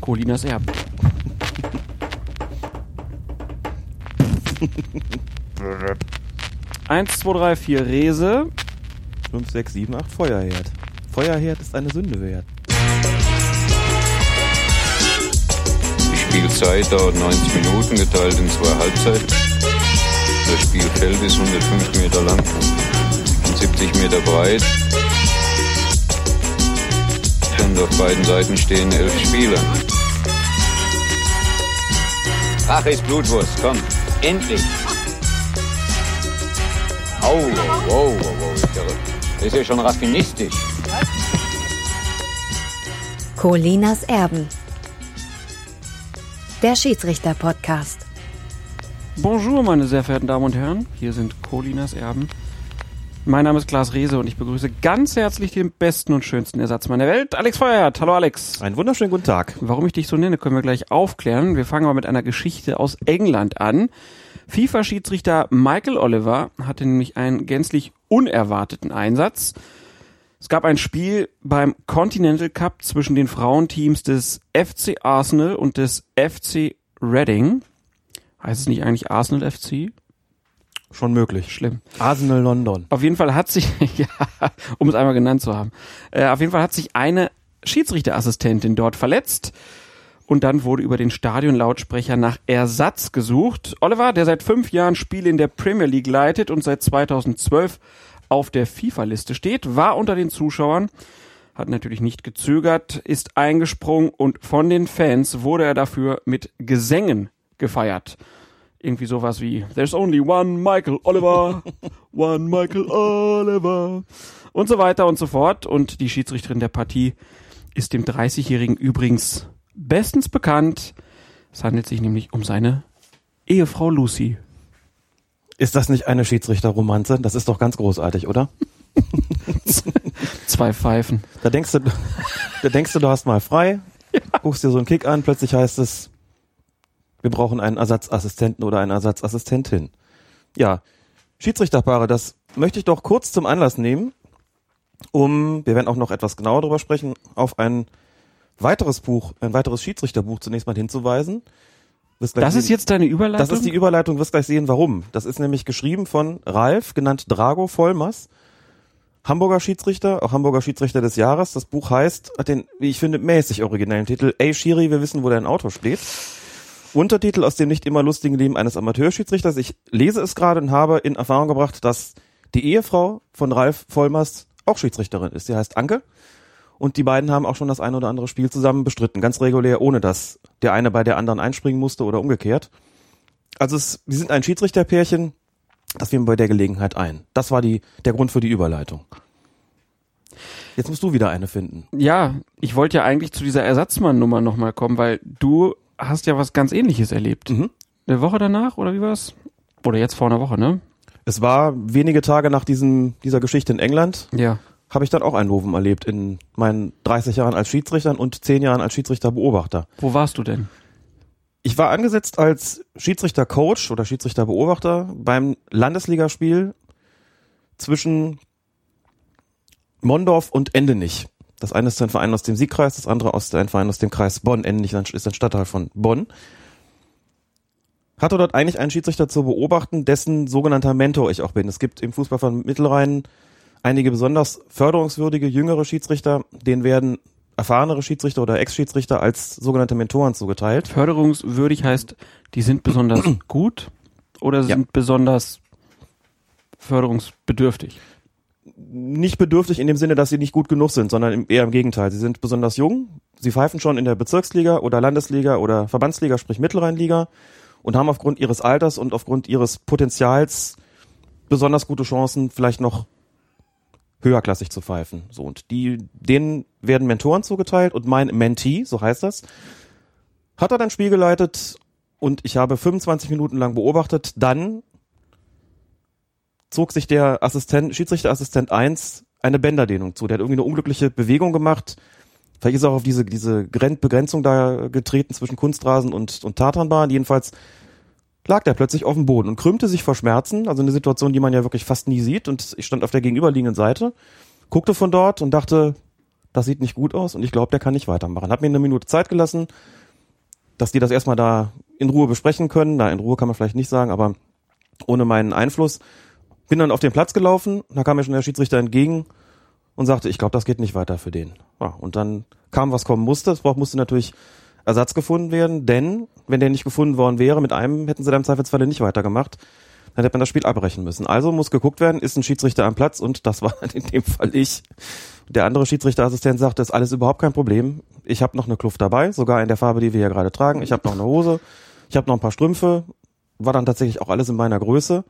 Colinas Erben. 1, 2, 3, 4 Rese. 5, 6, 7, 8 Feuerherd. Feuerherd ist eine Sünde wert. Die Spielzeit dauert 90 Minuten, geteilt in zwei Halbzeiten. Das Spielfeld ist 105 Meter lang und 70 Meter breit. Und auf beiden Seiten stehen elf Spieler. Rache ist Blutwurst, komm, endlich! Au, wow, wow, wow, ist ja, das ist ja schon raffinistisch. Colinas Erben. Der Schiedsrichter-Podcast. Bonjour, meine sehr verehrten Damen und Herren. Hier sind Colinas Erben. Mein Name ist Klaas Rehse und ich begrüße ganz herzlich den besten und schönsten Ersatzmann der Welt, Alex Feuerhardt. Hallo Alex. Einen wunderschönen guten Tag. Warum ich dich so nenne, können wir gleich aufklären. Wir fangen aber mit einer Geschichte aus England an. FIFA-Schiedsrichter Michael Oliver hatte nämlich einen gänzlich unerwarteten Einsatz. Es gab ein Spiel beim Continental Cup zwischen den Frauenteams des FC Arsenal und des FC Reading. Heißt es nicht eigentlich Arsenal FC? Schon möglich. Schlimm. Arsenal London. Auf jeden Fall hat sich, ja, um es einmal genannt zu haben, äh, auf jeden Fall hat sich eine Schiedsrichterassistentin dort verletzt und dann wurde über den Stadionlautsprecher nach Ersatz gesucht. Oliver, der seit fünf Jahren Spiele in der Premier League leitet und seit 2012 auf der FIFA-Liste steht, war unter den Zuschauern, hat natürlich nicht gezögert, ist eingesprungen und von den Fans wurde er dafür mit Gesängen gefeiert irgendwie sowas wie There's only one Michael Oliver, one Michael Oliver und so weiter und so fort. Und die Schiedsrichterin der Partie ist dem 30-Jährigen übrigens bestens bekannt. Es handelt sich nämlich um seine Ehefrau Lucy. Ist das nicht eine Schiedsrichterromanze? Das ist doch ganz großartig, oder? Zwei Pfeifen. Da denkst du, da denkst du, du hast mal frei, ja. guckst dir so einen Kick an, plötzlich heißt es, wir brauchen einen Ersatzassistenten oder eine Ersatzassistentin. Ja, Schiedsrichterpaare, das möchte ich doch kurz zum Anlass nehmen, um, wir werden auch noch etwas genauer darüber sprechen, auf ein weiteres Buch, ein weiteres Schiedsrichterbuch zunächst mal hinzuweisen. Das sehen, ist jetzt deine Überleitung? Das ist die Überleitung, wirst gleich sehen, warum. Das ist nämlich geschrieben von Ralf, genannt Drago Vollmers, Hamburger Schiedsrichter, auch Hamburger Schiedsrichter des Jahres. Das Buch heißt, hat den, wie ich finde, mäßig originellen Titel, Ey Schiri, wir wissen, wo dein Auto steht. Untertitel aus dem nicht immer lustigen Leben eines Amateurschiedsrichters. Ich lese es gerade und habe in Erfahrung gebracht, dass die Ehefrau von Ralf Vollmers auch Schiedsrichterin ist. Sie heißt Anke. Und die beiden haben auch schon das ein oder andere Spiel zusammen bestritten. Ganz regulär, ohne dass der eine bei der anderen einspringen musste oder umgekehrt. Also es, sie sind ein Schiedsrichterpärchen. Das fiel mir bei der Gelegenheit ein. Das war die, der Grund für die Überleitung. Jetzt musst du wieder eine finden. Ja, ich wollte ja eigentlich zu dieser Ersatzmann-Nummer nochmal kommen, weil du hast ja was ganz ähnliches erlebt. Mhm. Eine Woche danach oder wie war's? Oder jetzt vor einer Woche, ne? Es war wenige Tage nach diesem, dieser Geschichte in England. Ja. Habe ich dann auch ein Novum erlebt in meinen 30 Jahren als Schiedsrichter und 10 Jahren als Schiedsrichterbeobachter. Wo warst du denn? Ich war angesetzt als Schiedsrichtercoach oder Schiedsrichterbeobachter beim Landesligaspiel zwischen Mondorf und Endenich. Das eine ist ein Verein aus dem Siegkreis, das andere ist ein Verein aus dem Kreis Bonn. Endlich ist ein Stadtteil von Bonn. Hatte dort eigentlich einen Schiedsrichter zu beobachten, dessen sogenannter Mentor ich auch bin. Es gibt im Fußball von Mittelrhein einige besonders förderungswürdige jüngere Schiedsrichter, denen werden erfahrenere Schiedsrichter oder Ex-Schiedsrichter als sogenannte Mentoren zugeteilt. Förderungswürdig heißt, die sind besonders gut oder sind ja. besonders förderungsbedürftig? Nicht bedürftig in dem Sinne, dass sie nicht gut genug sind, sondern eher im Gegenteil. Sie sind besonders jung, sie pfeifen schon in der Bezirksliga oder Landesliga oder Verbandsliga, sprich Mittelrheinliga und haben aufgrund ihres Alters und aufgrund ihres Potenzials besonders gute Chancen, vielleicht noch höherklassig zu pfeifen. So und die denen werden Mentoren zugeteilt und mein Mentee, so heißt das, hat er dann Spiel geleitet und ich habe 25 Minuten lang beobachtet, dann zog sich der Assistent, Schiedsrichterassistent 1 eine Bänderdehnung zu. Der hat irgendwie eine unglückliche Bewegung gemacht. Vielleicht ist er auch auf diese, diese Begrenzung da getreten zwischen Kunstrasen und, und Tatanbahn. Jedenfalls lag der plötzlich auf dem Boden und krümmte sich vor Schmerzen. Also eine Situation, die man ja wirklich fast nie sieht. Und ich stand auf der gegenüberliegenden Seite. guckte von dort und dachte, das sieht nicht gut aus und ich glaube, der kann nicht weitermachen. Hat mir eine Minute Zeit gelassen, dass die das erstmal da in Ruhe besprechen können. Na, in Ruhe kann man vielleicht nicht sagen, aber ohne meinen Einfluss. Bin dann auf den Platz gelaufen, da kam mir schon der Schiedsrichter entgegen und sagte, ich glaube, das geht nicht weiter für den. Ja, und dann kam, was kommen musste. Es musste natürlich Ersatz gefunden werden, denn wenn der nicht gefunden worden wäre, mit einem hätten sie dann im Zweifelsfalle nicht weitergemacht. Dann hätte man das Spiel abbrechen müssen. Also muss geguckt werden, ist ein Schiedsrichter am Platz und das war in dem Fall ich. Der andere Schiedsrichterassistent sagte, ist alles überhaupt kein Problem. Ich habe noch eine Kluft dabei, sogar in der Farbe, die wir hier gerade tragen. Ich habe noch eine Hose, ich habe noch ein paar Strümpfe. War dann tatsächlich auch alles in meiner Größe.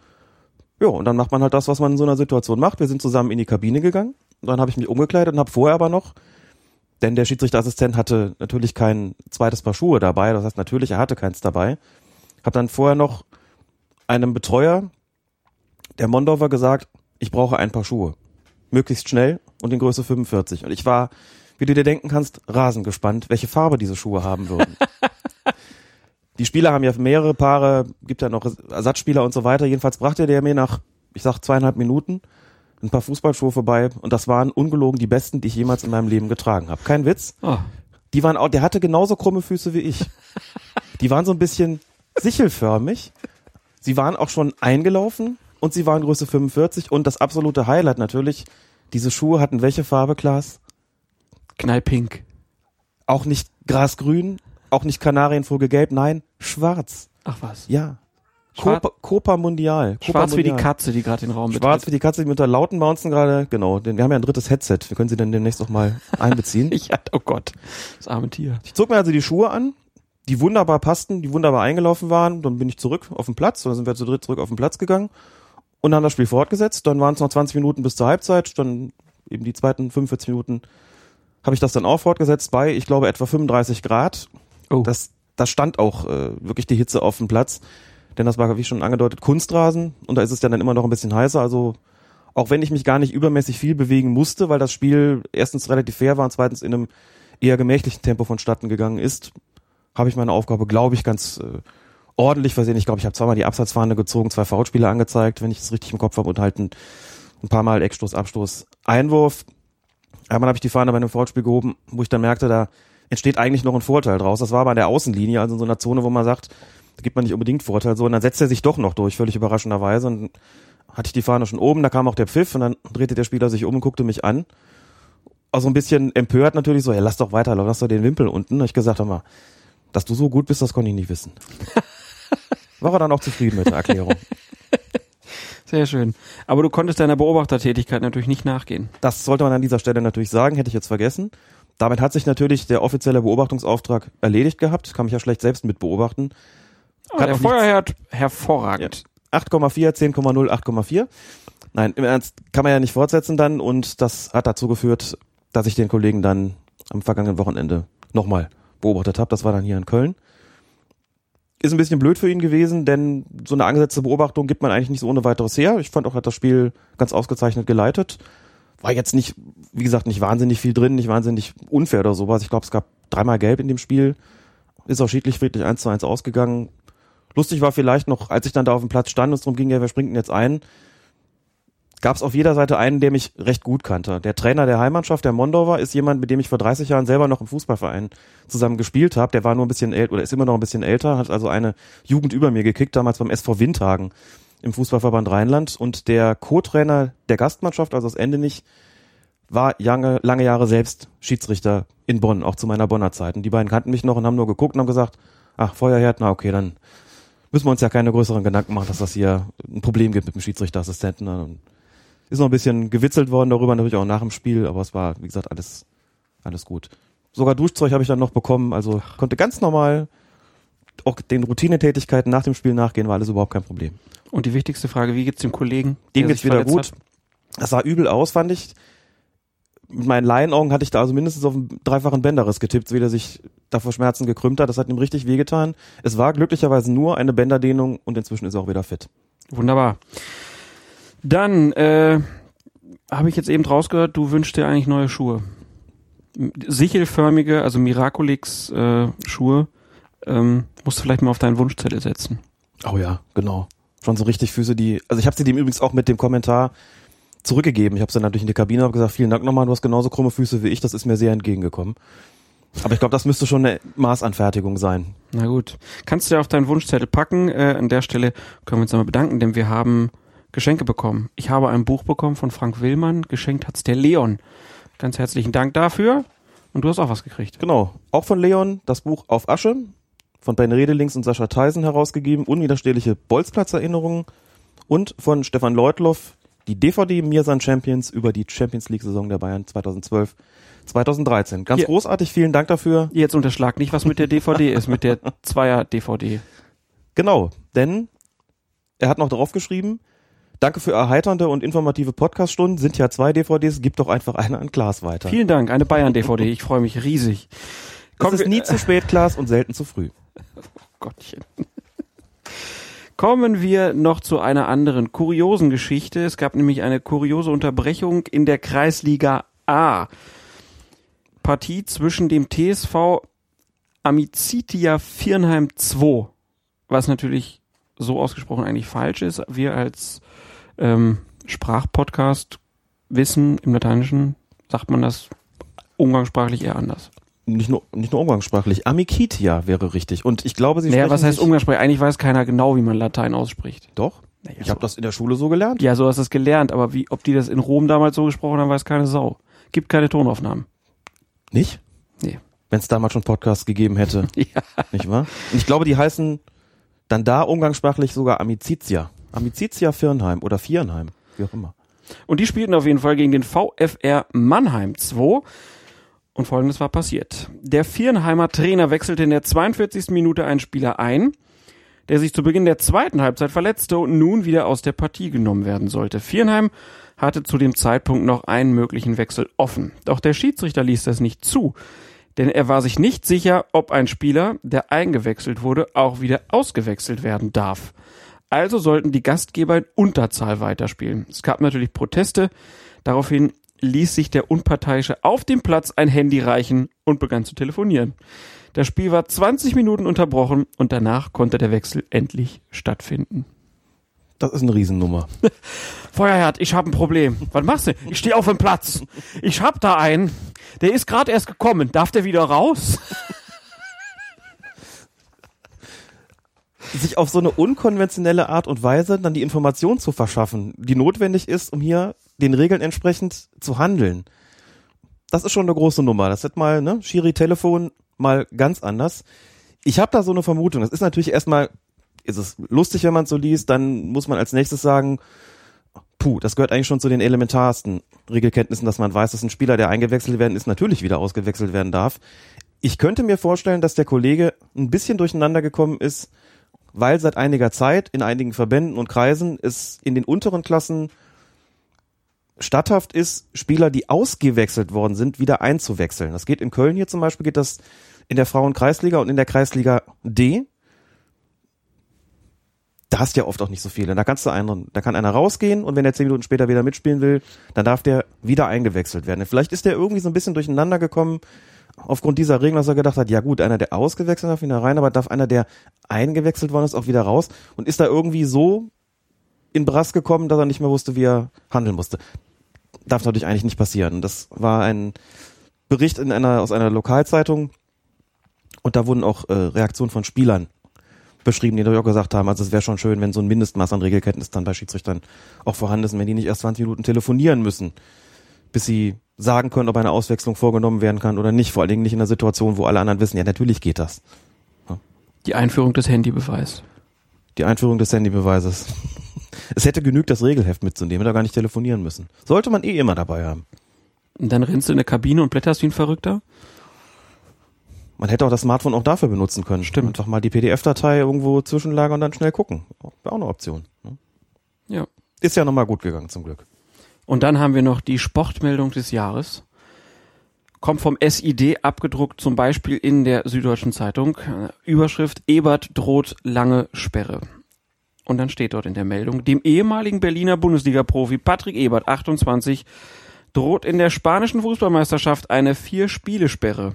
Ja, und dann macht man halt das, was man in so einer Situation macht. Wir sind zusammen in die Kabine gegangen. Dann habe ich mich umgekleidet und habe vorher aber noch, denn der Schiedsrichterassistent hatte natürlich kein zweites Paar Schuhe dabei. Das heißt natürlich, er hatte keins dabei. Habe dann vorher noch einem Betreuer der Mondorfer gesagt, ich brauche ein paar Schuhe. Möglichst schnell und in Größe 45. Und ich war, wie du dir denken kannst, rasend gespannt, welche Farbe diese Schuhe haben würden. die Spieler haben ja mehrere Paare, gibt ja noch Ersatzspieler und so weiter. Jedenfalls brachte der mir nach, ich sag, zweieinhalb Minuten ein paar Fußballschuhe vorbei und das waren ungelogen die besten, die ich jemals in meinem Leben getragen habe. Kein Witz. Oh. Die waren auch, der hatte genauso krumme Füße wie ich. Die waren so ein bisschen sichelförmig. Sie waren auch schon eingelaufen und sie waren Größe 45 und das absolute Highlight natürlich, diese Schuhe hatten welche Farbe, Klaas? Knallpink. Auch nicht grasgrün, auch nicht Kanarienvogelgelb, nein, schwarz. Ach was. Ja. Schwarz- Copa, Copa Mundial. Copa Schwarz wie die Mundial. Katze, die gerade den Raum Schwarz wie die Katze, die mit der lauten Bouncen gerade, genau. Denn wir haben ja ein drittes Headset. Wir können sie dann demnächst auch mal einbeziehen. Ich hatte, oh Gott, das arme Tier. Ich zog mir also die Schuhe an, die wunderbar passten, die wunderbar eingelaufen waren. Dann bin ich zurück auf den Platz, dann sind wir zu dritt zurück auf den Platz gegangen und haben das Spiel fortgesetzt. Dann waren es noch 20 Minuten bis zur Halbzeit, dann eben die zweiten 45 Minuten habe ich das dann auch fortgesetzt bei, ich glaube, etwa 35 Grad. Oh. Das, das stand auch äh, wirklich die Hitze auf dem Platz, denn das war, wie schon angedeutet, Kunstrasen und da ist es ja dann immer noch ein bisschen heißer. Also auch wenn ich mich gar nicht übermäßig viel bewegen musste, weil das Spiel erstens relativ fair war und zweitens in einem eher gemächlichen Tempo vonstatten gegangen ist, habe ich meine Aufgabe, glaube ich, ganz äh, ordentlich versehen. Ich glaube, ich habe zweimal die Absatzfahne gezogen, zwei Foulspiele angezeigt, wenn ich es richtig im Kopf habe, und halt ein, ein paar Mal Eckstoß, Abstoß, Einwurf. Einmal habe ich die Fahne bei einem Foulspiel gehoben, wo ich dann merkte, da entsteht eigentlich noch ein Vorteil draus. Das war aber an der Außenlinie, also in so einer Zone, wo man sagt, da gibt man nicht unbedingt Vorteil. So, und dann setzt er sich doch noch durch, völlig überraschenderweise. Und hatte ich die Fahne schon oben, da kam auch der Pfiff und dann drehte der Spieler sich um und guckte mich an. Also ein bisschen empört natürlich so, ja, lass doch weiter, lass doch den Wimpel unten. Da hab ich gesagt, hör mal, dass du so gut bist, das konnte ich nicht wissen. War er dann auch zufrieden mit der Erklärung. Sehr schön. Aber du konntest deiner Beobachtertätigkeit natürlich nicht nachgehen. Das sollte man an dieser Stelle natürlich sagen, hätte ich jetzt vergessen. Damit hat sich natürlich der offizielle Beobachtungsauftrag erledigt gehabt. Kann mich ja schlecht selbst mit beobachten. Oh, der Feuerherd, hervorragend. 8,4, 10,0, 8,4. Nein, im Ernst kann man ja nicht fortsetzen dann und das hat dazu geführt, dass ich den Kollegen dann am vergangenen Wochenende nochmal beobachtet habe. Das war dann hier in Köln. Ist ein bisschen blöd für ihn gewesen, denn so eine angesetzte Beobachtung gibt man eigentlich nicht so ohne weiteres her. Ich fand auch, er hat das Spiel ganz ausgezeichnet geleitet. War jetzt nicht, wie gesagt, nicht wahnsinnig viel drin, nicht wahnsinnig unfair oder sowas. Ich glaube, es gab dreimal Gelb in dem Spiel. Ist auch schiedlich friedlich 1 zu 1 ausgegangen. Lustig war vielleicht noch, als ich dann da auf dem Platz stand und es darum ging, ja, wer springt denn jetzt ein, gab es auf jeder Seite einen, der mich recht gut kannte. Der Trainer der Heimmannschaft, der Mondorfer, ist jemand, mit dem ich vor 30 Jahren selber noch im Fußballverein zusammen gespielt habe. Der war nur ein bisschen älter oder ist immer noch ein bisschen älter, hat also eine Jugend über mir gekickt, damals beim SV Windhagen im Fußballverband Rheinland. Und der Co-Trainer der Gastmannschaft, also das Ende nicht, war lange, lange Jahre selbst Schiedsrichter in Bonn, auch zu meiner Bonner Zeit. Und die beiden kannten mich noch und haben nur geguckt und haben gesagt, ach, Feuerherd, na okay, dann müssen wir uns ja keine größeren Gedanken machen, dass das hier ein Problem gibt mit dem Schiedsrichterassistenten. Und ist noch ein bisschen gewitzelt worden darüber, natürlich auch nach dem Spiel, aber es war, wie gesagt, alles, alles gut. Sogar Duschzeug habe ich dann noch bekommen, also konnte ganz normal auch den Routinetätigkeiten nach dem Spiel nachgehen, war alles überhaupt kein Problem. Und die wichtigste Frage, wie geht's dem Kollegen? Dem geht's wieder gut. Das sah übel aus, fand ich. Mit meinen Laienaugen hatte ich da also mindestens auf einen dreifachen Bänderriss getippt, wie der sich da vor Schmerzen gekrümmt hat. Das hat ihm richtig wehgetan. Es war glücklicherweise nur eine Bänderdehnung und inzwischen ist er auch wieder fit. hat? Wunderbar. Dann äh, habe ich jetzt eben rausgehört, du wünschst dir eigentlich neue Schuhe. Sichelförmige, also Miraculix äh, Schuhe. Ähm, musst du vielleicht mal auf deinen Wunschzettel setzen. Oh ja, genau. Schon so richtig Füße, die. Also ich habe sie dem übrigens auch mit dem Kommentar zurückgegeben. Ich habe es dann natürlich in die Kabine und gesagt, vielen Dank nochmal, du hast genauso krumme Füße wie ich, das ist mir sehr entgegengekommen. Aber ich glaube, das müsste schon eine Maßanfertigung sein. Na gut. Kannst du ja auf deinen Wunschzettel packen. Äh, an der Stelle können wir uns einmal bedanken, denn wir haben Geschenke bekommen. Ich habe ein Buch bekommen von Frank Willmann. Geschenkt hat's der Leon. Ganz herzlichen Dank dafür. Und du hast auch was gekriegt. Genau. Auch von Leon das Buch Auf Asche von Ben Redelings und Sascha Theisen herausgegeben. Unwiderstehliche Bolzplatzerinnerungen. Und von Stefan Leutloff die DVD Mirsan Champions über die Champions League Saison der Bayern 2012 2013. Ganz Hier. großartig, vielen Dank dafür. Jetzt unterschlag nicht, was mit der DVD ist, mit der Zweier-DVD. Genau, denn er hat noch drauf geschrieben, danke für erheiternde und informative Podcaststunden, sind ja zwei DVDs, gib doch einfach eine an Klaas weiter. Vielen Dank, eine Bayern-DVD. Ich freue mich riesig. es Kommen ist nie zu spät, Klaas, und selten zu früh. Gottchen. Kommen wir noch zu einer anderen kuriosen Geschichte. Es gab nämlich eine kuriose Unterbrechung in der Kreisliga A. Partie zwischen dem TSV Amicitia Viernheim 2, was natürlich so ausgesprochen eigentlich falsch ist. Wir als ähm, Sprachpodcast wissen, im Lateinischen sagt man das umgangssprachlich eher anders. Nicht nur, nicht nur umgangssprachlich. Amikitia wäre richtig. Und ich glaube, Sie Naja, was heißt umgangssprachlich? Eigentlich weiß keiner genau, wie man Latein ausspricht. Doch. Naja, Ich habe das in der Schule so gelernt. Ja, so hast du es gelernt, aber wie, ob die das in Rom damals so gesprochen haben, weiß keine Sau. Gibt keine Tonaufnahmen. Nicht? Nee. Wenn es damals schon Podcasts gegeben hätte, Ja. nicht wahr? Und ich glaube, die heißen dann da umgangssprachlich sogar Amicitia. Amicitia Firnheim oder Viernheim, wie auch immer. Und die spielten auf jeden Fall gegen den VfR Mannheim 2. Und folgendes war passiert. Der Viernheimer Trainer wechselte in der 42. Minute einen Spieler ein, der sich zu Beginn der zweiten Halbzeit verletzte und nun wieder aus der Partie genommen werden sollte. Viernheim hatte zu dem Zeitpunkt noch einen möglichen Wechsel offen. Doch der Schiedsrichter ließ das nicht zu, denn er war sich nicht sicher, ob ein Spieler, der eingewechselt wurde, auch wieder ausgewechselt werden darf. Also sollten die Gastgeber in Unterzahl weiterspielen. Es gab natürlich Proteste. Daraufhin ließ sich der Unparteiische auf dem Platz ein Handy reichen und begann zu telefonieren. Das Spiel war 20 Minuten unterbrochen und danach konnte der Wechsel endlich stattfinden. Das ist eine Riesennummer. Feuerherd, ich habe ein Problem. Was machst du? Ich stehe auf dem Platz. Ich hab da einen. Der ist gerade erst gekommen. Darf der wieder raus? sich auf so eine unkonventionelle Art und Weise dann die Information zu verschaffen, die notwendig ist, um hier den Regeln entsprechend zu handeln. Das ist schon eine große Nummer. Das wird mal, ne, Schiri-Telefon mal ganz anders. Ich habe da so eine Vermutung. Das ist natürlich erstmal, ist es lustig, wenn man so liest, dann muss man als nächstes sagen, puh, das gehört eigentlich schon zu den elementarsten Regelkenntnissen, dass man weiß, dass ein Spieler, der eingewechselt werden ist, natürlich wieder ausgewechselt werden darf. Ich könnte mir vorstellen, dass der Kollege ein bisschen durcheinander gekommen ist, weil seit einiger Zeit in einigen Verbänden und Kreisen es in den unteren Klassen statthaft ist, Spieler, die ausgewechselt worden sind, wieder einzuwechseln. Das geht in Köln hier zum Beispiel, geht das in der Frauen-Kreisliga und in der Kreisliga D. Da hast du ja oft auch nicht so viele. Da kannst du einen, da kann einer rausgehen und wenn er zehn Minuten später wieder mitspielen will, dann darf der wieder eingewechselt werden. Vielleicht ist der irgendwie so ein bisschen durcheinander gekommen aufgrund dieser Regel, dass er gedacht hat, ja gut, einer, der ausgewechselt darf wieder rein, aber darf einer, der eingewechselt worden ist, auch wieder raus und ist da irgendwie so in Brass gekommen, dass er nicht mehr wusste, wie er handeln musste. Darf natürlich eigentlich nicht passieren. Das war ein Bericht in einer, aus einer Lokalzeitung und da wurden auch äh, Reaktionen von Spielern beschrieben, die natürlich auch gesagt haben, also es wäre schon schön, wenn so ein Mindestmaß an Regelkenntnis dann bei Schiedsrichtern auch vorhanden ist, und wenn die nicht erst 20 Minuten telefonieren müssen, bis sie sagen können, ob eine Auswechslung vorgenommen werden kann oder nicht. Vor allen Dingen nicht in einer Situation, wo alle anderen wissen, ja, natürlich geht das. Die Einführung des Handybeweis. Die Einführung des Handybeweises. Es hätte genügt, das Regelheft mitzunehmen, da gar nicht telefonieren müssen. Sollte man eh immer dabei haben. Und dann rennst du in der Kabine und blätterst wie ein Verrückter? Man hätte auch das Smartphone auch dafür benutzen können. Stimmt. Einfach mal die PDF-Datei irgendwo zwischenlagern und dann schnell gucken. Wäre auch eine Option. ne? Ja. Ist ja nochmal gut gegangen, zum Glück. Und dann haben wir noch die Sportmeldung des Jahres. Kommt vom SID abgedruckt, zum Beispiel in der Süddeutschen Zeitung. Äh, Überschrift Ebert droht lange Sperre. Und dann steht dort in der Meldung, dem ehemaligen Berliner Bundesliga-Profi Patrick Ebert, 28, droht in der spanischen Fußballmeisterschaft eine Vier-Spiele-Sperre.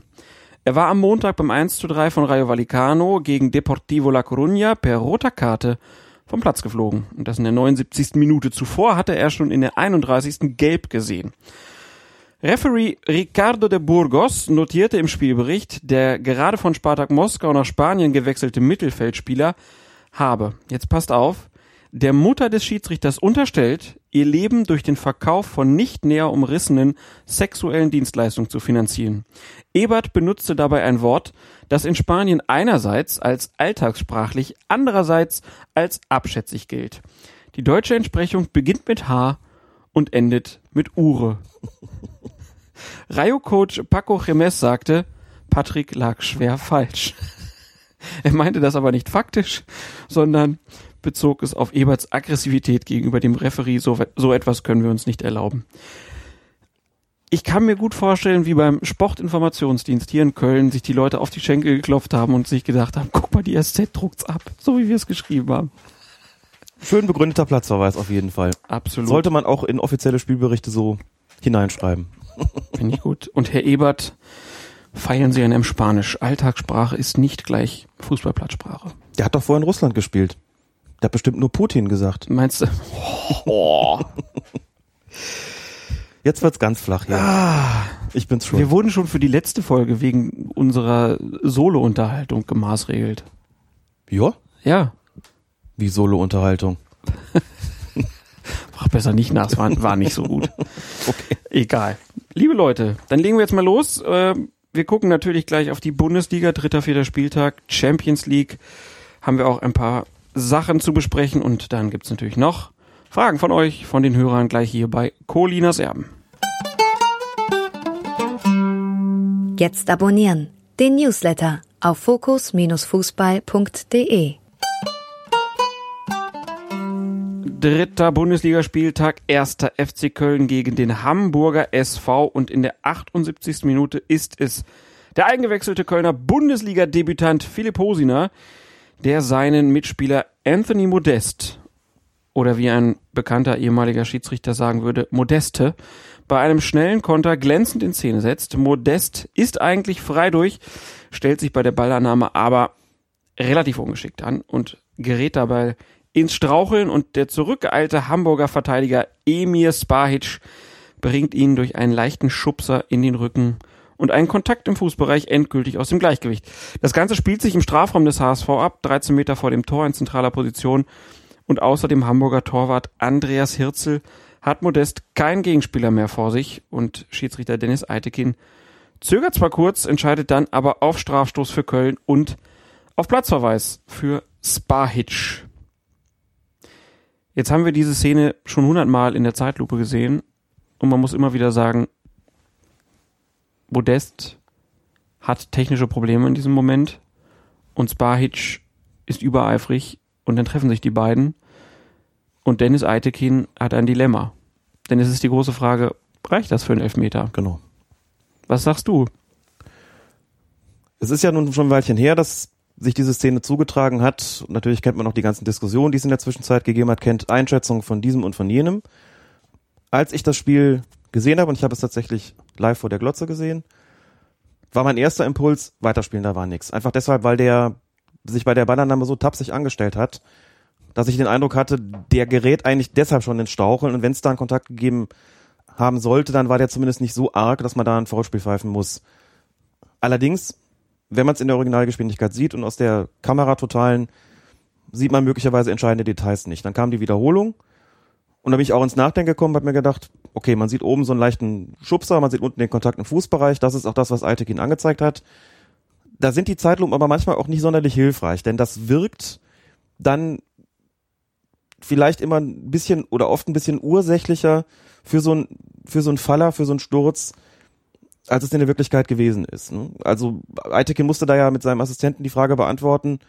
Er war am Montag beim 1 zu 3 von Rayo Vallecano gegen Deportivo La Coruña per roter Karte vom Platz geflogen. Und das in der 79. Minute. Zuvor hatte er schon in der 31. gelb gesehen. Referee Ricardo de Burgos notierte im Spielbericht, der gerade von Spartak Moskau nach Spanien gewechselte Mittelfeldspieler habe, jetzt passt auf, der Mutter des Schiedsrichters unterstellt, ihr Leben durch den Verkauf von nicht näher umrissenen sexuellen Dienstleistungen zu finanzieren. Ebert benutzte dabei ein Wort, das in Spanien einerseits als alltagssprachlich, andererseits als abschätzig gilt. Die deutsche Entsprechung beginnt mit H und endet mit Ure. Rayo-Coach Paco Jiménez sagte, Patrick lag schwer falsch. Er meinte das aber nicht faktisch, sondern bezog es auf Eberts Aggressivität gegenüber dem Referee. So, so etwas können wir uns nicht erlauben. Ich kann mir gut vorstellen, wie beim Sportinformationsdienst hier in Köln sich die Leute auf die Schenkel geklopft haben und sich gedacht haben, guck mal, die SZ druckt's ab, so wie wir es geschrieben haben. Schön begründeter Platzverweis auf jeden Fall. Absolut. Sollte man auch in offizielle Spielberichte so hineinschreiben. Finde ich gut. Und Herr Ebert, feiern Sie an einem Spanisch. Alltagssprache ist nicht gleich Fußballplatzsprache. Der hat doch vorhin Russland gespielt. Der hat bestimmt nur Putin gesagt. Meinst du? Oh. Jetzt wird's ganz flach hier. Ah, Ich bin's schon. wir wurden schon für die letzte Folge wegen unserer Solo-Unterhaltung gemaßregelt. Ja? Ja. Wie Solo-Unterhaltung. Frag besser nicht nach, es war, war nicht so gut. Okay. Egal. Liebe Leute, dann legen wir jetzt mal los. Ähm, Wir gucken natürlich gleich auf die Bundesliga, dritter, vierter Spieltag, Champions League. Haben wir auch ein paar Sachen zu besprechen und dann gibt's natürlich noch Fragen von euch, von den Hörern gleich hier bei Colinas Erben. Jetzt abonnieren. Den Newsletter auf fokus-fußball.de. Dritter Bundesligaspieltag, erster FC Köln gegen den Hamburger SV und in der 78. Minute ist es der eingewechselte Kölner Bundesliga-Debütant Philipp Hosiner, der seinen Mitspieler Anthony Modest oder wie ein bekannter ehemaliger Schiedsrichter sagen würde, Modeste, bei einem schnellen Konter glänzend in Szene setzt. Modest ist eigentlich frei durch, stellt sich bei der Ballannahme aber relativ ungeschickt an und gerät dabei ins Straucheln und der zurückgeeilte Hamburger Verteidiger Emir Spahic bringt ihn durch einen leichten Schubser in den Rücken und einen Kontakt im Fußbereich endgültig aus dem Gleichgewicht. Das Ganze spielt sich im Strafraum des HSV ab, 13 Meter vor dem Tor in zentraler Position und außer dem Hamburger Torwart Andreas Hirzel hat Modest keinen Gegenspieler mehr vor sich und Schiedsrichter Dennis Eitekin zögert zwar kurz, entscheidet dann aber auf Strafstoß für Köln und auf Platzverweis für Spahic. Jetzt haben wir diese Szene schon hundertmal in der Zeitlupe gesehen und man muss immer wieder sagen, Modest hat technische Probleme in diesem Moment und Spahic ist übereifrig und dann treffen sich die beiden und Dennis Eitekin hat ein Dilemma. Denn es ist die große Frage, reicht das für einen Elfmeter? Genau. Was sagst du? Es ist ja nun schon ein Weilchen her, dass sich diese Szene zugetragen hat. Natürlich kennt man noch die ganzen Diskussionen, die es in der Zwischenzeit gegeben hat, kennt Einschätzungen von diesem und von jenem. Als ich das Spiel gesehen habe, und ich habe es tatsächlich live vor der Glotze gesehen, war mein erster Impuls, weiterspielen, da war nichts. Einfach deshalb, weil der sich bei der Ballannahme so tapsig angestellt hat, dass ich den Eindruck hatte, der gerät eigentlich deshalb schon ins Staucheln und wenn es da einen Kontakt gegeben haben sollte, dann war der zumindest nicht so arg, dass man da ein Foulspiel pfeifen muss. Allerdings, wenn man es in der Originalgeschwindigkeit sieht und aus der Kameratotalen sieht man möglicherweise entscheidende Details nicht. Dann kam die Wiederholung und da bin ich auch ins Nachdenken gekommen, habe mir gedacht, okay, man sieht oben so einen leichten Schubser, man sieht unten den Kontakt im Fußbereich, das ist auch das, was Eitekin angezeigt hat. Da sind die Zeitlupen aber manchmal auch nicht sonderlich hilfreich, denn das wirkt dann vielleicht immer ein bisschen oder oft ein bisschen ursächlicher für so ein für so ein Faller, für so einen Sturz, als es in der Wirklichkeit gewesen ist. Ne? Also Eitekin musste da ja mit seinem Assistenten die Frage beantworten,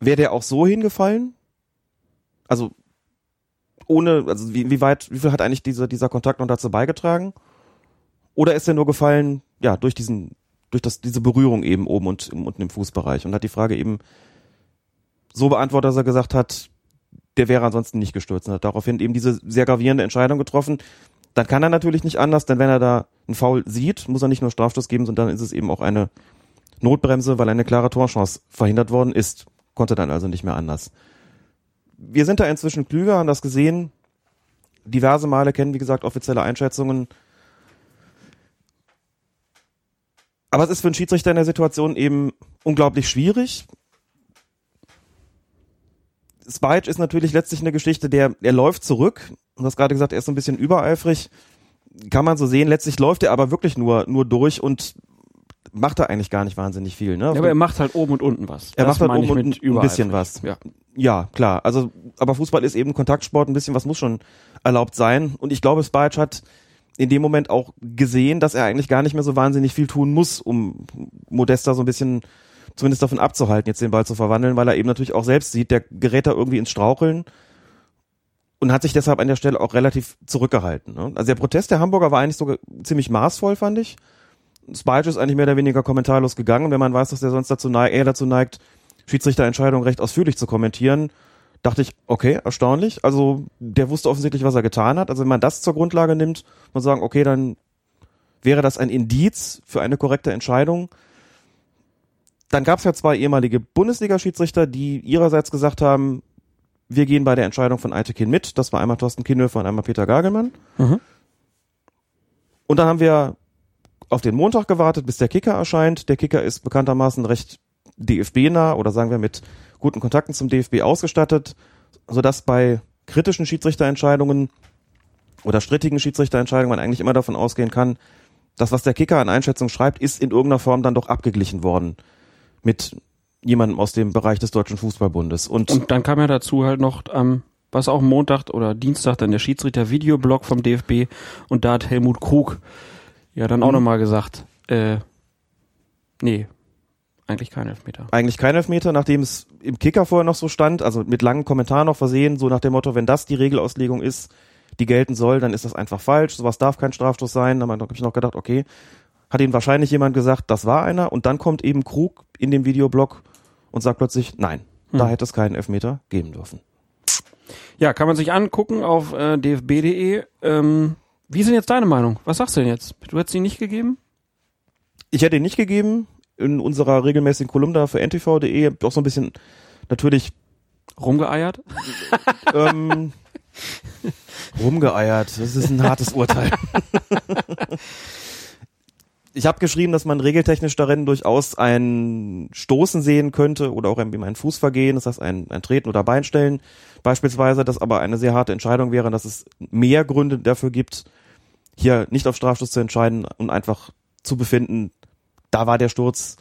wäre der auch so hingefallen? Also ohne, also wie, wie weit, wie viel hat eigentlich dieser, dieser Kontakt noch dazu beigetragen? Oder ist er nur gefallen, ja, durch diesen, durch das, diese Berührung eben oben und unten im Fußbereich und hat die Frage eben so beantwortet, dass er gesagt hat, der wäre ansonsten nicht gestürzt und hat daraufhin eben diese sehr gravierende Entscheidung getroffen. Dann kann er natürlich nicht anders, denn wenn er da einen Foul sieht, muss er nicht nur Strafstoß geben, sondern dann ist es eben auch eine Notbremse, weil eine klare Torchance verhindert worden ist. Konnte dann also nicht mehr anders. wir sind da inzwischen klüger, haben das gesehen. Diverse Male kennen, wie gesagt, offizielle Einschätzungen. Aber es ist für einen Schiedsrichter in der Situation eben unglaublich schwierig. Spike ist natürlich letztlich eine Geschichte, der, er läuft zurück. Du hast gerade gesagt, er ist so ein bisschen übereifrig. Kann man so sehen. Letztlich läuft er aber wirklich nur, nur durch und macht er eigentlich gar nicht wahnsinnig viel. Ne? Ja, aber er macht halt oben und unten was. Er Das macht halt oben und ein bisschen was. Ja. Ja, klar. Also, aber Fußball ist eben Kontaktsport, ein bisschen was muss schon erlaubt sein. Und ich glaube, Spajic hat in dem Moment auch gesehen, dass er eigentlich gar nicht mehr so wahnsinnig viel tun muss, um Modesta so ein bisschen zumindest davon abzuhalten, jetzt den Ball zu verwandeln, weil er eben natürlich auch selbst sieht, der gerät da irgendwie ins Straucheln und hat sich deshalb an der Stelle auch relativ zurückgehalten. Ne? Also der Protest der Hamburger war eigentlich sogar ziemlich maßvoll, fand ich. Spajic ist eigentlich mehr oder weniger kommentarlos gegangen, wenn man weiß, dass er sonst dazu neigt, eher dazu neigt, Schiedsrichterentscheidungen recht ausführlich zu kommentieren, dachte ich, okay, erstaunlich. Also der wusste offensichtlich, was er getan hat. Also wenn man das zur Grundlage nimmt, muss man sagen, okay, dann wäre das ein Indiz für eine korrekte Entscheidung. Dann gab es ja zwei ehemalige Bundesliga-Schiedsrichter, die ihrerseits gesagt haben, wir gehen bei der Entscheidung von Eitekin mit. Das war einmal Thorsten Kienhöfer und einmal Peter Gagelmann. Mhm. Und dann haben wir auf den Montag gewartet, bis der Kicker erscheint. Der Kicker ist bekanntermaßen recht DFB-nah oder sagen wir mit guten Kontakten zum DFB ausgestattet, sodass bei kritischen Schiedsrichterentscheidungen oder strittigen Schiedsrichterentscheidungen man eigentlich immer davon ausgehen kann, dass was der Kicker an Einschätzung schreibt, ist in irgendeiner Form dann doch abgeglichen worden mit jemandem aus dem Bereich des Deutschen Fußballbundes. Und, Und dann kam ja dazu halt noch am, was auch Montag oder Dienstag dann der Schiedsrichter-Videoblog vom DFB und da hat Helmut Krug ja dann auch Mhm. nochmal gesagt, äh, nee, eigentlich kein Elfmeter. eigentlich kein Elfmeter, nachdem es im Kicker vorher noch so stand, also mit langen Kommentaren noch versehen, so nach dem Motto, wenn das die Regelauslegung ist, die gelten soll, dann ist das einfach falsch, sowas darf kein Strafstoß sein. Dann habe ich noch gedacht, okay, hat ihnen wahrscheinlich jemand gesagt, das war einer und dann kommt eben Krug in dem Videoblog und sagt plötzlich, nein, da Hm. hätte es keinen Elfmeter geben dürfen. Ja, kann man sich angucken auf äh, dfb.de. Ähm, wie ist denn jetzt deine Meinung? Was sagst du denn jetzt? Du hättest ihn nicht gegeben? Ich hätte ihn nicht gegeben, in unserer regelmäßigen Kolumne da für ntv.de auch so ein bisschen natürlich Rumgeeiert? ähm, rumgeeiert. Das ist ein hartes Urteil. ich habe geschrieben, dass man regeltechnisch darin durchaus ein Stoßen sehen könnte oder auch ein, ein Fußvergehen, das heißt ein, ein Treten oder Beinstellen beispielsweise, das aber eine sehr harte Entscheidung wäre, dass es mehr Gründe dafür gibt, hier nicht auf Strafstoß zu entscheiden und einfach zu befinden, da war der Sturz,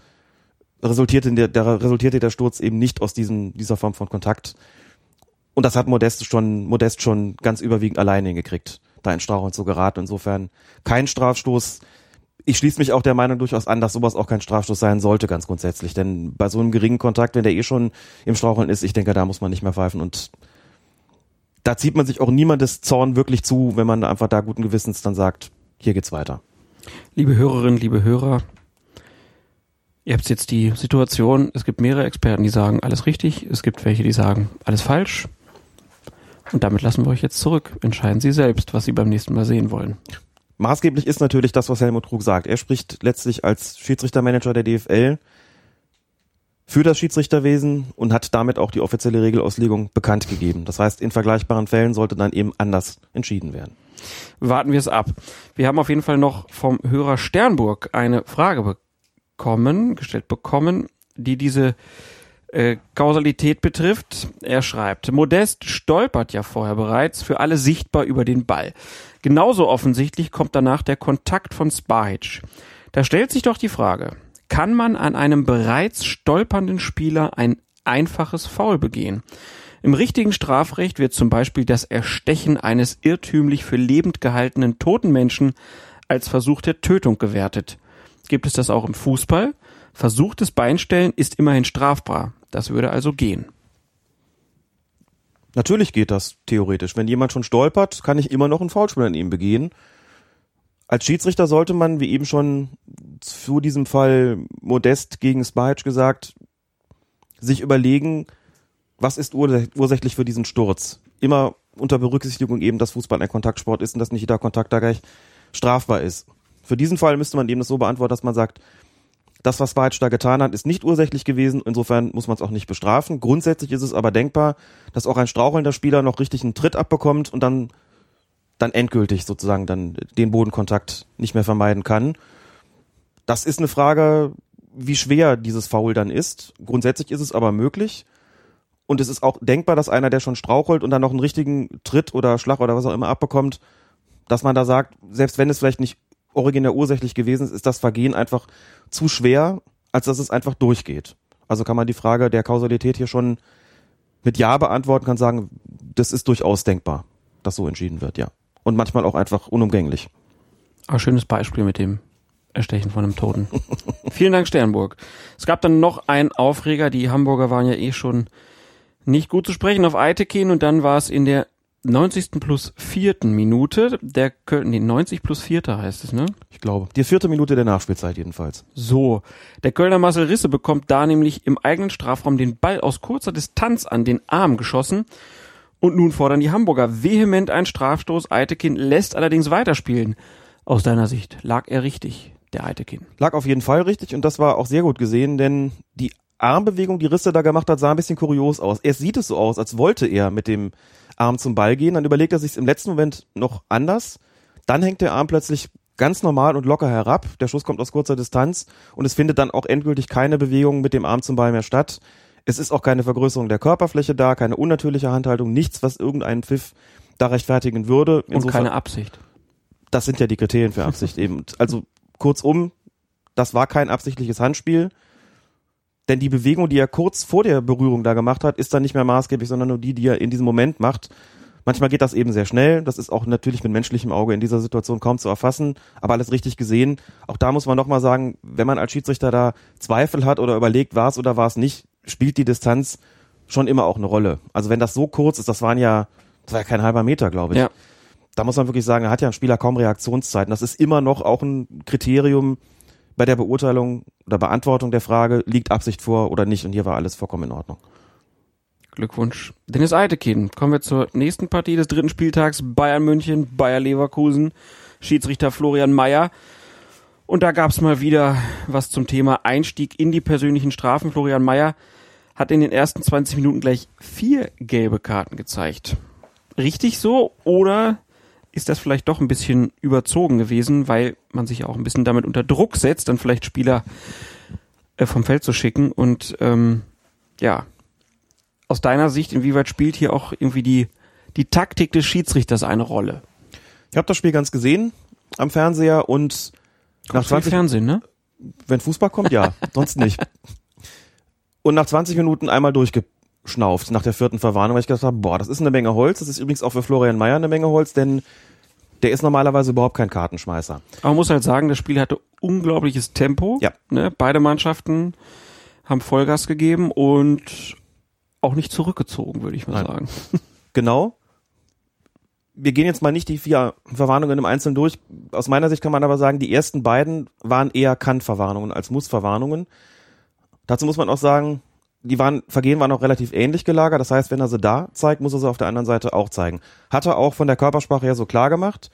resultierte der, der resultierte der Sturz eben nicht aus diesem, dieser Form von Kontakt. Und das hat Modest schon, Modest schon ganz überwiegend alleine hingekriegt, da in Straucheln zu geraten. Insofern kein Strafstoß. Ich schließe mich auch der Meinung durchaus an, dass sowas auch kein Strafstoß sein sollte, ganz grundsätzlich. Denn bei so einem geringen Kontakt, wenn der eh schon im Straucheln ist, ich denke, da muss man nicht mehr pfeifen. Und da zieht man sich auch niemandes Zorn wirklich zu, wenn man einfach da guten Gewissens dann sagt, hier geht's weiter. Liebe Hörerinnen, liebe Hörer, ihr habt jetzt die Situation, es gibt mehrere Experten, die sagen alles richtig, es gibt welche, die sagen alles falsch. Und damit lassen wir euch jetzt zurück. Entscheiden Sie selbst, was Sie beim nächsten Mal sehen wollen. Maßgeblich ist natürlich das, was Helmut Krug sagt. Er spricht letztlich als Schiedsrichtermanager der DFL für das Schiedsrichterwesen und hat damit auch die offizielle Regelauslegung bekannt gegeben. Das heißt, in vergleichbaren Fällen sollte dann eben anders entschieden werden. Warten wir es ab. Wir haben auf jeden Fall noch vom Hörer Sternburg eine Frage bekommen, gestellt bekommen, die diese äh, Kausalität betrifft. Er schreibt, Modest stolpert ja vorher bereits für alle sichtbar über den Ball. Genauso offensichtlich kommt danach der Kontakt von Spahic. Da stellt sich doch die Frage, kann man an einem bereits stolpernden Spieler ein einfaches Foul begehen? Im richtigen Strafrecht wird zum Beispiel das Erstechen eines irrtümlich für lebend gehaltenen toten Menschen als Versuch der Tötung gewertet. Gibt es das auch im Fußball? Versuchtes Beinstellen ist immerhin strafbar. Das würde also gehen. Natürlich geht das theoretisch. Wenn jemand schon stolpert, kann ich immer noch einen Foulspiel an ihm begehen. Als Schiedsrichter sollte man, wie eben schon zu diesem Fall Modest gegen Spahic gesagt, sich überlegen, was ist urs ursächlich für diesen Sturz? Immer unter Berücksichtigung eben, dass Fußball ein Kontaktsport ist und dass nicht jeder Kontakt da gleich strafbar ist. Für diesen Fall müsste man eben das so beantworten, dass man sagt, Das, was Bajic da getan hat, ist nicht ursächlich gewesen. Insofern muss man es auch nicht bestrafen. Grundsätzlich ist es aber denkbar, dass auch ein strauchelnder Spieler noch richtig einen Tritt abbekommt und dann, dann endgültig sozusagen dann den Bodenkontakt nicht mehr vermeiden kann. Das ist eine Frage, wie schwer dieses Foul dann ist. Grundsätzlich ist es aber möglich. Und es ist auch denkbar, dass einer, der schon strauchelt und dann noch einen richtigen Tritt oder Schlag oder was auch immer abbekommt, dass man da sagt, selbst wenn es vielleicht nicht originär ursächlich gewesen ist, ist das Vergehen einfach zu schwer, als dass es einfach durchgeht. Also kann man die Frage der Kausalität hier schon mit Ja beantworten, kann sagen, das ist durchaus denkbar, dass so entschieden wird, ja. Und manchmal auch einfach unumgänglich. Aber schönes Beispiel mit dem Erstechen von einem Toten. Vielen Dank, Sternburg. Es gab dann noch einen Aufreger. Die Hamburger waren ja eh schon nicht gut zu sprechen auf Eitekin und dann war es in der 90. plus vierten Minute, der Köln, nee, 90 plus vierter heißt es, ne? Ich glaube. Die vierte Minute der Nachspielzeit jedenfalls. So. Der Kölner Marcel Risse bekommt da nämlich im eigenen Strafraum den Ball aus kurzer Distanz an den Arm geschossen. Und nun fordern die Hamburger vehement einen Strafstoß. Eitekin lässt allerdings weiterspielen. Aus deiner Sicht lag er richtig, der Eitekin. Lag auf jeden Fall richtig und das war auch sehr gut gesehen, denn die Armbewegung, die Risse da gemacht hat, sah ein bisschen kurios aus. Erst sieht es so aus, als wollte er mit dem Arm zum Ball gehen, dann überlegt er sich im letzten Moment noch anders, dann hängt der Arm plötzlich ganz normal und locker herab, der Schuss kommt aus kurzer Distanz und es findet dann auch endgültig keine Bewegung mit dem Arm zum Ball mehr statt. Es ist auch keine Vergrößerung der Körperfläche da, keine unnatürliche Handhaltung, nichts, was irgendeinen Pfiff da rechtfertigen würde. Insofern, und keine Absicht. Das sind ja die Kriterien für Absicht eben. Also kurzum, das war kein absichtliches Handspiel. Denn die Bewegung, die er kurz vor der Berührung da gemacht hat, ist dann nicht mehr maßgeblich, sondern nur die, die er in diesem Moment macht. Manchmal geht das eben sehr schnell. Das ist auch natürlich mit menschlichem Auge in dieser Situation kaum zu erfassen, aber alles richtig gesehen. Auch da muss man nochmal sagen, wenn man als Schiedsrichter da Zweifel hat oder überlegt, war es oder war es nicht, spielt die Distanz schon immer auch eine Rolle. Also wenn das so kurz ist, das waren ja, das war ja kein halber Meter, glaube ich. Ja. Da muss man wirklich sagen, da hat ja ein Spieler kaum Reaktionszeiten. Das ist immer noch auch ein Kriterium, bei der Beurteilung oder Beantwortung der Frage, liegt Absicht vor oder nicht? Und hier war alles vollkommen in Ordnung. Glückwunsch. Dennis Eitekin. Kommen wir zur nächsten Partie des dritten Spieltags. Bayern München, Bayer Leverkusen, Schiedsrichter Florian Mayer. Und da gab's mal wieder was zum Thema Einstieg in die persönlichen Strafen. Florian Mayer hat in den ersten 20 Minuten gleich vier gelbe Karten gezeigt. Richtig so? Oder ist das vielleicht doch ein bisschen überzogen gewesen, weil man sich auch ein bisschen damit unter Druck setzt, dann vielleicht Spieler äh, vom Feld zu schicken. Und ähm, ja, aus deiner Sicht, inwieweit spielt hier auch irgendwie die, die Taktik des Schiedsrichters eine Rolle? Ich habe das Spiel ganz gesehen am Fernseher und Kommt nach 20 Fernsehen, ne? Wenn Fußball kommt, ja, sonst nicht. Und nach 20 Minuten einmal durchge schnauft nach der vierten Verwarnung, weil ich gedacht habe, boah, das ist eine Menge Holz. Das ist übrigens auch für Florian Mayer eine Menge Holz, denn der ist normalerweise überhaupt kein Kartenschmeißer. Aber man muss halt sagen, das Spiel hatte unglaubliches Tempo. Ja. Ne? Beide Mannschaften haben Vollgas gegeben und auch nicht zurückgezogen, würde ich mal Nein. sagen. Genau. Wir gehen jetzt mal nicht die vier Verwarnungen im Einzelnen durch. Aus meiner Sicht kann man aber sagen, die ersten beiden waren eher Kann-Verwarnungen als Muss-Verwarnungen. Dazu muss man auch sagen, die waren, Vergehen waren auch relativ ähnlich gelagert. Das heißt, wenn er sie da zeigt, muss er sie auf der anderen Seite auch zeigen. Hat er auch von der Körpersprache her so klar gemacht,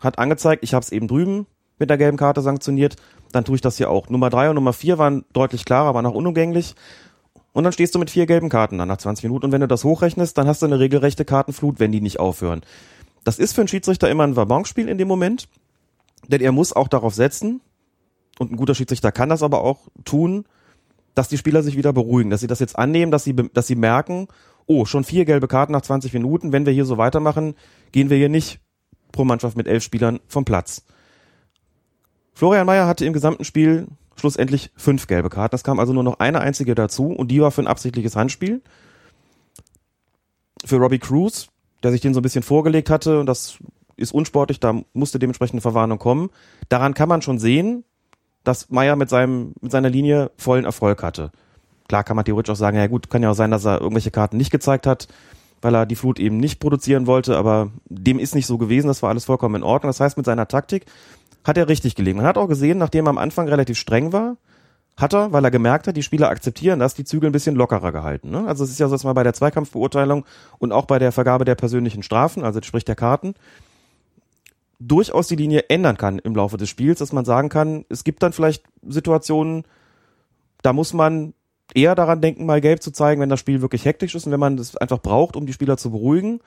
hat angezeigt, ich habe es eben drüben mit der gelben Karte sanktioniert, dann tue ich das hier auch. Nummer drei und Nummer vier waren deutlich klarer, waren auch unumgänglich. Und dann stehst du mit vier gelben Karten dann nach 20 Minuten. Und wenn du das hochrechnest, dann hast du eine regelrechte Kartenflut, wenn die nicht aufhören. Das ist für einen Schiedsrichter immer ein Wabonspiel in dem Moment, denn er muss auch darauf setzen, und ein guter Schiedsrichter kann das aber auch tun, dass die Spieler sich wieder beruhigen, dass sie das jetzt annehmen, dass sie, dass sie merken, oh, schon vier gelbe Karten nach 20 Minuten, wenn wir hier so weitermachen, gehen wir hier nicht pro Mannschaft mit elf Spielern vom Platz. Florian Mayer hatte im gesamten Spiel schlussendlich fünf gelbe Karten. Es kam also nur noch eine einzige dazu und die war für ein absichtliches Handspiel. Für Robbie Cruz, der sich den so ein bisschen vorgelegt hatte und das ist unsportlich, da musste dementsprechend eine Verwarnung kommen. Daran kann man schon sehen, dass Meyer mit seinem, mit seiner Linie vollen Erfolg hatte. Klar kann man theoretisch auch sagen, ja gut, kann ja auch sein, dass er irgendwelche Karten nicht gezeigt hat, weil er die Flut eben nicht produzieren wollte, aber dem ist nicht so gewesen, das war alles vollkommen in Ordnung. Das heißt, mit seiner Taktik hat er richtig gelegen. Man hat auch gesehen, nachdem er am Anfang relativ streng war, hat er, weil er gemerkt hat, die Spieler akzeptieren das, die Zügel ein bisschen lockerer gehalten. Ne? Also es ist ja so dass man bei der Zweikampfbeurteilung und auch bei der Vergabe der persönlichen Strafen, also sprich der Karten, durchaus die Linie ändern kann im Laufe des Spiels, dass man sagen kann, es gibt dann vielleicht Situationen, Da muss man eher daran denken, mal gelb zu zeigen, wenn das Spiel wirklich hektisch ist und wenn man das einfach braucht, um die Spieler zu beruhigen.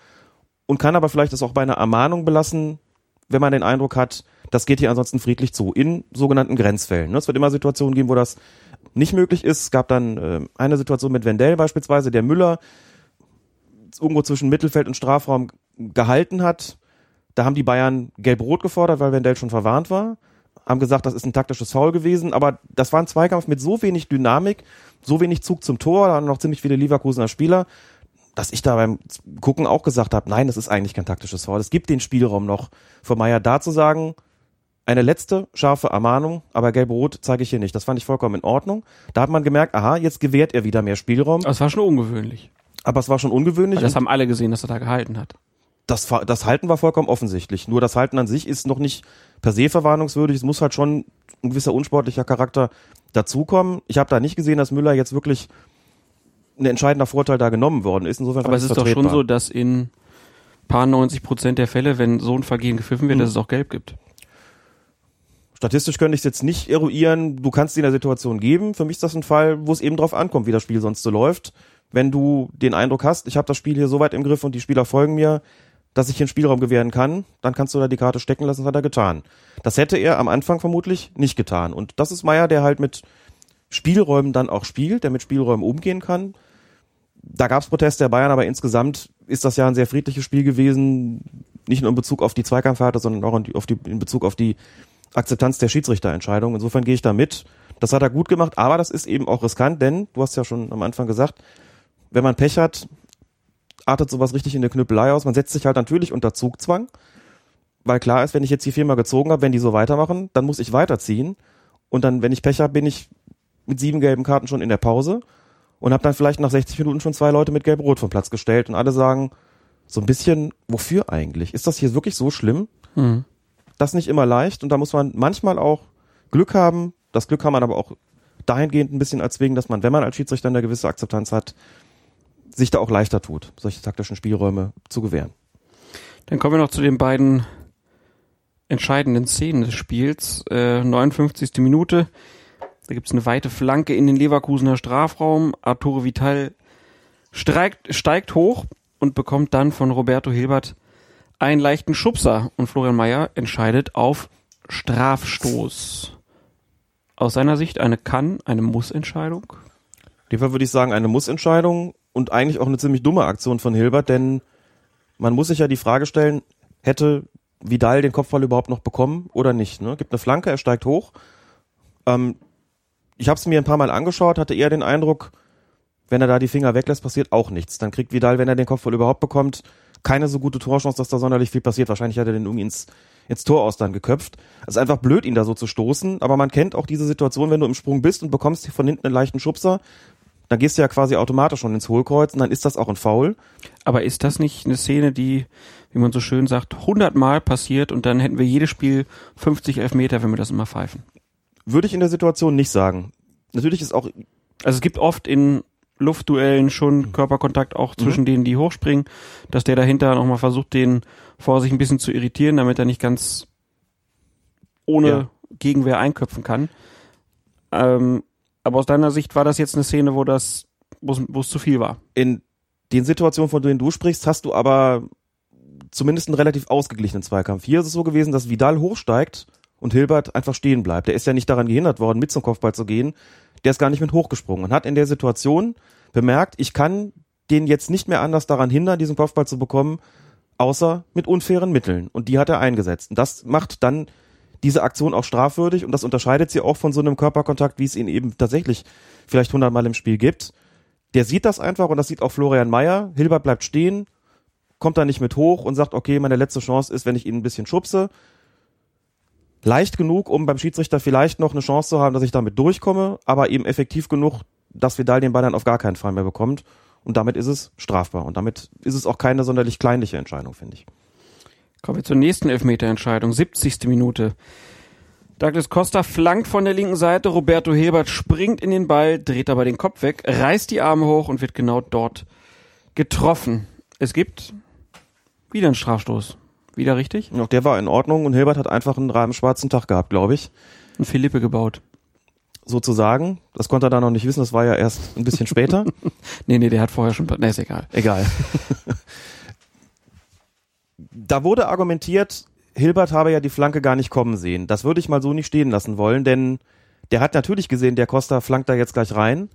Und kann aber vielleicht das auch bei einer Ermahnung belassen, wenn man den Eindruck hat, das geht hier ansonsten friedlich zu, in sogenannten Grenzfällen. Ne? Es wird immer Situationen geben, wo das nicht möglich ist. Es gab dann äh, eine Situation mit Wendell beispielsweise, der Müller irgendwo zwischen Mittelfeld und Strafraum gehalten hat. Da haben die Bayern gelb-rot gefordert, weil Wendell schon verwarnt war. Haben gesagt, das ist ein taktisches Foul gewesen, aber das war ein Zweikampf mit so wenig Dynamik, so wenig Zug zum Tor, da waren noch ziemlich viele Leverkusener Spieler, dass ich da beim Gucken auch gesagt habe, nein, das ist eigentlich kein taktisches Foul. Es gibt den Spielraum noch für Meier da zu sagen, eine letzte scharfe Ermahnung, aber gelb-rot zeige ich hier nicht. Das fand ich vollkommen in Ordnung. Da hat man gemerkt, aha, jetzt gewährt er wieder mehr Spielraum. Das war schon ungewöhnlich. Aber es war schon ungewöhnlich. Weil das haben alle gesehen, dass er da gehalten hat. Das, das Halten war vollkommen offensichtlich. Nur das Halten an sich ist noch nicht per se verwarnungswürdig. Es muss halt schon ein gewisser unsportlicher Charakter dazukommen. Ich habe da nicht gesehen, dass Müller jetzt wirklich ein entscheidender Vorteil da genommen worden ist. Insofern Aber es ist doch schon so, dass in paar 90 Prozent der Fälle, wenn so ein Vergehen gepfiffen wird, mhm. dass es auch gelb gibt. Statistisch könnte ich es jetzt nicht eruieren. Du kannst in der Situation geben. Für mich ist das ein Fall, wo es eben drauf ankommt, wie das Spiel sonst so läuft. Wenn du den Eindruck hast, ich habe das Spiel hier so weit im Griff und die Spieler folgen mir, dass ich hier einen Spielraum gewähren kann, dann kannst du da die Karte stecken lassen, das hat er getan. Das hätte er am Anfang vermutlich nicht getan. Und das ist Meier, der halt mit Spielräumen dann auch spielt, der mit Spielräumen umgehen kann da gab es Proteste der Bayern, aber insgesamt ist das ja ein sehr friedliches Spiel gewesen, nicht nur in Bezug auf die Zweikampfhärte, sondern auch in, die, in Bezug auf die Akzeptanz der Schiedsrichterentscheidung. Insofern gehe ich da mit. Das hat er gut gemacht, aber das ist eben auch riskant, denn du hast ja schon am Anfang gesagt, wenn man Pech hat, artet sowas richtig in der Knüppelei aus. Man setzt sich halt natürlich unter Zugzwang, weil klar ist, wenn ich jetzt hier viermal gezogen habe, wenn die so weitermachen, dann muss ich weiterziehen. Und dann, wenn ich Pech habe, bin ich mit sieben gelben Karten schon in der Pause und habe dann vielleicht nach 60 Minuten schon zwei Leute mit Gelb-Rot vom Platz gestellt und alle sagen so ein bisschen, wofür eigentlich? Ist das hier wirklich so schlimm? Mhm. Das nicht immer leicht und da muss man manchmal auch Glück haben. Das Glück kann man aber auch dahingehend ein bisschen erzwingen, dass man, wenn man als Schiedsrichter eine gewisse Akzeptanz hat, sich da auch leichter tut, solche taktischen Spielräume zu gewähren. Dann kommen wir noch zu den beiden entscheidenden Szenen des Spiels. Äh, 59. Minute. Da gibt's eine weite Flanke in den Leverkusener Strafraum. Arturo Vital steigt, steigt hoch und bekommt dann von Roberto Hilbert einen leichten Schubser und Florian Mayer entscheidet auf Strafstoß. Aus seiner Sicht eine Kann, eine Muss-Entscheidung? In dem Fall würde ich sagen, eine Muss-Entscheidung und eigentlich auch eine ziemlich dumme Aktion von Hilbert, denn man muss sich ja die Frage stellen, hätte Vidal den Kopfball überhaupt noch bekommen oder nicht? Ne? Gibt eine Flanke, er steigt hoch. Ähm, ich habe es mir ein paar Mal angeschaut, hatte eher den Eindruck, wenn er da die Finger weglässt, passiert auch nichts. Dann kriegt Vidal, wenn er den Kopfball überhaupt bekommt, keine so gute Torchance, dass da sonderlich viel passiert. Wahrscheinlich hat er den irgendwie ins, ins Tor aus dann geköpft. Es ist einfach blöd, ihn da so zu stoßen, aber man kennt auch diese Situation, wenn du im Sprung bist und bekommst von hinten einen leichten Schubser, dann gehst du ja quasi automatisch schon ins Hohlkreuz und dann ist das auch ein Foul. Aber ist das nicht eine Szene, die, wie man so schön sagt, hundertmal passiert und dann hätten wir jedes Spiel 50 Elfmeter, wenn wir das immer pfeifen? Würde ich in der Situation nicht sagen. Natürlich ist auch. Also es gibt oft in Luftduellen schon mhm. Körperkontakt auch zwischen mhm. denen, die hochspringen, dass der dahinter nochmal versucht, den vor sich ein bisschen zu irritieren, damit er nicht ganz ohne ja. Gegenwehr einköpfen kann. Ähm, aber aus deiner Sicht war das jetzt eine Szene, wo das, wo es zu viel war. In den Situationen, von denen du sprichst, hast du aber zumindest einen relativ ausgeglichenen Zweikampf. Hier ist es so gewesen, dass Vidal hochsteigt und Hilbert einfach stehen bleibt. Der ist ja nicht daran gehindert worden, mit zum Kopfball zu gehen. Der ist gar nicht mit hochgesprungen und hat in der Situation bemerkt, ich kann den jetzt nicht mehr anders daran hindern, diesen Kopfball zu bekommen, außer mit unfairen Mitteln. Und die hat er eingesetzt. Und das macht dann diese Aktion auch strafwürdig und das unterscheidet sie auch von so einem Körperkontakt, wie es ihn eben tatsächlich vielleicht hundertmal im Spiel gibt. Der sieht das einfach und das sieht auch Florian Mayer. Hilbert bleibt stehen, kommt da nicht mit hoch und sagt, okay, meine letzte Chance ist, wenn ich ihn ein bisschen schubse leicht genug, um beim Schiedsrichter vielleicht noch eine Chance zu haben, dass ich damit durchkomme, aber eben effektiv genug, dass Vidal den Ball dann auf gar keinen Fall mehr bekommt. Und damit ist es strafbar. Und damit ist es auch keine sonderlich kleinliche Entscheidung, finde ich. Kommen wir zur nächsten Elfmeterentscheidung. 70. Minute. Douglas Costa flankt von der linken Seite. Roberto Hilbert springt in den Ball, dreht aber den Kopf weg, reißt die Arme hoch und wird genau dort getroffen. Es gibt wieder einen Strafstoß. Wieder richtig? Auch der war in Ordnung und Hilbert hat einfach einen reinen schwarzen Tag gehabt, glaube ich. Ein Philippe gebaut. sozusagen. Das konnte er da noch nicht wissen, das war ja erst ein bisschen später. Nee, nee, der hat vorher schon, nee, ist egal. Egal. da wurde argumentiert, Hilbert habe ja die Flanke gar nicht kommen sehen. Das würde ich mal so nicht stehen lassen wollen, denn der hat natürlich gesehen, der Costa flankt da jetzt gleich rein,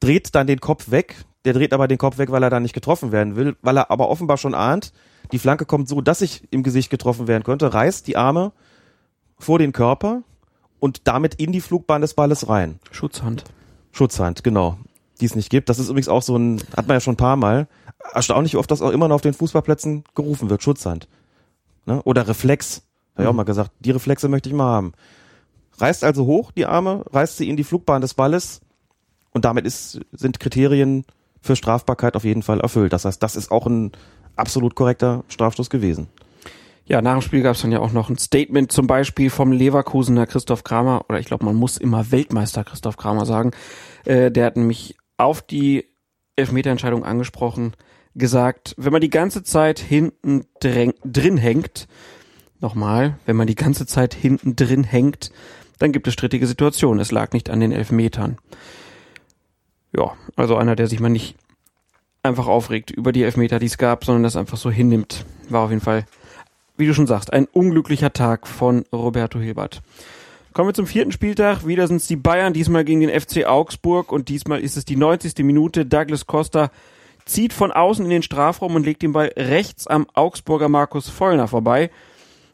dreht dann den Kopf weg. Der dreht aber den Kopf weg, weil er da nicht getroffen werden will, weil er aber offenbar schon ahnt, die Flanke kommt so, dass ich im Gesicht getroffen werden könnte, reißt die Arme vor den Körper und damit in die Flugbahn des Balles rein. Schutzhand. Schutzhand, genau. Die es nicht gibt. Das ist übrigens auch so ein, hat man ja schon ein paar Mal. Erstaunlich oft, dass auch immer noch auf den Fußballplätzen gerufen wird, Schutzhand. Ne? Oder Reflex. Habe ich auch mal gesagt, die Reflexe möchte ich mal haben. Reißt also hoch die Arme, reißt sie in die Flugbahn des Balles und damit ist, sind Kriterien für Strafbarkeit auf jeden Fall erfüllt. Das heißt, das ist auch ein absolut korrekter Strafstoß gewesen. Ja, nach dem Spiel gab es dann ja auch noch ein Statement zum Beispiel vom Leverkusener Christoph Kramer, oder ich glaube, man muss immer Weltmeister Christoph Kramer sagen. Äh, der hat nämlich auf die Elfmeterentscheidung angesprochen, gesagt, wenn man die ganze Zeit hinten drin, hängt, nochmal, wenn man die ganze Zeit hinten drin hängt, dann gibt es strittige Situationen. Es lag nicht an den Elfmetern. Ja, also einer, der sich mal nicht einfach aufregt über die Elfmeter, die es gab, sondern das einfach so hinnimmt. War auf jeden Fall, wie du schon sagst, ein unglücklicher Tag von Roberto Hilbert. Kommen wir zum vierten Spieltag. Wieder sind es die Bayern, diesmal gegen den FC Augsburg und diesmal ist es die 90. Minute. Douglas Costa zieht von außen in den Strafraum und legt den Ball rechts am Augsburger Markus Vollner vorbei.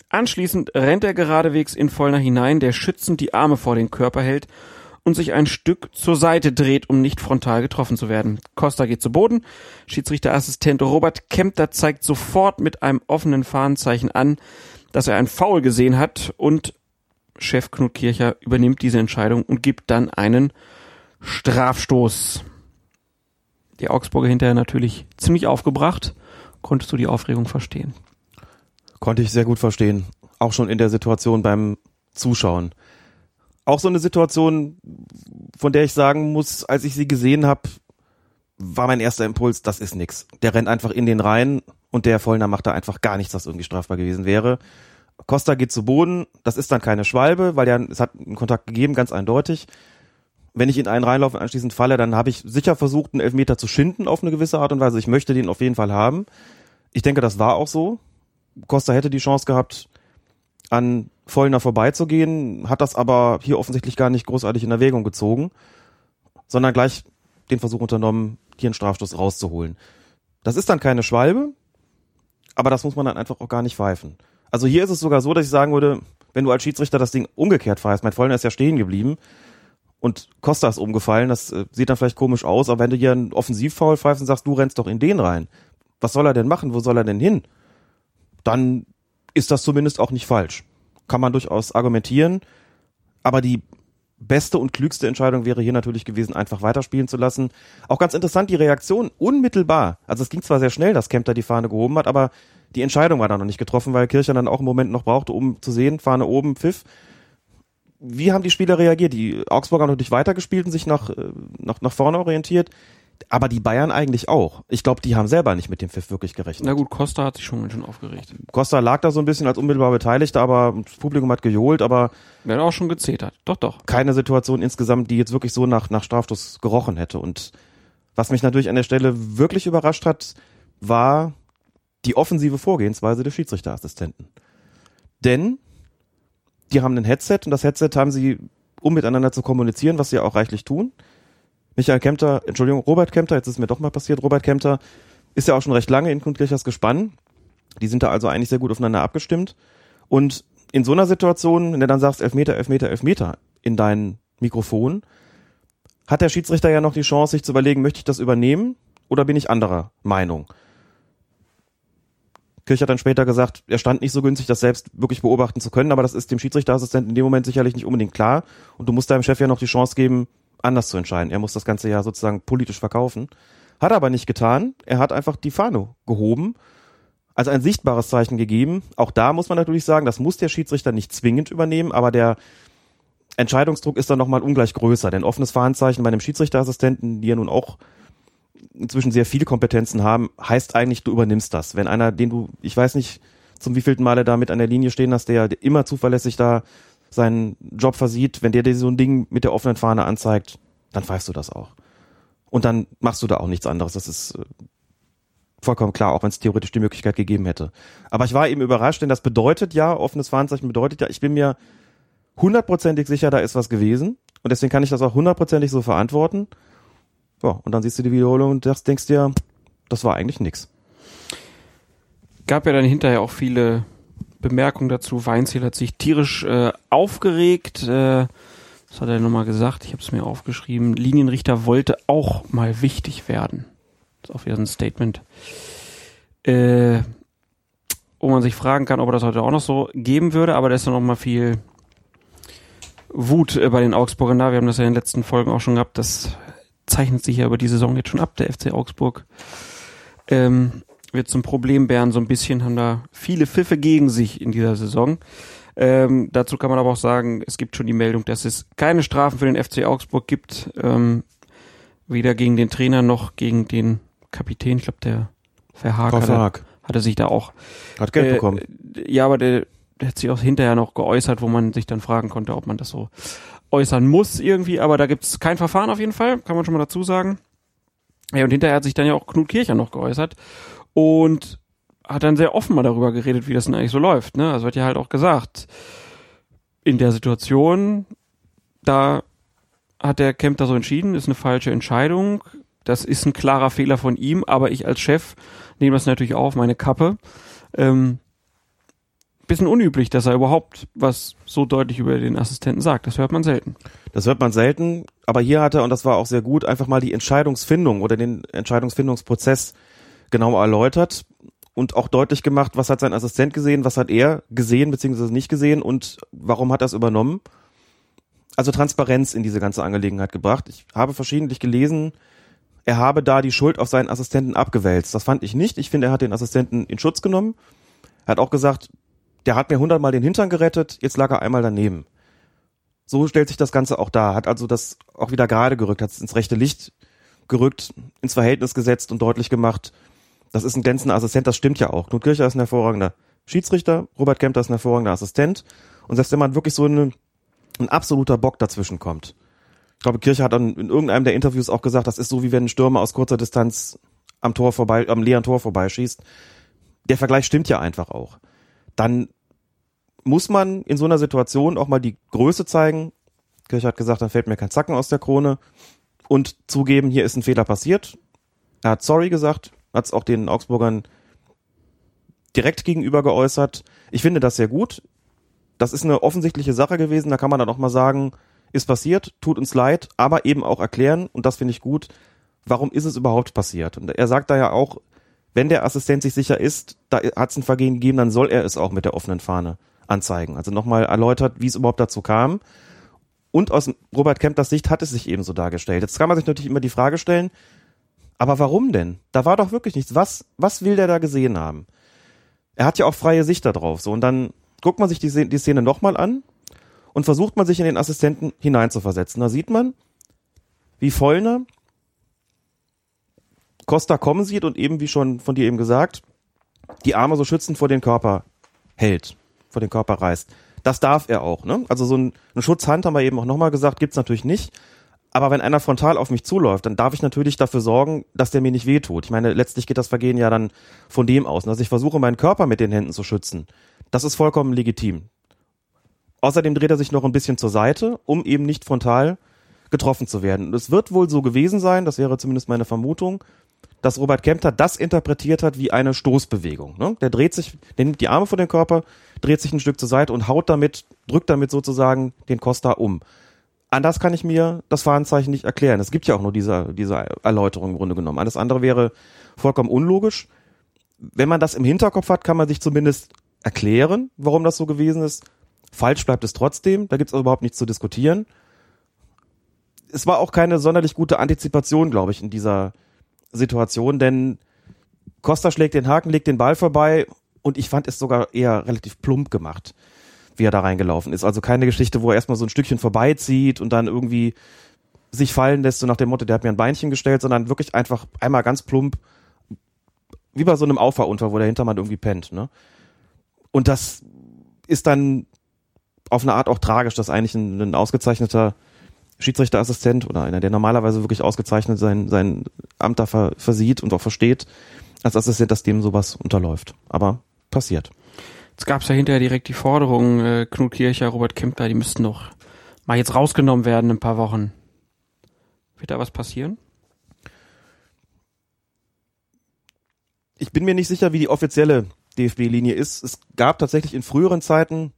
Anschließend rennt er geradewegs in Vollner hinein, der schützend die Arme vor den Körper hält und sich ein Stück zur Seite dreht, um nicht frontal getroffen zu werden. Costa geht zu Boden. Schiedsrichterassistent Robert Kempter zeigt sofort mit einem offenen Fahnenzeichen an, dass er ein Foul gesehen hat und Chef Knut Kircher übernimmt diese Entscheidung und gibt dann einen Strafstoß. Die Augsburger hinterher natürlich ziemlich aufgebracht. Konntest du die Aufregung verstehen? Konnte ich sehr gut verstehen. Auch schon in der Situation beim Zuschauen. Auch so eine Situation, von der ich sagen muss, als ich sie gesehen habe, war mein erster Impuls, das ist nix. Der rennt einfach in den Reihen und der Vollner macht da einfach gar nichts, was irgendwie strafbar gewesen wäre. Costa geht zu Boden, das ist dann keine Schwalbe, weil der, es hat einen Kontakt gegeben, ganz eindeutig. Wenn ich in einen reinlaufe und anschließend falle, dann habe ich sicher versucht, einen Elfmeter zu schinden auf eine gewisse Art und Weise. Ich möchte den auf jeden Fall haben. Ich denke, das war auch so. Costa hätte die Chance gehabt, an Vollner vorbeizugehen, hat das aber hier offensichtlich gar nicht großartig in Erwägung gezogen, sondern gleich den Versuch unternommen, hier einen Strafstoß rauszuholen. Das ist dann keine Schwalbe, aber das muss man dann einfach auch gar nicht pfeifen. Also hier ist es sogar so, dass ich sagen würde, wenn du als Schiedsrichter das Ding umgekehrt pfeifst, mein Vollner ist ja stehen geblieben und Costa ist umgefallen, das äh, sieht dann vielleicht komisch aus, aber wenn du hier einen Offensivfoul pfeifst und sagst, du rennst doch in den rein, was soll er denn machen, wo soll er denn hin? Dann ist das zumindest auch nicht falsch. Kann man durchaus argumentieren, aber die beste und klügste Entscheidung wäre hier natürlich gewesen, einfach weiterspielen zu lassen. Auch ganz interessant, die Reaktion unmittelbar. Also es ging zwar sehr schnell, dass Kempter die Fahne gehoben hat, aber die Entscheidung war da noch nicht getroffen, weil Kircher dann auch einen Moment noch brauchte, um zu sehen, Fahne oben, Pfiff. Wie haben die Spieler reagiert? Die Augsburger haben natürlich weitergespielt und sich nach, äh, nach, nach vorne orientiert. Aber die Bayern eigentlich auch. Ich glaube, die haben selber nicht mit dem Pfiff wirklich gerechnet. Na gut, Costa hat sich schon schön aufgeregt. Costa lag da so ein bisschen als unmittelbar Beteiligter, aber das Publikum hat gejohlt, aber Wer auch schon gezetert. Doch, doch. keine Situation insgesamt, die jetzt wirklich so nach, nach Strafstoß gerochen hätte. Und was mich natürlich an der Stelle wirklich überrascht hat, war die offensive Vorgehensweise des Schiedsrichterassistenten. Denn die haben ein Headset und das Headset haben sie, um miteinander zu kommunizieren, was sie auch reichlich tun. Michael Kempter, Entschuldigung, Robert Kempter, jetzt ist mir doch mal passiert, Robert Kempter ist ja auch schon recht lange in Kundkirchers Gespann. Die sind da also eigentlich sehr gut aufeinander abgestimmt. Und in so einer Situation, wenn du dann sagst, Elfmeter, Elfmeter, Elfmeter in dein Mikrofon, hat der Schiedsrichter ja noch die Chance, sich zu überlegen, möchte ich das übernehmen oder bin ich anderer Meinung? Kirch hat dann später gesagt, er stand nicht so günstig, das selbst wirklich beobachten zu können, aber das ist dem Schiedsrichterassistenten in dem Moment sicherlich nicht unbedingt klar. Und du musst deinem Chef ja noch die Chance geben, anders zu entscheiden. Er muss das Ganze ja sozusagen politisch verkaufen. Hat er aber nicht getan. Er hat einfach die Fahne gehoben, also ein sichtbares Zeichen gegeben. Auch da muss man natürlich sagen, das muss der Schiedsrichter nicht zwingend übernehmen, aber der Entscheidungsdruck ist dann nochmal ungleich größer. Denn offenes Fahnenzeichen bei einem Schiedsrichterassistenten, die ja nun auch inzwischen sehr viele Kompetenzen haben, heißt eigentlich, du übernimmst das. Wenn einer, den du, ich weiß nicht, zum wievielten Male da mit an der Linie stehen hast, der immer zuverlässig da seinen Job versieht, wenn der dir so ein Ding mit der offenen Fahne anzeigt, dann pfeifst du das auch. Und dann machst du da auch nichts anderes. Das ist äh, vollkommen klar, auch wenn es theoretisch die Möglichkeit gegeben hätte. Aber ich war eben überrascht, denn das bedeutet ja, offenes Fahnenzeichen bedeutet ja, ich bin mir hundertprozentig sicher, da ist was gewesen. Und deswegen kann ich das auch hundertprozentig so verantworten. Ja, und dann siehst du die Wiederholung und denkst dir, das war eigentlich nix. Gab ja dann hinterher auch viele Bemerkungen dazu. Weinziel hat sich tierisch äh, aufgeregt. Äh, was hat er nochmal gesagt? Ich habe es mir aufgeschrieben. Linienrichter wollte auch mal wichtig werden. Das ist auch wieder ein Statement. Äh, wo man sich fragen kann, ob er das heute auch noch so geben würde, aber da ist dann noch mal viel Wut äh, bei den Augsburgern da. Wir haben das ja in den letzten Folgen auch schon gehabt. Das zeichnet sich ja über die Saison jetzt schon ab. Der FC Augsburg ähm, wird zum Problembären so ein bisschen, haben da viele Pfiffe gegen sich in dieser Saison. Ähm, dazu kann man aber auch sagen, es gibt schon die Meldung, dass es keine Strafen für den FC Augsburg gibt. Ähm, weder gegen den Trainer noch gegen den Kapitän. Ich glaube, der Verhaag hatte, hatte sich da auch. Hat Geld äh, bekommen. Ja, aber der, der hat sich auch hinterher noch geäußert, wo man sich dann fragen konnte, ob man das so äußern muss irgendwie. Aber da gibt's kein Verfahren auf jeden Fall, kann man schon mal dazu sagen. Ja, und hinterher hat sich dann ja auch Knut Kircher noch geäußert und hat dann sehr offen mal darüber geredet, wie das denn eigentlich so läuft. Ne? Also hat ja halt auch gesagt, in der Situation, da hat der Kempter so entschieden, ist eine falsche Entscheidung. Das ist ein klarer Fehler von ihm, aber ich als Chef nehme das natürlich auf, meine Kappe. Ähm, bisschen unüblich, dass er überhaupt was so deutlich über den Assistenten sagt. Das hört man selten. Das hört man selten, aber hier hat er, und das war auch sehr gut, einfach mal die Entscheidungsfindung oder den Entscheidungsfindungsprozess genau erläutert und auch deutlich gemacht, was hat sein Assistent gesehen, was hat er gesehen bzw. nicht gesehen und warum hat er es übernommen. Also Transparenz in diese ganze Angelegenheit gebracht. Ich habe verschiedentlich gelesen, er habe da die Schuld auf seinen Assistenten abgewälzt. Das fand ich nicht. Ich finde, er hat den Assistenten in Schutz genommen. Er hat auch gesagt, der hat mir hundertmal den Hintern gerettet, jetzt lag er einmal daneben. So stellt sich das Ganze auch da. Hat also das auch wieder gerade gerückt, hat es ins rechte Licht gerückt, ins Verhältnis gesetzt und deutlich gemacht, das ist ein glänzender Assistent, das stimmt ja auch. Knut Kircher ist ein hervorragender Schiedsrichter, Robert Kempter ist ein hervorragender Assistent. Und selbst wenn man wirklich so eine, ein absoluter Bock dazwischen kommt. Ich glaube, Kircher hat dann in irgendeinem der Interviews auch gesagt, das ist so wie wenn ein Stürmer aus kurzer Distanz am Tor vorbei, am leeren Tor vorbeischießt. Der Vergleich stimmt ja einfach auch. Dann muss man in so einer Situation auch mal die Größe zeigen. Kircher hat gesagt, dann fällt mir kein Zacken aus der Krone und zugeben, hier ist ein Fehler passiert. Er hat sorry gesagt, hat es auch den Augsburgern direkt gegenüber geäußert. Ich finde das sehr gut. Das ist eine offensichtliche Sache gewesen. Da kann man dann auch mal sagen, ist passiert, tut uns leid, aber eben auch erklären, und das finde ich gut, warum ist es überhaupt passiert? Und er sagt da ja auch, wenn der Assistent sich sicher ist, da hat es ein Vergehen gegeben, dann soll er es auch mit der offenen Fahne anzeigen. Also nochmal erläutert, wie es überhaupt dazu kam. Und aus Robert Kempters Sicht hat es sich eben so dargestellt. Jetzt kann man sich natürlich immer die Frage stellen, aber warum denn? Da war doch wirklich nichts. Was, was will der da gesehen haben? Er hat ja auch freie Sicht darauf. So, und dann guckt man sich die, die Szene nochmal an und versucht man sich in den Assistenten hineinzuversetzen. Da sieht man, wie Vollner Costa kommen sieht und eben, wie schon von dir eben gesagt, die Arme so schützend vor den Körper hält, vor den Körper reißt. Das darf er auch. Ne? Also so ein, eine Schutzhand, haben wir eben auch nochmal gesagt, gibt's natürlich nicht. Aber wenn einer frontal auf mich zuläuft, dann darf ich natürlich dafür sorgen, dass der mir nicht wehtut. Ich meine, letztlich geht das Vergehen ja dann von dem aus, dass ich versuche, meinen Körper mit den Händen zu schützen. Das ist vollkommen legitim. Außerdem dreht er sich noch ein bisschen zur Seite, um eben nicht frontal getroffen zu werden. Und es wird wohl so gewesen sein, das wäre zumindest meine Vermutung, dass Robert Kempter das interpretiert hat wie eine Stoßbewegung. Ne? Der dreht sich, der nimmt die Arme vor den Körper, dreht sich ein Stück zur Seite und haut damit, drückt damit sozusagen den Costa um anders kann ich mir das Fahnenzeichen nicht erklären. Es gibt ja auch nur diese, diese Erläuterung im Grunde genommen. Alles andere wäre vollkommen unlogisch. Wenn man das im Hinterkopf hat, kann man sich zumindest erklären, warum das so gewesen ist. Falsch bleibt es trotzdem. Da gibt es also überhaupt nichts zu diskutieren. Es war auch keine sonderlich gute Antizipation, glaube ich, in dieser Situation, denn Costa schlägt den Haken, legt den Ball vorbei und ich fand es sogar eher relativ plump gemacht wie er da reingelaufen ist. Also keine Geschichte, wo er erstmal so ein Stückchen vorbeizieht und dann irgendwie sich fallen lässt, so nach dem Motto, der hat mir ein Beinchen gestellt, sondern wirklich einfach einmal ganz plump, wie bei so einem Auffahrunfall, wo der Hintermann irgendwie pennt. Ne? Und das ist dann auf eine Art auch tragisch, dass eigentlich ein, ein ausgezeichneter Schiedsrichterassistent oder einer, der normalerweise wirklich ausgezeichnet sein, sein Amt da ver, versieht und auch versteht, als Assistent, dass dem sowas unterläuft. Aber passiert. Jetzt gab es ja hinterher direkt die Forderung, äh, Knut Kircher, Robert Kempter, die müssten doch mal jetzt rausgenommen werden in ein paar Wochen. Wird da was passieren? Ich bin mir nicht sicher, wie die offizielle DFB-Linie ist. Es gab tatsächlich in früheren Zeiten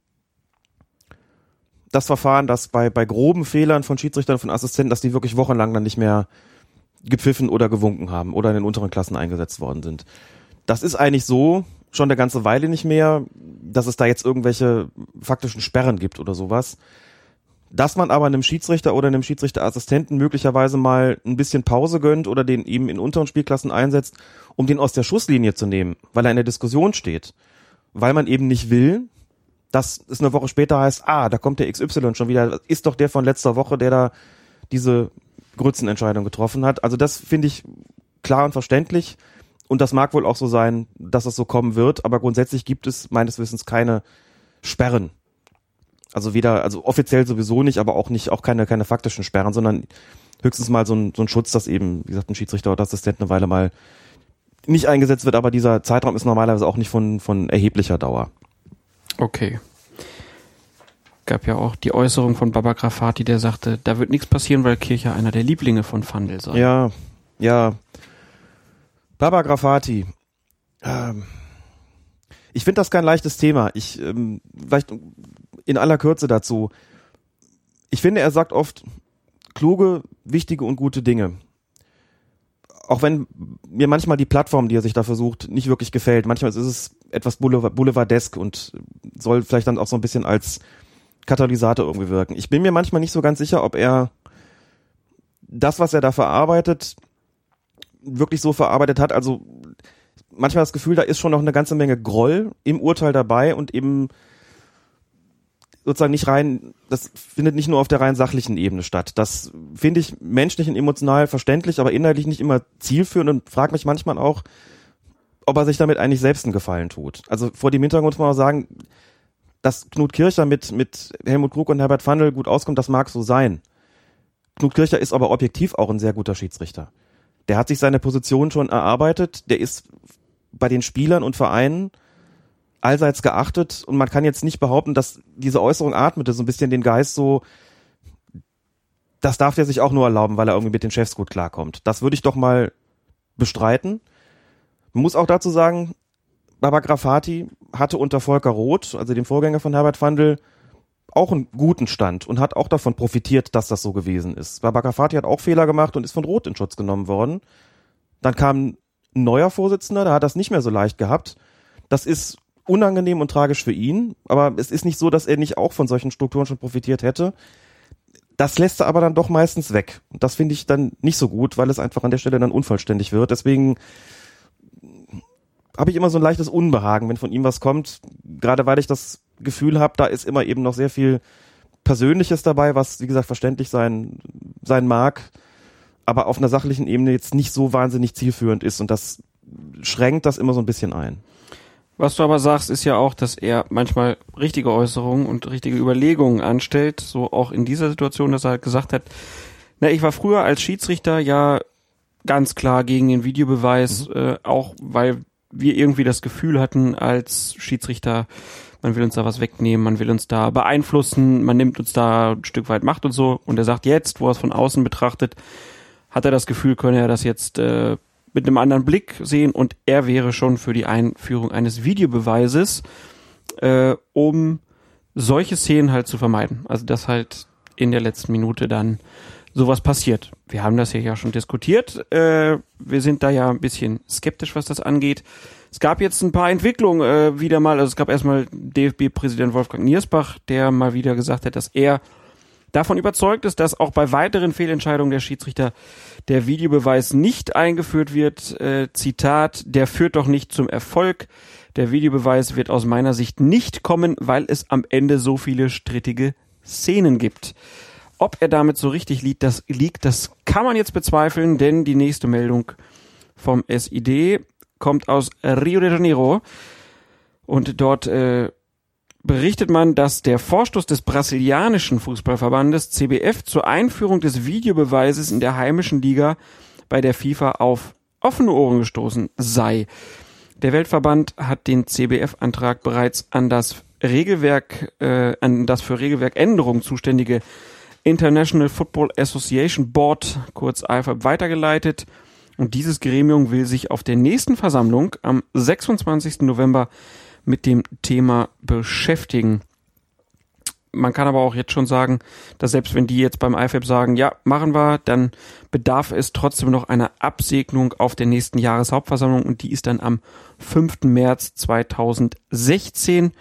das Verfahren, dass bei, bei groben Fehlern von Schiedsrichtern, von Assistenten, dass die wirklich wochenlang dann nicht mehr gepfiffen oder gewunken haben oder in den unteren Klassen eingesetzt worden sind. Das ist eigentlich so schon eine ganze Weile nicht mehr, dass es da jetzt irgendwelche faktischen Sperren gibt oder sowas. Dass man aber einem Schiedsrichter oder einem Schiedsrichterassistenten möglicherweise mal ein bisschen Pause gönnt oder den eben in unteren Spielklassen einsetzt, um den aus der Schusslinie zu nehmen, weil er in der Diskussion steht. Weil man eben nicht will, dass es eine Woche später heißt, ah, da kommt der XY schon wieder, ist doch der von letzter Woche, der da diese Grützenentscheidung getroffen hat. Also das finde ich klar und verständlich. Und das mag wohl auch so sein, dass es so kommen wird, aber grundsätzlich gibt es meines Wissens keine Sperren. Also weder, also offiziell sowieso nicht, aber auch nicht, auch keine, keine faktischen Sperren, sondern höchstens mal so ein, so ein Schutz, dass eben, wie gesagt, ein Schiedsrichter oder Assistent eine Weile mal nicht eingesetzt wird, aber dieser Zeitraum ist normalerweise auch nicht von, von erheblicher Dauer. Okay. Gab ja auch die Äußerung von Baba Grafati, der sagte, da wird nichts passieren, weil Kircher einer der Lieblinge von Fandel sei. Ja, ja. Baba Grafati. Ähm, ich finde das kein leichtes Thema. Ich, ähm, vielleicht in aller Kürze dazu. Ich finde, er sagt oft kluge, wichtige und gute Dinge. Auch wenn mir manchmal die Plattform, die er sich da versucht, nicht wirklich gefällt. Manchmal ist es etwas Boulevardesk und soll vielleicht dann auch so ein bisschen als Katalysator irgendwie wirken. Ich bin mir manchmal nicht so ganz sicher, ob er das, was er da verarbeitet, wirklich so verarbeitet hat. Also manchmal das Gefühl, da ist schon noch eine ganze Menge Groll im Urteil dabei und eben sozusagen nicht rein, das findet nicht nur auf der rein sachlichen Ebene statt. Das finde ich menschlich und emotional verständlich, aber inhaltlich nicht immer zielführend und frage mich manchmal auch, ob er sich damit eigentlich selbst einen Gefallen tut. Also vor dem Hintergrund muss man auch sagen, dass Knut Kircher mit, mit Helmut Krug und Herbert Fandl gut auskommt, das mag so sein. Knut Kircher ist aber objektiv auch ein sehr guter Schiedsrichter. Der hat sich seine Position schon erarbeitet, der ist bei den Spielern und Vereinen allseits geachtet und man kann jetzt nicht behaupten, dass diese Äußerung atmete so ein bisschen den Geist so, das darf der sich auch nur erlauben, weil er irgendwie mit den Chefs gut klarkommt. Das würde ich doch mal bestreiten. Muss auch dazu sagen, Baba Grafati hatte unter Volker Roth, also dem Vorgänger von Herbert Fandl, auch einen guten Stand und hat auch davon profitiert, dass das so gewesen ist. Baba Grafati hat auch Fehler gemacht und ist von Roth in Schutz genommen worden. Dann kam ein neuer Vorsitzender, der hat das nicht mehr so leicht gehabt. Das ist unangenehm und tragisch für ihn, aber es ist nicht so, dass er nicht auch von solchen Strukturen schon profitiert hätte. Das lässt er aber dann doch meistens weg. Und das finde ich dann nicht so gut, weil es einfach an der Stelle dann unvollständig wird. Deswegen habe ich immer so ein leichtes Unbehagen, wenn von ihm was kommt. Gerade weil ich das Gefühl habe, da ist immer eben noch sehr viel Persönliches dabei, was, wie gesagt, verständlich sein, sein mag, aber auf einer sachlichen Ebene jetzt nicht so wahnsinnig zielführend ist. Und das schränkt das immer so ein bisschen ein. Was du aber sagst, ist ja auch, dass er manchmal richtige Äußerungen und richtige Überlegungen anstellt, so auch in dieser Situation, dass er halt gesagt hat, na, ich war früher als Schiedsrichter ja ganz klar gegen den Videobeweis, mhm. äh, auch weil wir irgendwie das Gefühl hatten als Schiedsrichter, man will uns da was wegnehmen, man will uns da beeinflussen, man nimmt uns da ein Stück weit Macht und so. Und er sagt jetzt, wo er es von außen betrachtet, hat er das Gefühl, könne er das jetzt äh, mit einem anderen Blick sehen und er wäre schon für die Einführung eines Videobeweises, äh, um solche Szenen halt zu vermeiden. Also dass halt in der letzten Minute dann sowas passiert. Wir haben das hier ja schon diskutiert. Äh, wir sind da ja ein bisschen skeptisch, was das angeht. Es gab jetzt ein paar Entwicklungen äh, wieder mal. Also es gab erstmal DFB-Präsident Wolfgang Niersbach, der mal wieder gesagt hat, dass er davon überzeugt ist, dass auch bei weiteren Fehlentscheidungen der Schiedsrichter der Videobeweis nicht eingeführt wird. Äh, Zitat, der führt doch nicht zum Erfolg. Der Videobeweis wird aus meiner Sicht nicht kommen, weil es am Ende so viele strittige Szenen gibt. Ob er damit so richtig liegt, das liegt, das kann man jetzt bezweifeln, denn die nächste Meldung vom SID kommt aus Rio de Janeiro und dort äh, berichtet man, dass der Vorstoß des brasilianischen Fußballverbandes CBF zur Einführung des Videobeweises in der heimischen Liga bei der FIFA auf offene Ohren gestoßen sei. Der Weltverband hat den CBF-Antrag bereits an das Regelwerk, äh, an das für Regelwerkänderungen zuständige International Football Association Board, kurz IFAB, weitergeleitet. Und dieses Gremium will sich auf der nächsten Versammlung am 26. November mit dem Thema beschäftigen. Man kann aber auch jetzt schon sagen, dass selbst wenn die jetzt beim IFAB sagen, ja, machen wir, dann bedarf es trotzdem noch einer Absegnung auf der nächsten Jahreshauptversammlung und die ist dann am 5. März 2016.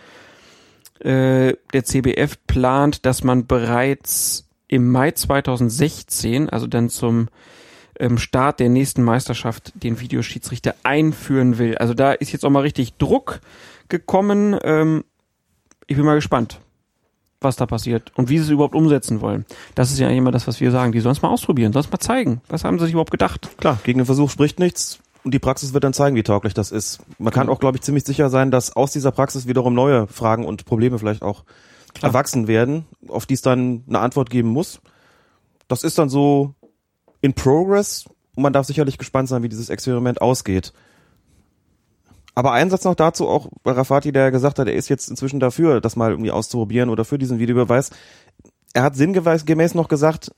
Äh, der CBF plant, dass man bereits im Mai 2016, also dann zum ähm, Start der nächsten Meisterschaft, den Videoschiedsrichter einführen will. Also da ist jetzt auch mal richtig Druck gekommen. Ähm, ich bin mal gespannt, was da passiert und wie sie es überhaupt umsetzen wollen. Das ist ja immer das, was wir sagen. Die sollen es mal ausprobieren, sollen es mal zeigen. Was haben sie sich überhaupt gedacht? Klar, gegen den Versuch spricht nichts. Und die Praxis wird dann zeigen, wie tauglich das ist. Man kann auch, glaube ich, ziemlich sicher sein, dass aus dieser Praxis wiederum neue Fragen und Probleme vielleicht auch Klar. erwachsen werden, auf die es dann eine Antwort geben muss. Das ist dann so in progress und man darf sicherlich gespannt sein, wie dieses Experiment ausgeht. Aber ein Satz noch dazu, auch bei Rafati, der gesagt hat, er ist jetzt inzwischen dafür, das mal irgendwie auszuprobieren oder für diesen Videobeweis. Er hat sinngemäß noch gesagt,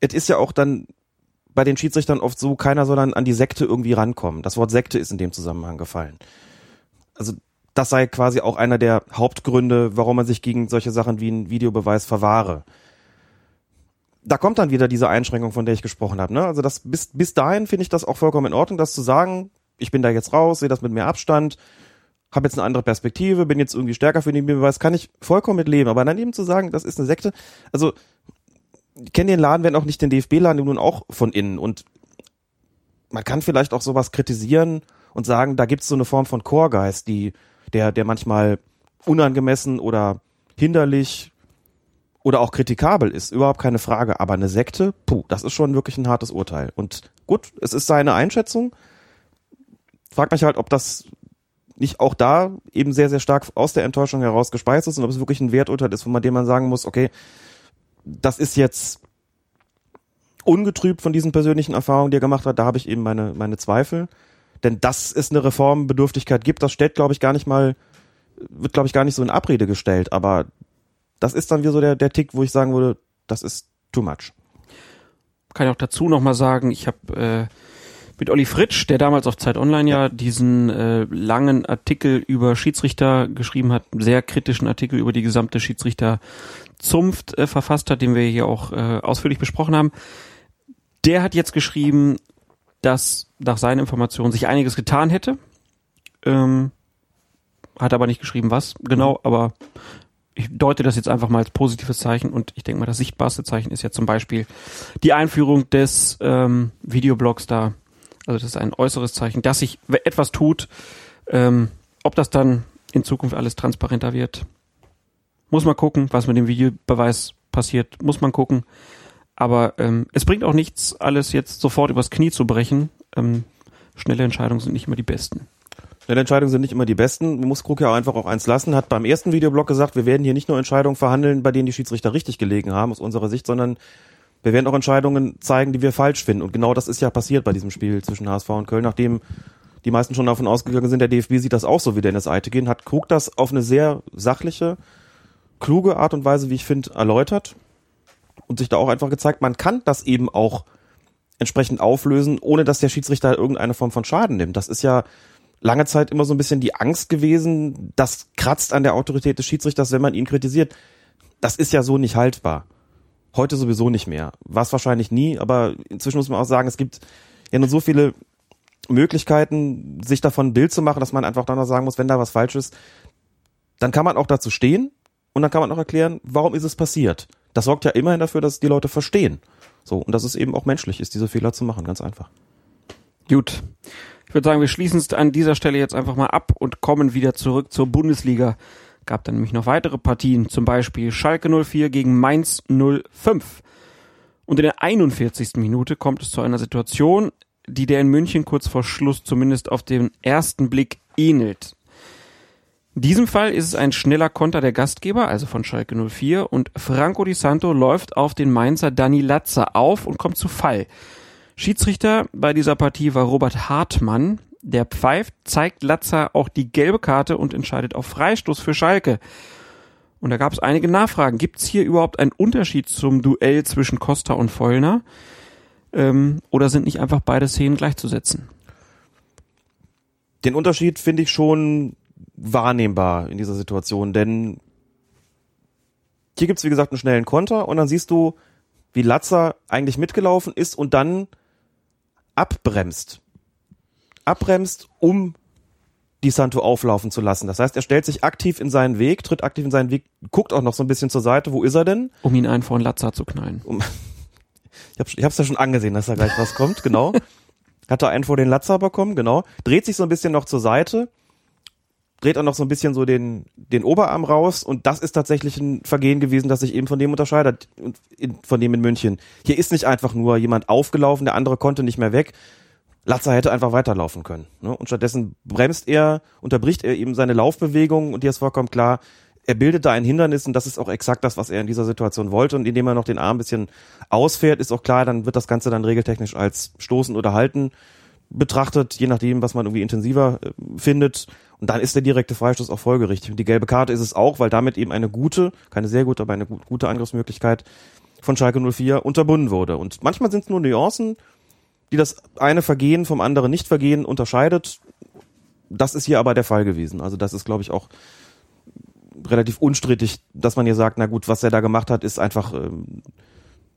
es ist ja auch dann bei den Schiedsrichtern oft so, keiner soll dann an die Sekte irgendwie rankommen. Das Wort Sekte ist in dem Zusammenhang gefallen. Also das sei quasi auch einer der Hauptgründe, warum man sich gegen solche Sachen wie einen Videobeweis verwahre. Da kommt dann wieder diese Einschränkung, von der ich gesprochen habe. Ne? Also das bis, bis dahin finde ich das auch vollkommen in Ordnung, das zu sagen, ich bin da jetzt raus, sehe das mit mehr Abstand, habe jetzt eine andere Perspektive, bin jetzt irgendwie stärker für den Videobeweis, kann ich vollkommen mit leben. Aber dann eben zu sagen, das ist eine Sekte, also kenne den Laden, wenn auch nicht den DFB-Laden, nun auch von innen. Und man kann vielleicht auch sowas kritisieren und sagen, da gibt es so eine Form von Chorgeist, die, der, der manchmal unangemessen oder hinderlich oder auch kritikabel ist, überhaupt keine Frage. Aber eine Sekte, puh, das ist schon wirklich ein hartes Urteil. Und gut, es ist seine Einschätzung. Fragt mich halt, ob das nicht auch da eben sehr, sehr stark aus der Enttäuschung heraus gespeist ist und ob es wirklich ein Werturteil ist, von dem man sagen muss, okay, das ist jetzt ungetrübt von diesen persönlichen Erfahrungen, die er gemacht hat, da habe ich eben meine, meine Zweifel. Denn dass es eine Reformbedürftigkeit gibt, das stellt, glaube ich, gar nicht mal, wird, glaube ich, gar nicht so in Abrede gestellt. Aber das ist dann wieder so der, der Tick, wo ich sagen würde, das ist too much. Kann ich auch dazu nochmal sagen, ich habe äh, mit Olli Fritsch, der damals auf Zeit Online ja, diesen äh, langen Artikel über Schiedsrichter geschrieben hat, sehr kritischen Artikel über die gesamte Schiedsrichterzunft äh, verfasst hat, den wir hier auch äh, ausführlich besprochen haben. Der hat jetzt geschrieben, dass nach seinen Informationen sich einiges getan hätte. Ähm, hat aber nicht geschrieben, was genau, aber ich deute das jetzt einfach mal als positives Zeichen und ich denke mal, das sichtbarste Zeichen ist ja zum Beispiel die Einführung des ähm, Videoblogs da also das ist ein äußeres Zeichen, dass sich etwas tut. Ähm, ob das dann in Zukunft alles transparenter wird, muss man gucken. Was mit dem Videobeweis passiert, muss man gucken. Aber ähm, es bringt auch nichts, alles jetzt sofort übers Knie zu brechen. Ähm, schnelle Entscheidungen sind nicht immer die besten. Schnelle Entscheidungen sind nicht immer die besten. Man muss Krug ja einfach auch eins lassen. Hat beim ersten Videoblog gesagt, wir werden hier nicht nur Entscheidungen verhandeln, bei denen die Schiedsrichter richtig gelegen haben, aus unserer Sicht, sondern wir werden auch Entscheidungen zeigen, die wir falsch finden. Und genau das ist ja passiert bei diesem Spiel zwischen HSV und Köln, nachdem die meisten schon davon ausgegangen sind, der DFB sieht das auch so wie Dennis Eitegen, hat Krug das auf eine sehr sachliche, kluge Art und Weise, wie ich finde, erläutert und sich da auch einfach gezeigt, man kann das eben auch entsprechend auflösen, ohne dass der Schiedsrichter irgendeine Form von Schaden nimmt. Das ist ja lange Zeit immer so ein bisschen die Angst gewesen, das kratzt an der Autorität des Schiedsrichters, wenn man ihn kritisiert. Das ist ja so nicht haltbar. Heute sowieso nicht mehr. War wahrscheinlich nie, aber inzwischen muss man auch sagen, es gibt ja nur so viele Möglichkeiten, sich davon ein Bild zu machen, dass man einfach dann noch sagen muss, wenn da was falsch ist, dann kann man auch dazu stehen und dann kann man auch erklären, warum ist es passiert. Das sorgt ja immerhin dafür, dass die Leute verstehen. So, und dass es eben auch menschlich ist, diese Fehler zu machen, ganz einfach. Gut. Ich würde sagen, wir schließen es an dieser Stelle jetzt einfach mal ab und kommen wieder zurück zur Bundesliga gab dann nämlich noch weitere Partien, zum Beispiel Schalke 04 gegen Mainz 05. Und in der 41. Minute kommt es zu einer Situation, die der in München kurz vor Schluss zumindest auf den ersten Blick ähnelt. In diesem Fall ist es ein schneller Konter der Gastgeber, also von Schalke 04, und Franco Di Santo läuft auf den Mainzer Dani Latzer auf und kommt zu Fall. Schiedsrichter bei dieser Partie war Robert Hartmann. Der pfeift, zeigt Latzer auch die gelbe Karte und entscheidet auf Freistoß für Schalke. Und da gab es einige Nachfragen. Gibt es hier überhaupt einen Unterschied zum Duell zwischen Costa und Vollner? Ähm, oder sind nicht einfach beide Szenen gleichzusetzen? Den Unterschied finde ich schon wahrnehmbar in dieser Situation, denn hier gibt's wie gesagt einen schnellen Konter und dann siehst du, wie Latzer eigentlich mitgelaufen ist und dann abbremst. Abbremst, um die Santo auflaufen zu lassen. Das heißt, er stellt sich aktiv in seinen Weg, tritt aktiv in seinen Weg, guckt auch noch so ein bisschen zur Seite, wo ist er denn? Um ihn einen von Latzer zu knallen. Um, ich, hab, ich hab's ja schon angesehen, dass da gleich was kommt, genau. Hat er einen vor den Latzer bekommen, genau. Dreht sich so ein bisschen noch zur Seite, dreht auch noch so ein bisschen so den, den Oberarm raus und das ist tatsächlich ein Vergehen gewesen, das sich eben von dem unterscheidet, von dem in München. Hier ist nicht einfach nur jemand aufgelaufen, der andere konnte nicht mehr weg. Latzer hätte einfach weiterlaufen können. Ne? Und stattdessen bremst er, unterbricht er eben seine Laufbewegung und dir ist vollkommen klar, er bildet da ein Hindernis und das ist auch exakt das, was er in dieser Situation wollte. Und indem er noch den Arm ein bisschen ausfährt, ist auch klar, dann wird das Ganze dann regeltechnisch als Stoßen oder Halten betrachtet, je nachdem, was man irgendwie intensiver äh, findet. Und dann ist der direkte Freistoß auch folgerichtig. Und die gelbe Karte ist es auch, weil damit eben eine gute, keine sehr gute, aber eine gute Angriffsmöglichkeit von Schalke 04 unterbunden wurde. Und manchmal sind es nur Nuancen, die das eine Vergehen vom anderen Nicht-Vergehen unterscheidet. Das ist hier aber der Fall gewesen. Also das ist, glaube ich, auch relativ unstrittig, dass man hier sagt, na gut, was er da gemacht hat, ist einfach ähm,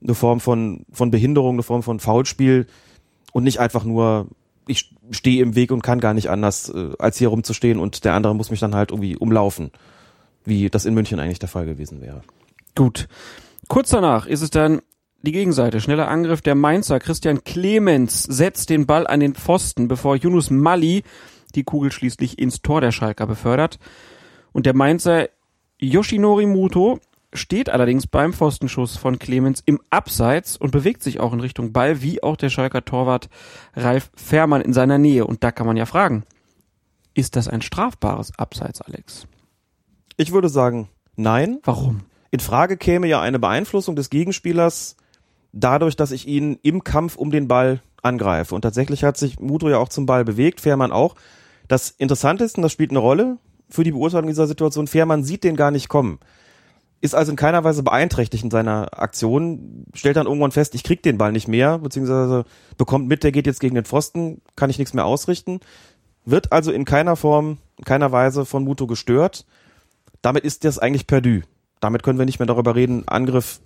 eine Form von, von Behinderung, eine Form von Foulspiel und nicht einfach nur ich stehe im Weg und kann gar nicht anders, äh, als hier rumzustehen und der andere muss mich dann halt irgendwie umlaufen, wie das in München eigentlich der Fall gewesen wäre. Gut. Kurz danach ist es dann die Gegenseite. Schneller Angriff der Mainzer. Christian Clemens setzt den Ball an den Pfosten, bevor Yunus Mali die Kugel schließlich ins Tor der Schalker befördert. Und der Mainzer Yoshinori Muto steht allerdings beim Pfostenschuss von Clemens im Abseits und bewegt sich auch in Richtung Ball, wie auch der Schalker Torwart Ralf Fährmann in seiner Nähe. Und da kann man ja fragen, ist das ein strafbares Abseits, Alex? Ich würde sagen, nein. Warum? In Frage käme ja eine Beeinflussung des Gegenspielers dadurch, dass ich ihn im Kampf um den Ball angreife. Und tatsächlich hat sich Muto ja auch zum Ball bewegt, Fährmann auch. Das Interessante ist, und das spielt eine Rolle für die Beurteilung dieser Situation, Fährmann sieht den gar nicht kommen ist also in keiner Weise beeinträchtigt in seiner Aktion, stellt dann irgendwann fest, ich krieg den Ball nicht mehr, beziehungsweise bekommt mit, der geht jetzt gegen den Pfosten, kann ich nichts mehr ausrichten, wird also in keiner Form, in keiner Weise von Muto gestört. Damit ist das eigentlich perdu. Damit können wir nicht mehr darüber reden, Angriff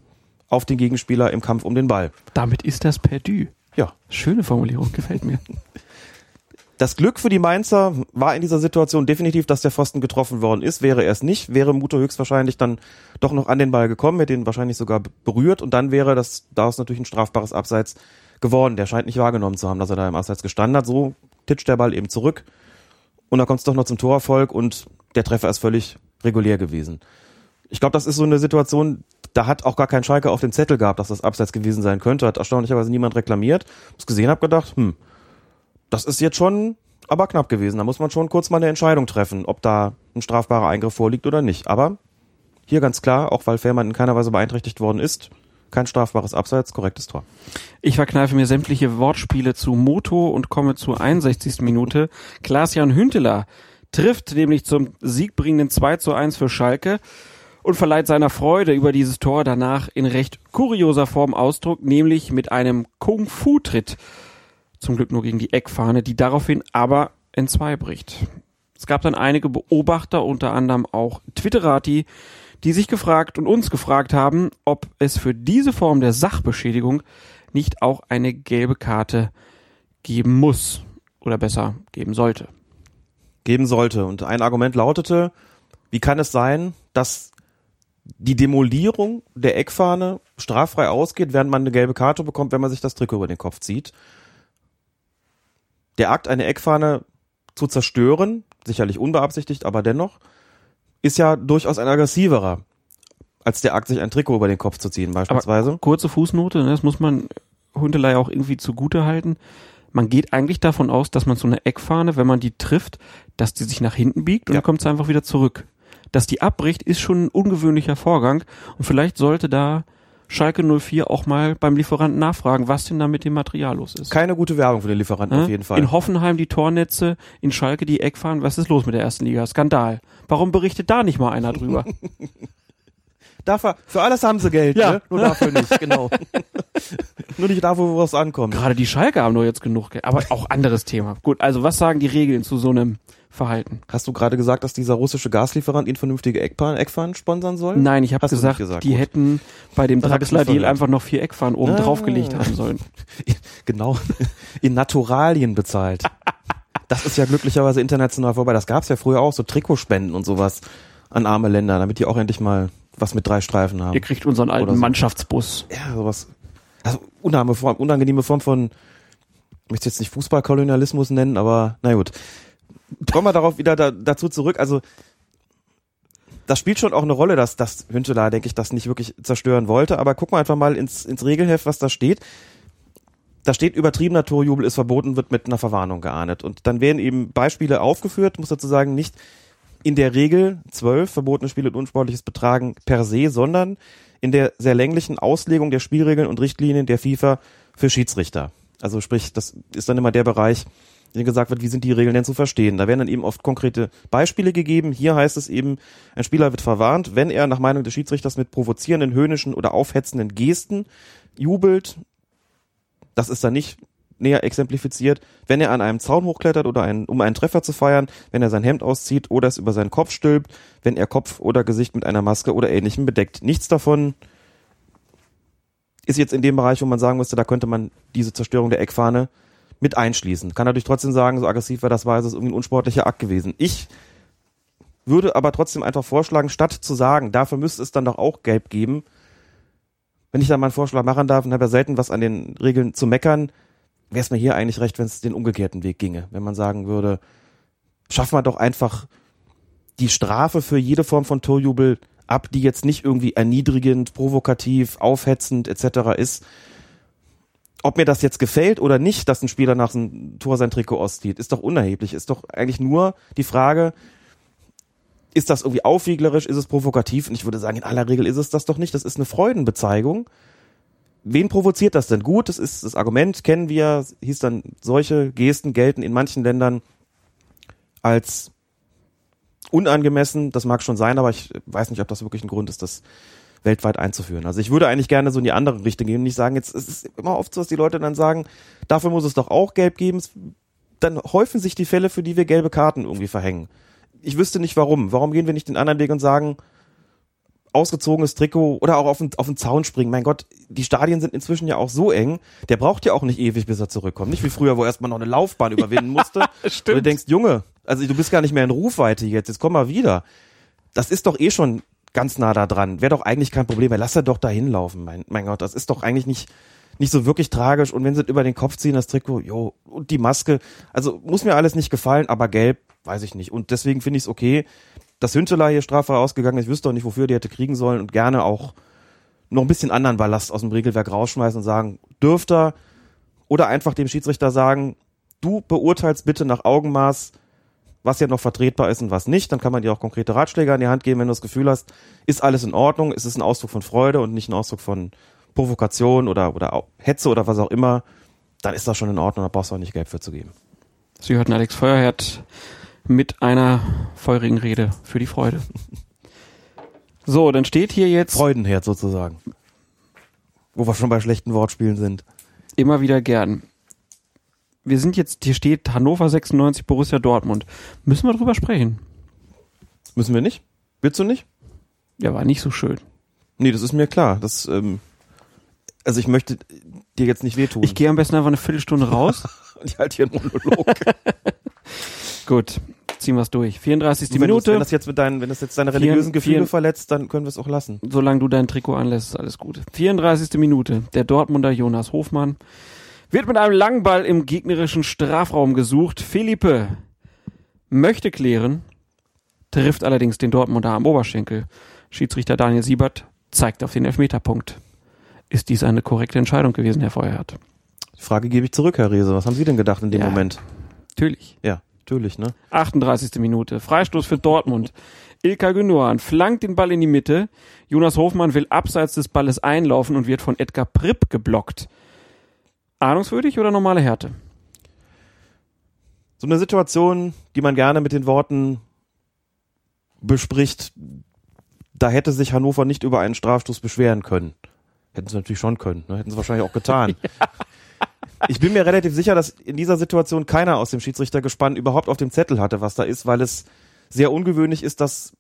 auf den Gegenspieler im Kampf um den Ball. Damit ist das perdu. Ja. Schöne Formulierung, gefällt mir. Das Glück für die Mainzer war in dieser Situation definitiv, dass der Pfosten getroffen worden ist. Wäre er es nicht, wäre Muto höchstwahrscheinlich dann doch noch an den Ball gekommen, hätte ihn wahrscheinlich sogar berührt und dann wäre das daraus natürlich ein strafbares Abseits geworden. Der scheint nicht wahrgenommen zu haben, dass er da im Abseits gestanden hat. So titscht der Ball eben zurück und dann kommt es doch noch zum Torerfolg und der Treffer ist völlig regulär gewesen. Ich glaube, das ist so eine Situation, da hat auch gar kein Schalke auf dem Zettel gehabt, dass das Abseits gewesen sein könnte. Hat erstaunlicherweise niemand reklamiert. Ich gesehen habe, gedacht, hm, das ist jetzt schon aber knapp gewesen. Da muss man schon kurz mal eine Entscheidung treffen, ob da ein strafbarer Eingriff vorliegt oder nicht. Aber hier ganz klar, auch weil Fährmann in keiner Weise beeinträchtigt worden ist, kein strafbares Abseits, korrektes Tor. Ich verkneife mir sämtliche Wortspiele zu Moto und komme zur 61. Minute. Klaas-Jan Hünteler trifft nämlich zum siegbringenden 2 zu 1 für Schalke und verleiht seiner Freude über dieses Tor danach in recht kurioser Form Ausdruck, nämlich mit einem Kung-Fu-Tritt zum Glück nur gegen die Eckfahne, die daraufhin aber entzwei bricht. Es gab dann einige Beobachter, unter anderem auch Twitterati, die sich gefragt und uns gefragt haben, ob es für diese Form der Sachbeschädigung nicht auch eine gelbe Karte geben muss oder besser geben sollte. Geben sollte. Und ein Argument lautete, wie kann es sein, dass die Demolierung der Eckfahne straffrei ausgeht, während man eine gelbe Karte bekommt, wenn man sich das Trikot über den Kopf zieht? der Akt, eine Eckfahne zu zerstören, sicherlich unbeabsichtigt, aber dennoch, ist ja durchaus ein aggressiverer, als der Akt, sich ein Trikot über den Kopf zu ziehen, beispielsweise. Aber kurze Fußnote, ne, das muss man Hundelei auch irgendwie zugute halten. man geht eigentlich davon aus, dass man so eine Eckfahne, wenn man die trifft, dass die sich nach hinten biegt und Ja. dann kommt sie einfach wieder zurück. Dass die abbricht, ist schon ein ungewöhnlicher Vorgang und vielleicht sollte da Schalke 04 auch mal beim Lieferanten nachfragen, was denn da mit dem Material los ist. Keine gute Werbung für den Lieferanten Ne? auf jeden Fall. In Hoffenheim die Tornetze, in Schalke die Eckfahnen. Was ist los mit der ersten Liga? Skandal. Warum berichtet da nicht mal einer drüber? Dafür, für alles haben sie Geld, Ja. ne? Nur dafür nicht, genau. Nur nicht da, wo es ankommt. Gerade die Schalke haben doch jetzt genug Geld. Aber auch anderes Thema. Gut, also was sagen die Regeln zu so einem Verhalten? Hast du gerade gesagt, dass dieser russische Gaslieferant ihn vernünftige Eckfahnen sponsern soll? Nein, ich habe gesagt, gesagt, die gut. hätten bei dem Draxler-Deal einfach noch vier Eckfahnen oben Ah. draufgelegt haben sollen. Genau. In Naturalien bezahlt. Das ist ja glücklicherweise international vorbei. Das gab's ja früher auch, so Trikotspenden und sowas an arme Länder, damit die auch endlich mal was mit drei Streifen haben. Ihr kriegt unseren alten so. Mannschaftsbus. Ja, sowas. Also unangenehme Form, unangenehme Form von, ich möchte jetzt nicht Fußballkolonialismus nennen, aber na gut. Kommen wir darauf wieder da, dazu zurück. Also das spielt schon auch eine Rolle, dass das Hünteler, denke ich, das nicht wirklich zerstören wollte. Aber gucken wir einfach mal ins, ins Regelheft, was da steht. Da steht, übertriebener Torjubel ist verboten, wird mit einer Verwarnung geahndet. Und dann werden eben Beispiele aufgeführt, muss dazu sagen, nicht in der Regel zwölf verbotene Spiele und unsportliches Betragen per se, sondern in der sehr länglichen Auslegung der Spielregeln und Richtlinien der FIFA für Schiedsrichter. Also sprich, das ist dann immer der Bereich, in dem gesagt wird, wie sind die Regeln denn zu verstehen. Da werden dann eben oft konkrete Beispiele gegeben. Hier heißt es eben, ein Spieler wird verwarnt, wenn er nach Meinung des Schiedsrichters mit provozierenden, höhnischen oder aufhetzenden Gesten jubelt. Das ist dann nicht näher exemplifiziert, wenn er an einem Zaun hochklettert oder einen, um einen Treffer zu feiern, wenn er sein Hemd auszieht oder es über seinen Kopf stülpt, wenn er Kopf oder Gesicht mit einer Maske oder ähnlichem bedeckt. Nichts davon ist jetzt in dem Bereich, wo man sagen müsste, da könnte man diese Zerstörung der Eckfahne mit einschließen. Kann natürlich trotzdem sagen, so aggressiv war das war, ist es irgendwie ein unsportlicher Akt gewesen. Ich würde aber trotzdem einfach vorschlagen, statt zu sagen, dafür müsste es dann doch auch gelb geben, wenn ich da mal einen Vorschlag machen darf und habe ja selten was an den Regeln zu meckern, wäre es mir hier eigentlich recht, wenn es den umgekehrten Weg ginge. Wenn man sagen würde, schaffen wir doch einfach die Strafe für jede Form von Torjubel ab, die jetzt nicht irgendwie erniedrigend, provokativ, aufhetzend etc. ist. Ob mir das jetzt gefällt oder nicht, dass ein Spieler nach einem Tor sein Trikot auszieht, ist doch unerheblich. Ist doch eigentlich nur die Frage, ist das irgendwie aufwieglerisch, ist es provokativ? Und ich würde sagen, in aller Regel ist es das doch nicht. Das ist eine Freudenbezeigung. Wen provoziert das denn? Gut, das ist das Argument, kennen wir, hieß dann, solche Gesten gelten in manchen Ländern als unangemessen. Das mag schon sein, aber ich weiß nicht, ob das wirklich ein Grund ist, das weltweit einzuführen. Also ich würde eigentlich gerne so in die andere Richtung gehen und nicht sagen, jetzt es ist immer oft so, dass die Leute dann sagen, dafür muss es doch auch gelb geben. Dann häufen sich die Fälle, für die wir gelbe Karten irgendwie verhängen. Ich wüsste nicht warum. Warum gehen wir nicht den anderen Weg und sagen, ausgezogenes Trikot oder auch auf den, auf den Zaun springen. Mein Gott, die Stadien sind inzwischen ja auch so eng, der braucht ja auch nicht ewig, bis er zurückkommt. Nicht wie früher, wo erstmal noch eine Laufbahn überwinden musste. Und du denkst, Junge, also du bist gar nicht mehr in Rufweite jetzt, jetzt komm mal wieder. Das ist doch eh schon ganz nah da dran. Wäre doch eigentlich kein Problem. Lass er doch da hinlaufen, mein, mein Gott. Das ist doch eigentlich nicht, nicht so wirklich tragisch. Und wenn sie über den Kopf ziehen, das Trikot, jo, und die Maske. Also muss mir alles nicht gefallen, aber gelb, weiß ich nicht. Und deswegen finde ich es okay, dass Hünteler hier straffrei ausgegangen ist. Ich wüsste auch nicht, wofür die hätte kriegen sollen und gerne auch noch ein bisschen anderen Ballast aus dem Regelwerk rausschmeißen und sagen, dürft er oder einfach dem Schiedsrichter sagen, du beurteilst bitte nach Augenmaß, was ja noch vertretbar ist und was nicht. Dann kann man dir auch konkrete Ratschläge an die Hand geben, wenn du das Gefühl hast, ist alles in Ordnung, ist es ein Ausdruck von Freude und nicht ein Ausdruck von Provokation oder, oder Hetze oder was auch immer, dann ist das schon in Ordnung, da brauchst du auch nicht Geld für zu geben. Sie hörten Alex Feuerherd mit einer feurigen Rede für die Freude. So, dann steht hier jetzt Freudenherd sozusagen. Wo wir schon bei schlechten Wortspielen sind. immer wieder gern. Wir sind jetzt, hier steht Hannover 96, Borussia Dortmund. Müssen wir drüber sprechen? Müssen wir nicht? Willst du nicht? Ja, war nicht so schön. Nee, das ist mir klar. Das, ähm, also ich möchte dir jetzt nicht wehtun. Ich gehe am besten einfach eine Viertelstunde raus. ich halte hier einen Monolog. Gut, ziehen wir es durch. 34. wenn, du's- wenn Minute. das jetzt mit deinen, wenn das jetzt deine Vier- religiösen Gefühle vier- verletzt, dann können wir es auch lassen. Solange du dein Trikot anlässt, ist alles gut. 34. Minute. Der Dortmunder Jonas Hofmann wird mit einem langen Ball im gegnerischen Strafraum gesucht. Philippe möchte klären, trifft allerdings den Dortmunder am Oberschenkel. Schiedsrichter Daniel Siebert zeigt auf den Elfmeterpunkt. Ist dies eine korrekte Entscheidung gewesen, Herr Feuerhardt? Die Frage gebe ich zurück, Herr Rehse. Was haben Sie denn gedacht in dem Ja. Moment? Natürlich. Ja, natürlich, ne? 38. Minute. Freistoß für Dortmund. Ilkay Gündogan flankt den Ball in die Mitte. Jonas Hofmann will abseits des Balles einlaufen und wird von Edgar Pripp geblockt. Ahnungswürdig oder normale Härte? So eine Situation, die man gerne mit den Worten bespricht, da hätte sich Hannover nicht über einen Strafstoß beschweren können. Hätten sie natürlich schon können, ne? hätten sie wahrscheinlich auch getan. Ich bin mir relativ sicher, dass in dieser Situation keiner aus dem Schiedsrichtergespann überhaupt auf dem Zettel hatte, was da ist, weil es sehr ungewöhnlich ist, dass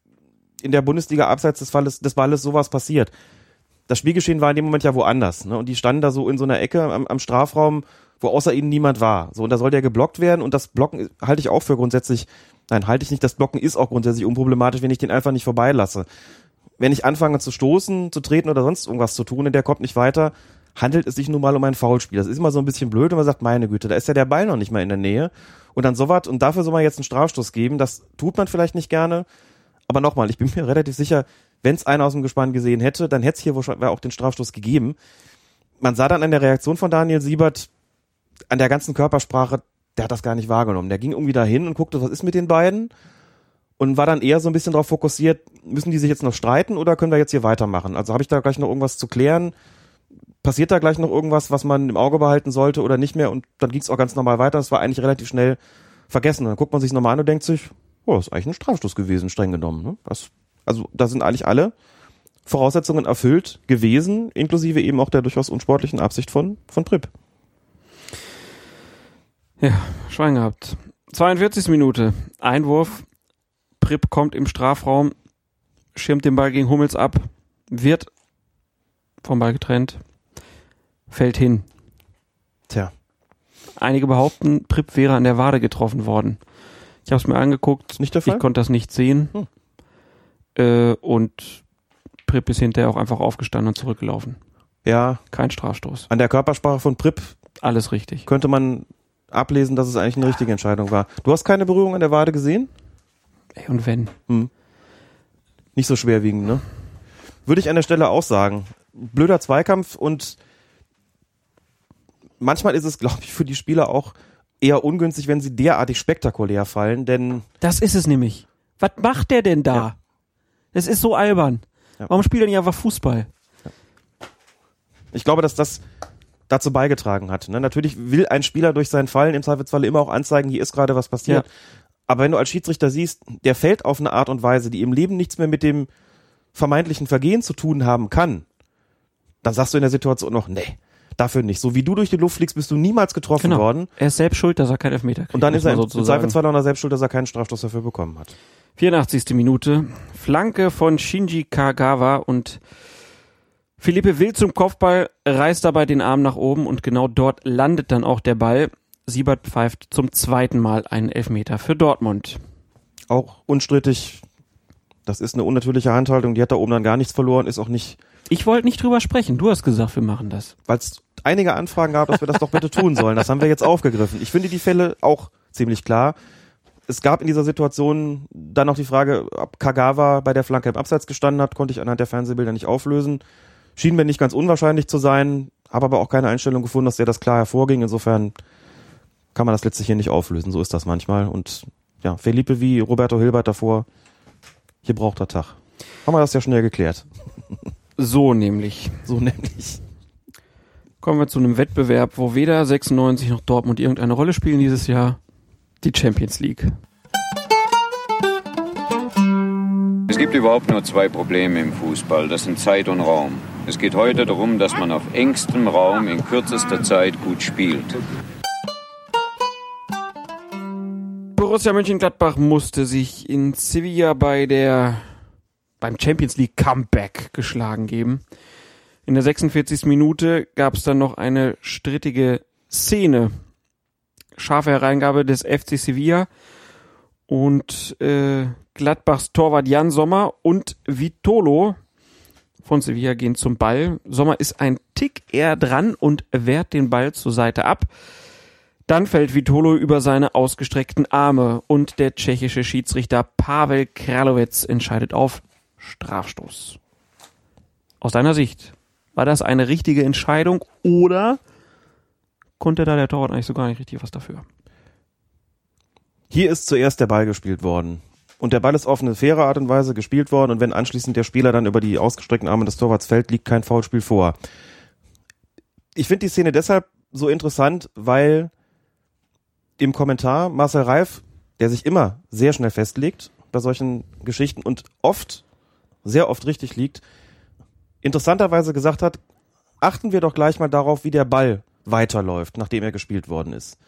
in der Bundesliga abseits des, Falles, des Balles sowas passiert. Das Spielgeschehen war in dem Moment ja woanders. Ne? Und die standen da so in so einer Ecke am, am Strafraum, wo außer ihnen niemand war. So, und da soll der geblockt werden und das Blocken halte ich auch für grundsätzlich, nein, halte ich nicht, das Blocken ist auch grundsätzlich unproblematisch, wenn ich den einfach nicht vorbeilasse. Wenn ich anfange zu stoßen, zu treten oder sonst irgendwas zu tun und der kommt nicht weiter, handelt es sich nun mal um ein Foulspiel. Das ist immer so ein bisschen blöd, wenn man sagt, meine Güte, da ist ja der Ball noch nicht mal in der Nähe. Und dann sowas, und dafür soll man jetzt einen Strafstoß geben, das tut man vielleicht nicht gerne. Aber nochmal, ich bin mir relativ sicher, wenn es einer aus dem Gespann gesehen hätte, dann hätte es hier wahrscheinlich auch den Strafstoß gegeben. Man sah dann an der Reaktion von Daniel Siebert, an der ganzen Körpersprache, der hat das gar nicht wahrgenommen. Der ging irgendwie dahin und guckte, was ist mit den beiden? Und war dann eher so ein bisschen darauf fokussiert, müssen die sich jetzt noch streiten oder können wir jetzt hier weitermachen? Also habe ich da gleich noch irgendwas zu klären? Passiert da gleich noch irgendwas, was man im Auge behalten sollte oder nicht mehr? Und dann ging es auch ganz normal weiter. Das war eigentlich relativ schnell vergessen. Und dann guckt man sich nochmal an und denkt sich, oh, das ist eigentlich ein Strafstoß gewesen, streng genommen. Ne? Das, also da sind eigentlich alle Voraussetzungen erfüllt gewesen, inklusive eben auch der durchaus unsportlichen Absicht von, von Pripp. Ja, Schwein gehabt. 42. Minute. Einwurf. Pripp kommt im Strafraum, schirmt den Ball gegen Hummels ab, wird vom Ball getrennt, fällt hin. Tja, Einige behaupten, Pripp wäre an der Wade getroffen worden. Ich habe es mir angeguckt. Nicht der Fall? Ich konnte das nicht sehen. Hm. Äh, und Pripp ist hinterher auch einfach aufgestanden und zurückgelaufen. ja, Kein Strafstoß. an der Körpersprache von Pripp Alles richtig. könnte man ablesen, dass es eigentlich eine richtige Entscheidung war. Du hast keine Berührung an der Wade gesehen? Ey, und wenn? Nicht so schwerwiegend, ne? Würde ich an der Stelle auch sagen. Blöder Zweikampf und manchmal ist es, glaube ich, für die Spieler auch eher ungünstig, wenn sie derartig spektakulär fallen, denn Das ist es nämlich. Was macht der denn da? Ja. Das ist so albern. Ja. Warum spielt er nicht einfach Fußball? ich glaube, dass das dazu beigetragen hat. Ne? Natürlich will ein Spieler durch seinen Fallen im Zweifelsfalle immer auch anzeigen, hier ist gerade was passiert. Ja. Aber wenn du als Schiedsrichter siehst, der fällt auf eine Art und Weise, die im Leben nichts mehr mit dem vermeintlichen Vergehen zu tun haben kann, dann sagst du in der Situation noch, nee, dafür nicht. So wie du durch die Luft fliegst, bist du niemals getroffen worden. Er ist selbst schuld, dass er keinen Elfmeter kriegt. Und dann ist er im. Zweifelsfall auch noch selbst schuld, dass er keinen Strafstoß dafür bekommen hat. 84. Minute. Flanke von Shinji Kagawa und Philippe will zum Kopfball, reißt dabei den Arm nach oben und genau dort landet dann auch der Ball. Siebert pfeift zum zweiten Mal einen Elfmeter für Dortmund. Auch unstrittig, das ist eine unnatürliche Handhaltung, die hat da oben dann gar nichts verloren, ist auch nicht, Ich wollte nicht drüber sprechen. Du hast gesagt, wir machen das. weil es einige Anfragen gab, dass wir das doch bitte tun sollen. Das haben wir jetzt aufgegriffen. Ich finde die Fälle auch ziemlich klar. Es gab in dieser Situation dann noch die Frage, ob Kagawa bei der Flanke im Abseits gestanden hat, konnte ich anhand der Fernsehbilder nicht auflösen. Schien mir nicht ganz unwahrscheinlich zu sein, habe aber auch keine Einstellung gefunden, dass der das klar hervorging. Insofern kann man das letztlich hier nicht auflösen. So ist das manchmal. Und ja, Felipe wie Roberto Hilbert davor, hier braucht er Tag. Haben wir das ja schnell geklärt. So nämlich. So nämlich. Kommen wir zu einem Wettbewerb, wo weder 96 noch Dortmund irgendeine Rolle spielen dieses Jahr. Die Champions League. Es gibt überhaupt nur zwei Probleme im Fußball, das sind Zeit und Raum. Es geht heute darum, dass man auf engstem Raum in kürzester Zeit gut spielt. Borussia Mönchengladbach musste sich in Sevilla bei der beim Champions League Comeback geschlagen geben. In der 46. Minute gab es dann noch eine strittige Szene. Scharfe Hereingabe des FC Sevilla und äh, Gladbachs Torwart Jan Sommer und Vitolo von Sevilla gehen zum Ball. Sommer ist ein Tick eher dran und wehrt den Ball zur Seite ab. Dann fällt Vitolo über seine ausgestreckten Arme und der tschechische Schiedsrichter Pavel Kralowitz entscheidet auf Strafstoß. Aus deiner Sicht, war das eine richtige Entscheidung oder konnte da der Torwart eigentlich so gar nicht richtig was dafür. Hier ist zuerst der Ball gespielt worden. Und der Ball ist auf eine faire Art und Weise gespielt worden. Und wenn anschließend der Spieler dann über die ausgestreckten Arme des Torwarts fällt, liegt kein Foulspiel vor. Ich finde die Szene deshalb so interessant, weil im Kommentar Marcel Reif, der sich immer sehr schnell festlegt bei solchen Geschichten und oft, sehr oft richtig liegt, interessanterweise gesagt hat, achten wir doch gleich mal darauf, wie der Ball weiterläuft, nachdem er gespielt worden ist.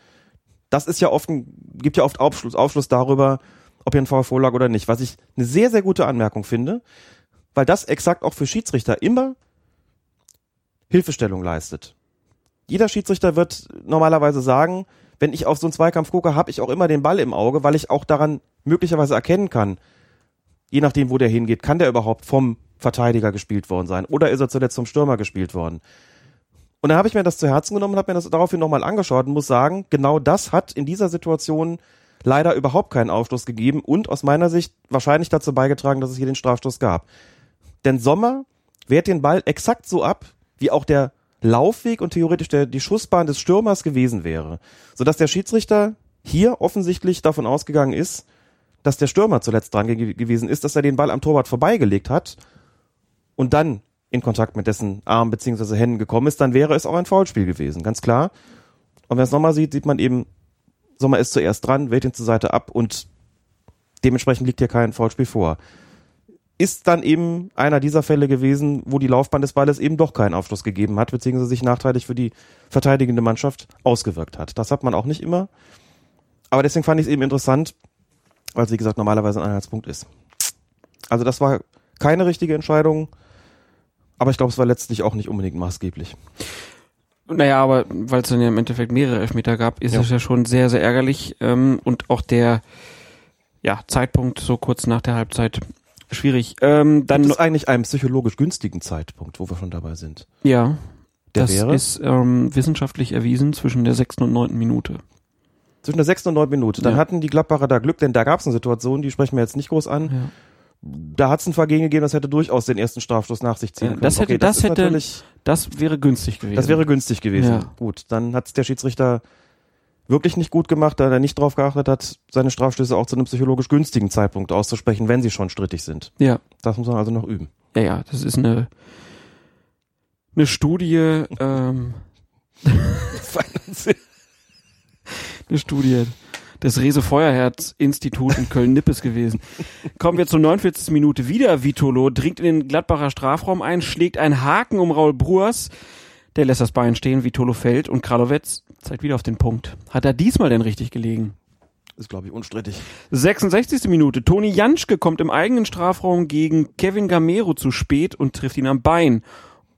Das ist ja oft, gibt ja oft Aufschluss, Aufschluss darüber, ob hier ein Foul vorlag oder nicht, was ich eine sehr, sehr gute Anmerkung finde, weil das exakt auch für Schiedsrichter immer Hilfestellung leistet. Jeder Schiedsrichter wird normalerweise sagen, wenn ich auf so einen Zweikampf gucke, habe ich auch immer den Ball im Auge, weil ich auch daran möglicherweise erkennen kann, je nachdem, wo der hingeht, kann der überhaupt vom Verteidiger gespielt worden sein oder ist er zuletzt zum Stürmer gespielt worden. Und dann habe ich mir das zu Herzen genommen und habe mir das daraufhin nochmal angeschaut und muss sagen, genau das hat in dieser Situation leider überhaupt keinen Aufschluss gegeben und aus meiner Sicht wahrscheinlich dazu beigetragen, dass es hier den Strafstoß gab. Denn Sommer wehrt den Ball exakt so ab, wie auch der Laufweg und theoretisch der, die Schussbahn des Stürmers gewesen wäre. Sodass der Schiedsrichter hier offensichtlich davon ausgegangen ist, dass der Stürmer zuletzt dran ge gewesen ist, dass er den Ball am Torwart vorbeigelegt hat und dann in Kontakt mit dessen Arm beziehungsweise Händen gekommen ist, dann wäre es auch ein Foulspiel gewesen, ganz klar. Und wenn es nochmal sieht, sieht man eben, Sommer ist zuerst dran, wählt ihn zur Seite ab und dementsprechend liegt hier kein Foulspiel vor. Ist dann eben einer dieser Fälle gewesen, wo die Laufbahn des Balles eben doch keinen Aufschluss gegeben hat, beziehungsweise sich nachteilig für die verteidigende Mannschaft ausgewirkt hat. Das hat man auch nicht immer. Aber deswegen fand ich es eben interessant, weil es, wie gesagt, normalerweise ein Einheitspunkt ist. Also das war keine richtige Entscheidung, aber ich glaube, es war letztlich auch nicht unbedingt maßgeblich. Naja, aber weil es dann ja im Endeffekt mehrere Elfmeter gab, ist es ja. ja schon sehr, sehr ärgerlich. Ähm, und auch der ja, Zeitpunkt so kurz nach der Halbzeit schwierig. Ähm, dann Gibt es eigentlich einen psychologisch günstigen Zeitpunkt, wo wir schon dabei sind? Ja, Der das wäre? ist ähm, wissenschaftlich erwiesen zwischen der sechsten und neunten Minute. Zwischen der sechsten und neunten Minute. Dann Ja. hatten die Gladbacher da Glück, denn da gab es eine Situation, die sprechen wir jetzt nicht groß an. Ja. Da hat es ein Vergehen gegeben, das hätte durchaus den ersten Strafstoß nach sich ziehen können. das hätte- okay, das ist hätte- Das wäre günstig gewesen. Das wäre günstig gewesen. Ja. Gut, dann hat der Schiedsrichter wirklich nicht gut gemacht, da er nicht drauf geachtet hat, seine Strafstöße auch zu einem psychologisch günstigen Zeitpunkt auszusprechen, wenn sie schon strittig sind. ja. Das muss man also noch üben. Ja, ja, das ist eine, eine Studie, ähm, eine Studie des Rese Feuerherz Institut in Köln-Nippes gewesen. Kommen wir zur 49. Minute wieder. Vitolo dringt in den Gladbacher Strafraum ein, schlägt einen Haken um Raul Bruas. Der lässt das Bein stehen, Vitolo fällt und Kralowetz zeigt wieder auf den Punkt. Hat er diesmal denn richtig gelegen? Ist, glaube ich, unstrittig. 66. Minute. Toni Janschke kommt im eigenen Strafraum gegen Kevin Gamero zu spät und trifft ihn am Bein,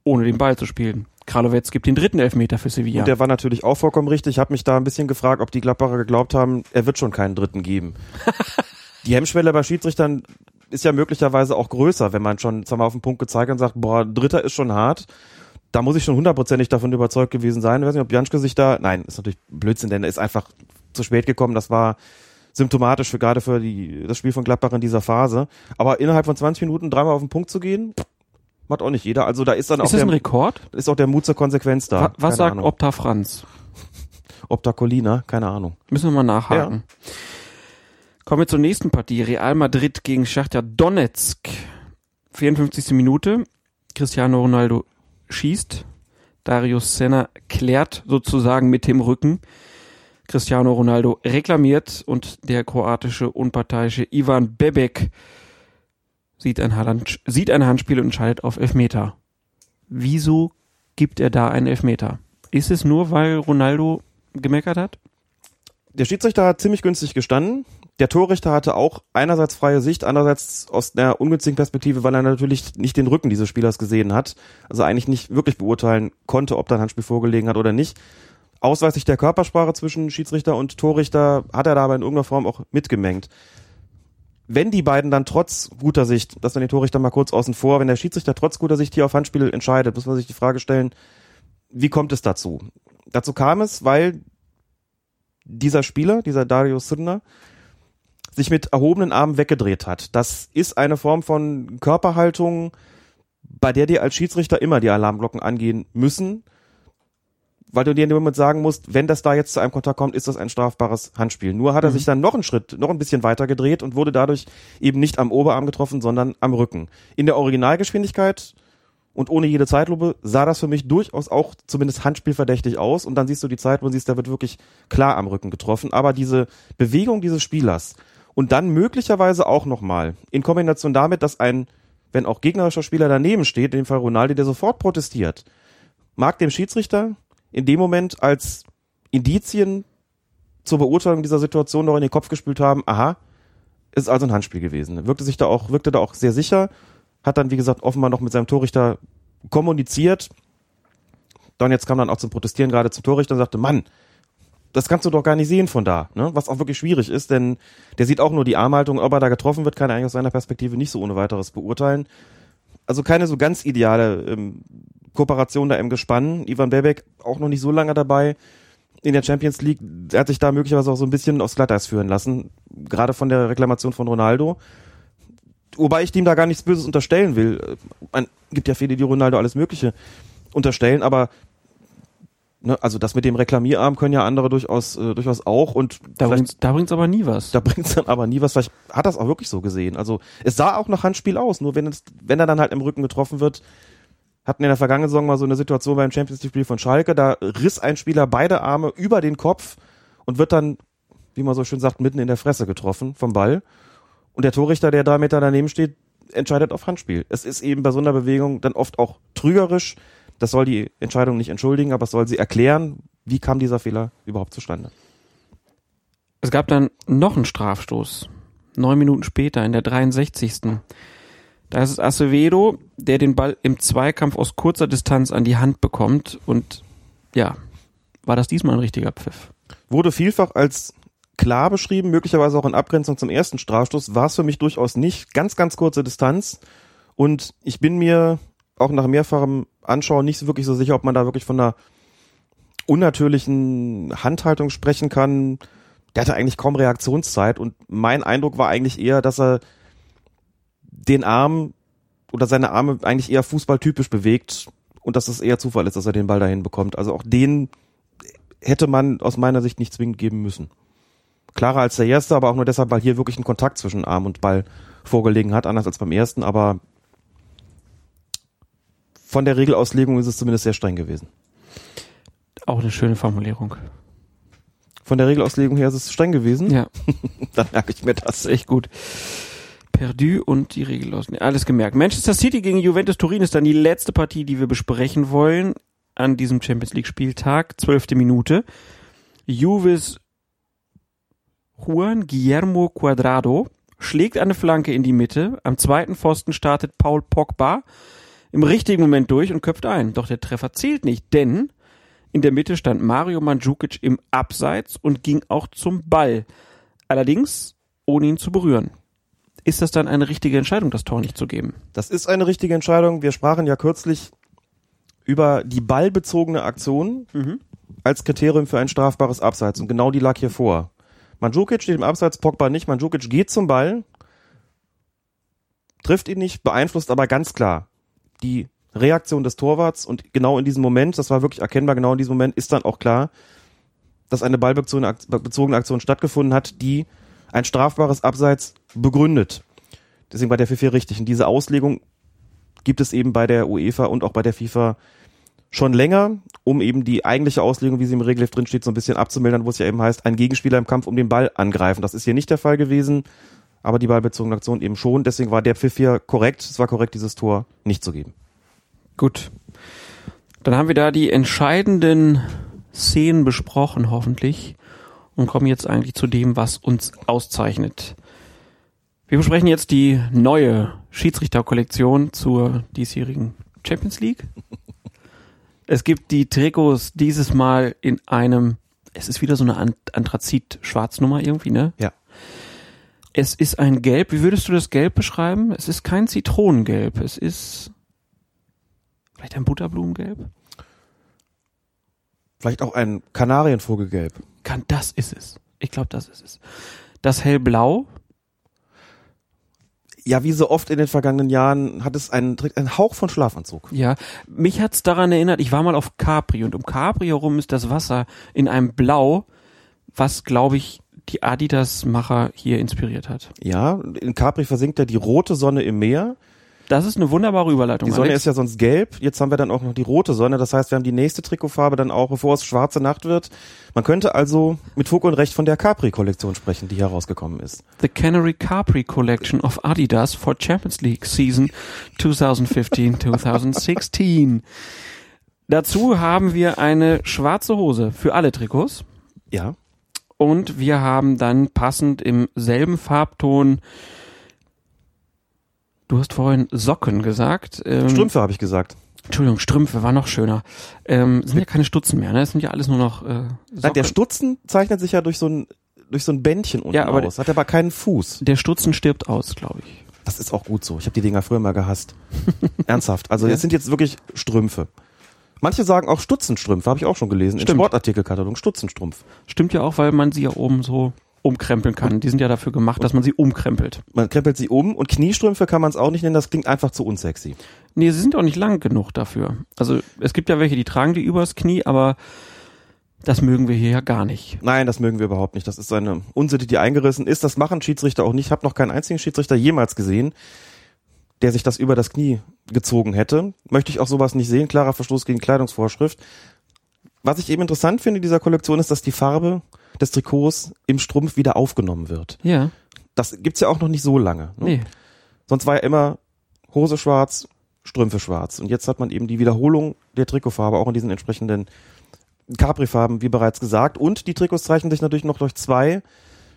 ohne den Ball zu spielen. Kralowetz gibt den dritten Elfmeter für Sevilla. Und der war natürlich auch vollkommen richtig. Ich habe mich da ein bisschen gefragt, ob die Gladbacher geglaubt haben, er wird schon keinen dritten geben. die Hemmschwelle bei Schiedsrichtern ist ja möglicherweise auch größer, wenn man schon wir, auf den Punkt gezeigt hat und sagt, boah, dritter ist schon hart. Da muss ich schon hundertprozentig davon überzeugt gewesen sein. Ich weiß nicht, ob Janschke sich da, nein, ist natürlich Blödsinn, denn er ist einfach zu spät gekommen. Das war symptomatisch für gerade für die, das Spiel von Gladbach in dieser Phase. Aber innerhalb von 20 Minuten dreimal auf den Punkt zu gehen, macht auch nicht jeder. Also da ist dann auch ist das ein der, Rekord? ist auch der Mut zur Konsequenz da. Wa- Was Keine sagt Ahnung. Opta Franz? Optacolina, keine Ahnung. Müssen wir mal nachhaken. Kommen wir zur nächsten Partie. Real Madrid gegen Schachtja Donetsk. 54. Minute. Cristiano Ronaldo schießt. Darius Senna klärt sozusagen mit dem Rücken. Cristiano Ronaldo reklamiert und der kroatische unparteiische Ivan Bebek sieht ein, Hand, sieht ein Handspiel und entscheidet auf Elfmeter. Wieso gibt er da einen Elfmeter? Ist es nur, weil Ronaldo gemeckert hat? Der Schiedsrichter hat ziemlich günstig gestanden. Der Torrichter hatte auch einerseits freie Sicht, andererseits aus einer ungünstigen Perspektive, weil er natürlich nicht den Rücken dieses Spielers gesehen hat. Also eigentlich nicht wirklich beurteilen konnte, ob da ein Handspiel vorgelegen hat oder nicht. Ausweislich der Körpersprache zwischen Schiedsrichter und Torrichter hat er da aber in irgendeiner Form auch mitgemengt. Wenn die beiden dann trotz guter Sicht, das dann den Torrichter mal kurz außen vor, wenn der Schiedsrichter trotz guter Sicht hier auf Handspiel entscheidet, muss man sich die Frage stellen, wie kommt es dazu? Dazu kam es, weil dieser Spieler, dieser Dario Sirna, sich mit erhobenen Armen weggedreht hat. Das ist eine Form von Körperhaltung, bei der dir als Schiedsrichter immer die Alarmglocken angehen müssen, weil du dir in dem Moment sagen musst, wenn das da jetzt zu einem Kontakt kommt, ist das ein strafbares Handspiel. Nur hat er Mhm. sich dann noch einen Schritt, noch ein bisschen weiter gedreht und wurde dadurch eben nicht am Oberarm getroffen, sondern am Rücken. In der Originalgeschwindigkeit und ohne jede Zeitlupe sah das für mich durchaus auch zumindest handspielverdächtig aus und dann siehst du die Zeit, wo du siehst, der wird wirklich klar am Rücken getroffen. Aber diese Bewegung dieses Spielers und dann möglicherweise auch nochmal in Kombination damit, dass ein, wenn auch gegnerischer Spieler daneben steht, in dem Fall Ronaldo, der sofort protestiert, mag dem Schiedsrichter in dem Moment als Indizien zur Beurteilung dieser Situation noch in den Kopf gespült haben, aha, ist also ein Handspiel gewesen. Wirkte sich da auch, wirkte da auch sehr sicher, hat dann, wie gesagt, offenbar noch mit seinem Torrichter kommuniziert. Dann jetzt kam dann auch zum Protestieren gerade zum Torrichter und sagte, Mann, das kannst du doch gar nicht sehen von da, ne? Was auch wirklich schwierig ist, denn der sieht auch nur die Armhaltung, ob er da getroffen wird, kann er eigentlich aus seiner Perspektive nicht so ohne weiteres beurteilen. Also keine so ganz ideale ähm, Kooperation da im Gespann. Ivan Bebek auch noch nicht so lange dabei in der Champions League. Er hat sich da möglicherweise auch so ein bisschen aufs Glatteis führen lassen, gerade von der Reklamation von Ronaldo. Wobei ich dem da gar nichts Böses unterstellen will. Man gibt ja viele, die Ronaldo alles Mögliche unterstellen, aber ne, also das mit dem Reklamierarm können ja andere durchaus äh, durchaus auch und Da bringt's, da bringt's aber nie was. da bringt's dann aber nie was. Vielleicht hat das auch wirklich so gesehen. Also es sah auch nach Handspiel aus, nur wenn, es, wenn er dann halt im Rücken getroffen wird, hatten in der vergangenen Saison mal so eine Situation beim Champions League Spiel von Schalke, da riss ein Spieler beide Arme über den Kopf und wird dann, wie man so schön sagt, mitten in der Fresse getroffen vom Ball. Und der Torrichter, der drei Meter daneben steht, entscheidet auf Handspiel. Es ist eben bei so einer Bewegung dann oft auch trügerisch. Das soll die Entscheidung nicht entschuldigen, aber es soll sie erklären, wie kam dieser Fehler überhaupt zustande. Es gab dann noch einen Strafstoß. Neun Minuten später, in der 63. Da ist es Acevedo, der den Ball im Zweikampf aus kurzer Distanz an die Hand bekommt. Und ja, war das diesmal ein richtiger Pfiff. wurde vielfach als klar beschrieben, möglicherweise auch in Abgrenzung zum ersten Strafstoß, war es für mich durchaus nicht. Ganz, ganz kurze Distanz. Und ich bin mir auch nach mehrfachem Anschauen nicht wirklich so sicher, ob man da wirklich von einer unnatürlichen Handhaltung sprechen kann. Der hatte eigentlich kaum Reaktionszeit und mein Eindruck war eigentlich eher, dass er den Arm oder seine Arme eigentlich eher fußballtypisch bewegt und dass es eher Zufall ist, dass er den Ball dahin bekommt. Also auch den hätte man aus meiner Sicht nicht zwingend geben müssen. Klarer als der erste, aber auch nur deshalb, weil hier wirklich ein Kontakt zwischen Arm und Ball vorgelegen hat, anders als beim ersten, aber von der Regelauslegung ist es zumindest sehr streng gewesen. Auch eine schöne Formulierung. Von der Regelauslegung her ist es streng gewesen. Ja, Dann merke ich mir das. das echt gut. Perdu und die Regel aus. Alles gemerkt. Manchester City gegen Juventus Turin ist dann die letzte Partie, die wir besprechen wollen an diesem Champions League Spieltag. Zwölfte Minute. Juves Juan Guillermo Cuadrado schlägt eine Flanke in die Mitte. Am zweiten Pfosten startet Paul Pogba im richtigen Moment durch und köpft ein. Doch der Treffer zählt nicht, denn in der Mitte stand Mario Mandzukic im Abseits und ging auch zum Ball. Allerdings ohne ihn zu berühren. Ist das dann eine richtige Entscheidung, das Tor nicht zu geben? Das ist eine richtige Entscheidung. Wir sprachen ja kürzlich über die ballbezogene Aktion als Kriterium für ein strafbares Abseits und genau die lag hier vor. Mandzukic steht im Abseits, Pogba nicht. Mandzukic geht zum Ball, trifft ihn nicht, beeinflusst aber ganz klar die Reaktion des Torwarts und genau in diesem Moment, das war wirklich erkennbar, genau in diesem Moment ist dann auch klar, dass eine ballbezogene Akt- bezogene Aktion stattgefunden hat, die ein strafbares Abseits begründet. Deswegen war der Pfiff richtig. Und diese Auslegung gibt es eben bei der UEFA und auch bei der FIFA schon länger, um eben die eigentliche Auslegung, wie sie im Regelheft drin steht, so ein bisschen abzumildern, wo es ja eben heißt, ein Gegenspieler im Kampf um den Ball angreifen. Das ist hier nicht der Fall gewesen, aber die ballbezogene Aktion eben schon. Deswegen war der Pfiff hier korrekt. Es war korrekt, dieses Tor nicht zu geben. Gut. Dann haben wir da die entscheidenden Szenen besprochen, hoffentlich, und kommen jetzt eigentlich zu dem, was uns auszeichnet. Wir besprechen jetzt die neue Schiedsrichterkollektion zur diesjährigen Champions League. Es gibt die Trikots dieses Mal in einem, es ist wieder so eine An- Anthrazit-Schwarznummer irgendwie, ne? Ja. Es ist ein Gelb. Wie würdest du das Gelb beschreiben? Es ist kein Zitronengelb. Es ist vielleicht ein Butterblumengelb. Vielleicht auch ein Kanarienvogelgelb. Kann, das ist es. Ich glaube, das ist es. Das hellblau. Ja, wie so oft in den vergangenen Jahren hat es einen, einen Hauch von Schlafanzug. Ja, mich hat's daran erinnert, ich war mal auf Capri und um Capri herum ist das Wasser in einem Blau, was, glaube ich, die Adidas-Macher hier inspiriert hat. Ja, in Capri versinkt ja die rote Sonne im Meer. Das ist eine wunderbare Überleitung. Die Sonne Alex. ist ja sonst gelb. Jetzt haben wir dann auch noch die rote Sonne. Das heißt, wir haben die nächste Trikotfarbe dann auch, bevor es schwarze Nacht wird. Man könnte also mit Fug und Recht von der Capri-Kollektion sprechen, die herausgekommen ist. The Canary Capri Collection of Adidas for Champions League Season 2015-2016. Dazu haben wir eine schwarze Hose für alle Trikots Ja. und wir haben dann passend im selben Farbton Du hast vorhin Socken gesagt. Ähm, Strümpfe habe ich gesagt. Entschuldigung, Strümpfe war noch schöner. Ähm, sind ja keine Stutzen mehr, ne? Das sind ja alles nur noch äh, Socken. Nein, der Stutzen zeichnet sich ja durch so ein durch so ein Bändchen unten Ja, aber aus. Hat aber keinen Fuß. der Stutzen stirbt aus, glaube ich. Das ist auch gut so. Ich habe die Dinger früher mal gehasst. Ernsthaft. Also Ja. jetzt sind jetzt wirklich Strümpfe. Manche sagen auch Stutzenstrümpfe, habe ich auch schon gelesen. Stimmt. Im Sportartikelkatalog Stutzenstrumpf. Stimmt ja auch, weil man sie ja oben so umkrempeln kann. Die sind ja dafür gemacht, dass man sie umkrempelt. Man krempelt sie um und Kniestrümpfe kann man es auch nicht nennen, das klingt einfach zu unsexy. Nee, sie sind auch nicht lang genug dafür. Also es gibt ja welche, die tragen die übers Knie, aber das mögen wir hier ja gar nicht. Nein, das mögen wir überhaupt nicht. Das ist eine Unsitte, die eingerissen ist. Das machen Schiedsrichter auch nicht. Ich habe noch keinen einzigen Schiedsrichter jemals gesehen, der sich das über das Knie gezogen hätte. Möchte ich auch sowas nicht sehen. Klarer Verstoß gegen Kleidungsvorschrift. Was ich eben interessant finde in dieser Kollektion ist, dass die Farbe des Trikots im Strumpf wieder aufgenommen wird. Ja, Das gibt's ja auch noch nicht so lange. Ne? nee. Sonst war ja immer Hose schwarz, Strümpfe schwarz. Und jetzt hat man eben die Wiederholung der Trikotfarbe auch in diesen entsprechenden Capri-Farben, wie bereits gesagt. Und die Trikots zeichnen sich natürlich noch durch zwei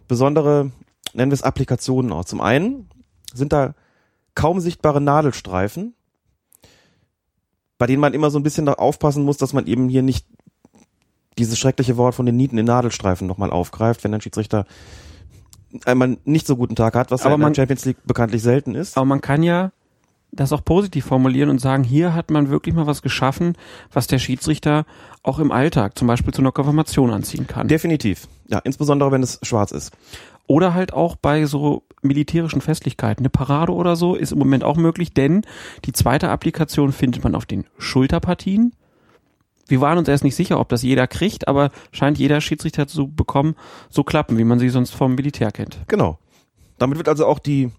besondere, nennen wir es Applikationen aus. Zum einen sind da kaum sichtbare Nadelstreifen, bei denen man immer so ein bisschen aufpassen muss, dass man eben hier nicht dieses schreckliche Wort von den Nieten in Nadelstreifen nochmal aufgreift, wenn ein Schiedsrichter einmal nicht so guten Tag hat, was Aber ja in der Champions League bekanntlich selten ist. Aber man kann ja das auch positiv formulieren und sagen, hier hat man wirklich mal was geschaffen, was der Schiedsrichter auch im Alltag zum Beispiel zu einer Konfirmation anziehen kann. Definitiv. Ja, insbesondere wenn es schwarz ist. Oder halt auch bei so militärischen Festlichkeiten. Eine Parade oder so ist im Moment auch möglich, denn die zweite Applikation findet man auf den Schulterpartien. Wir waren uns erst nicht sicher, ob das jeder kriegt, aber scheint jeder Schiedsrichter zu bekommen, so Klappen, wie man sie sonst vom Militär kennt. Genau. Damit wird also auch die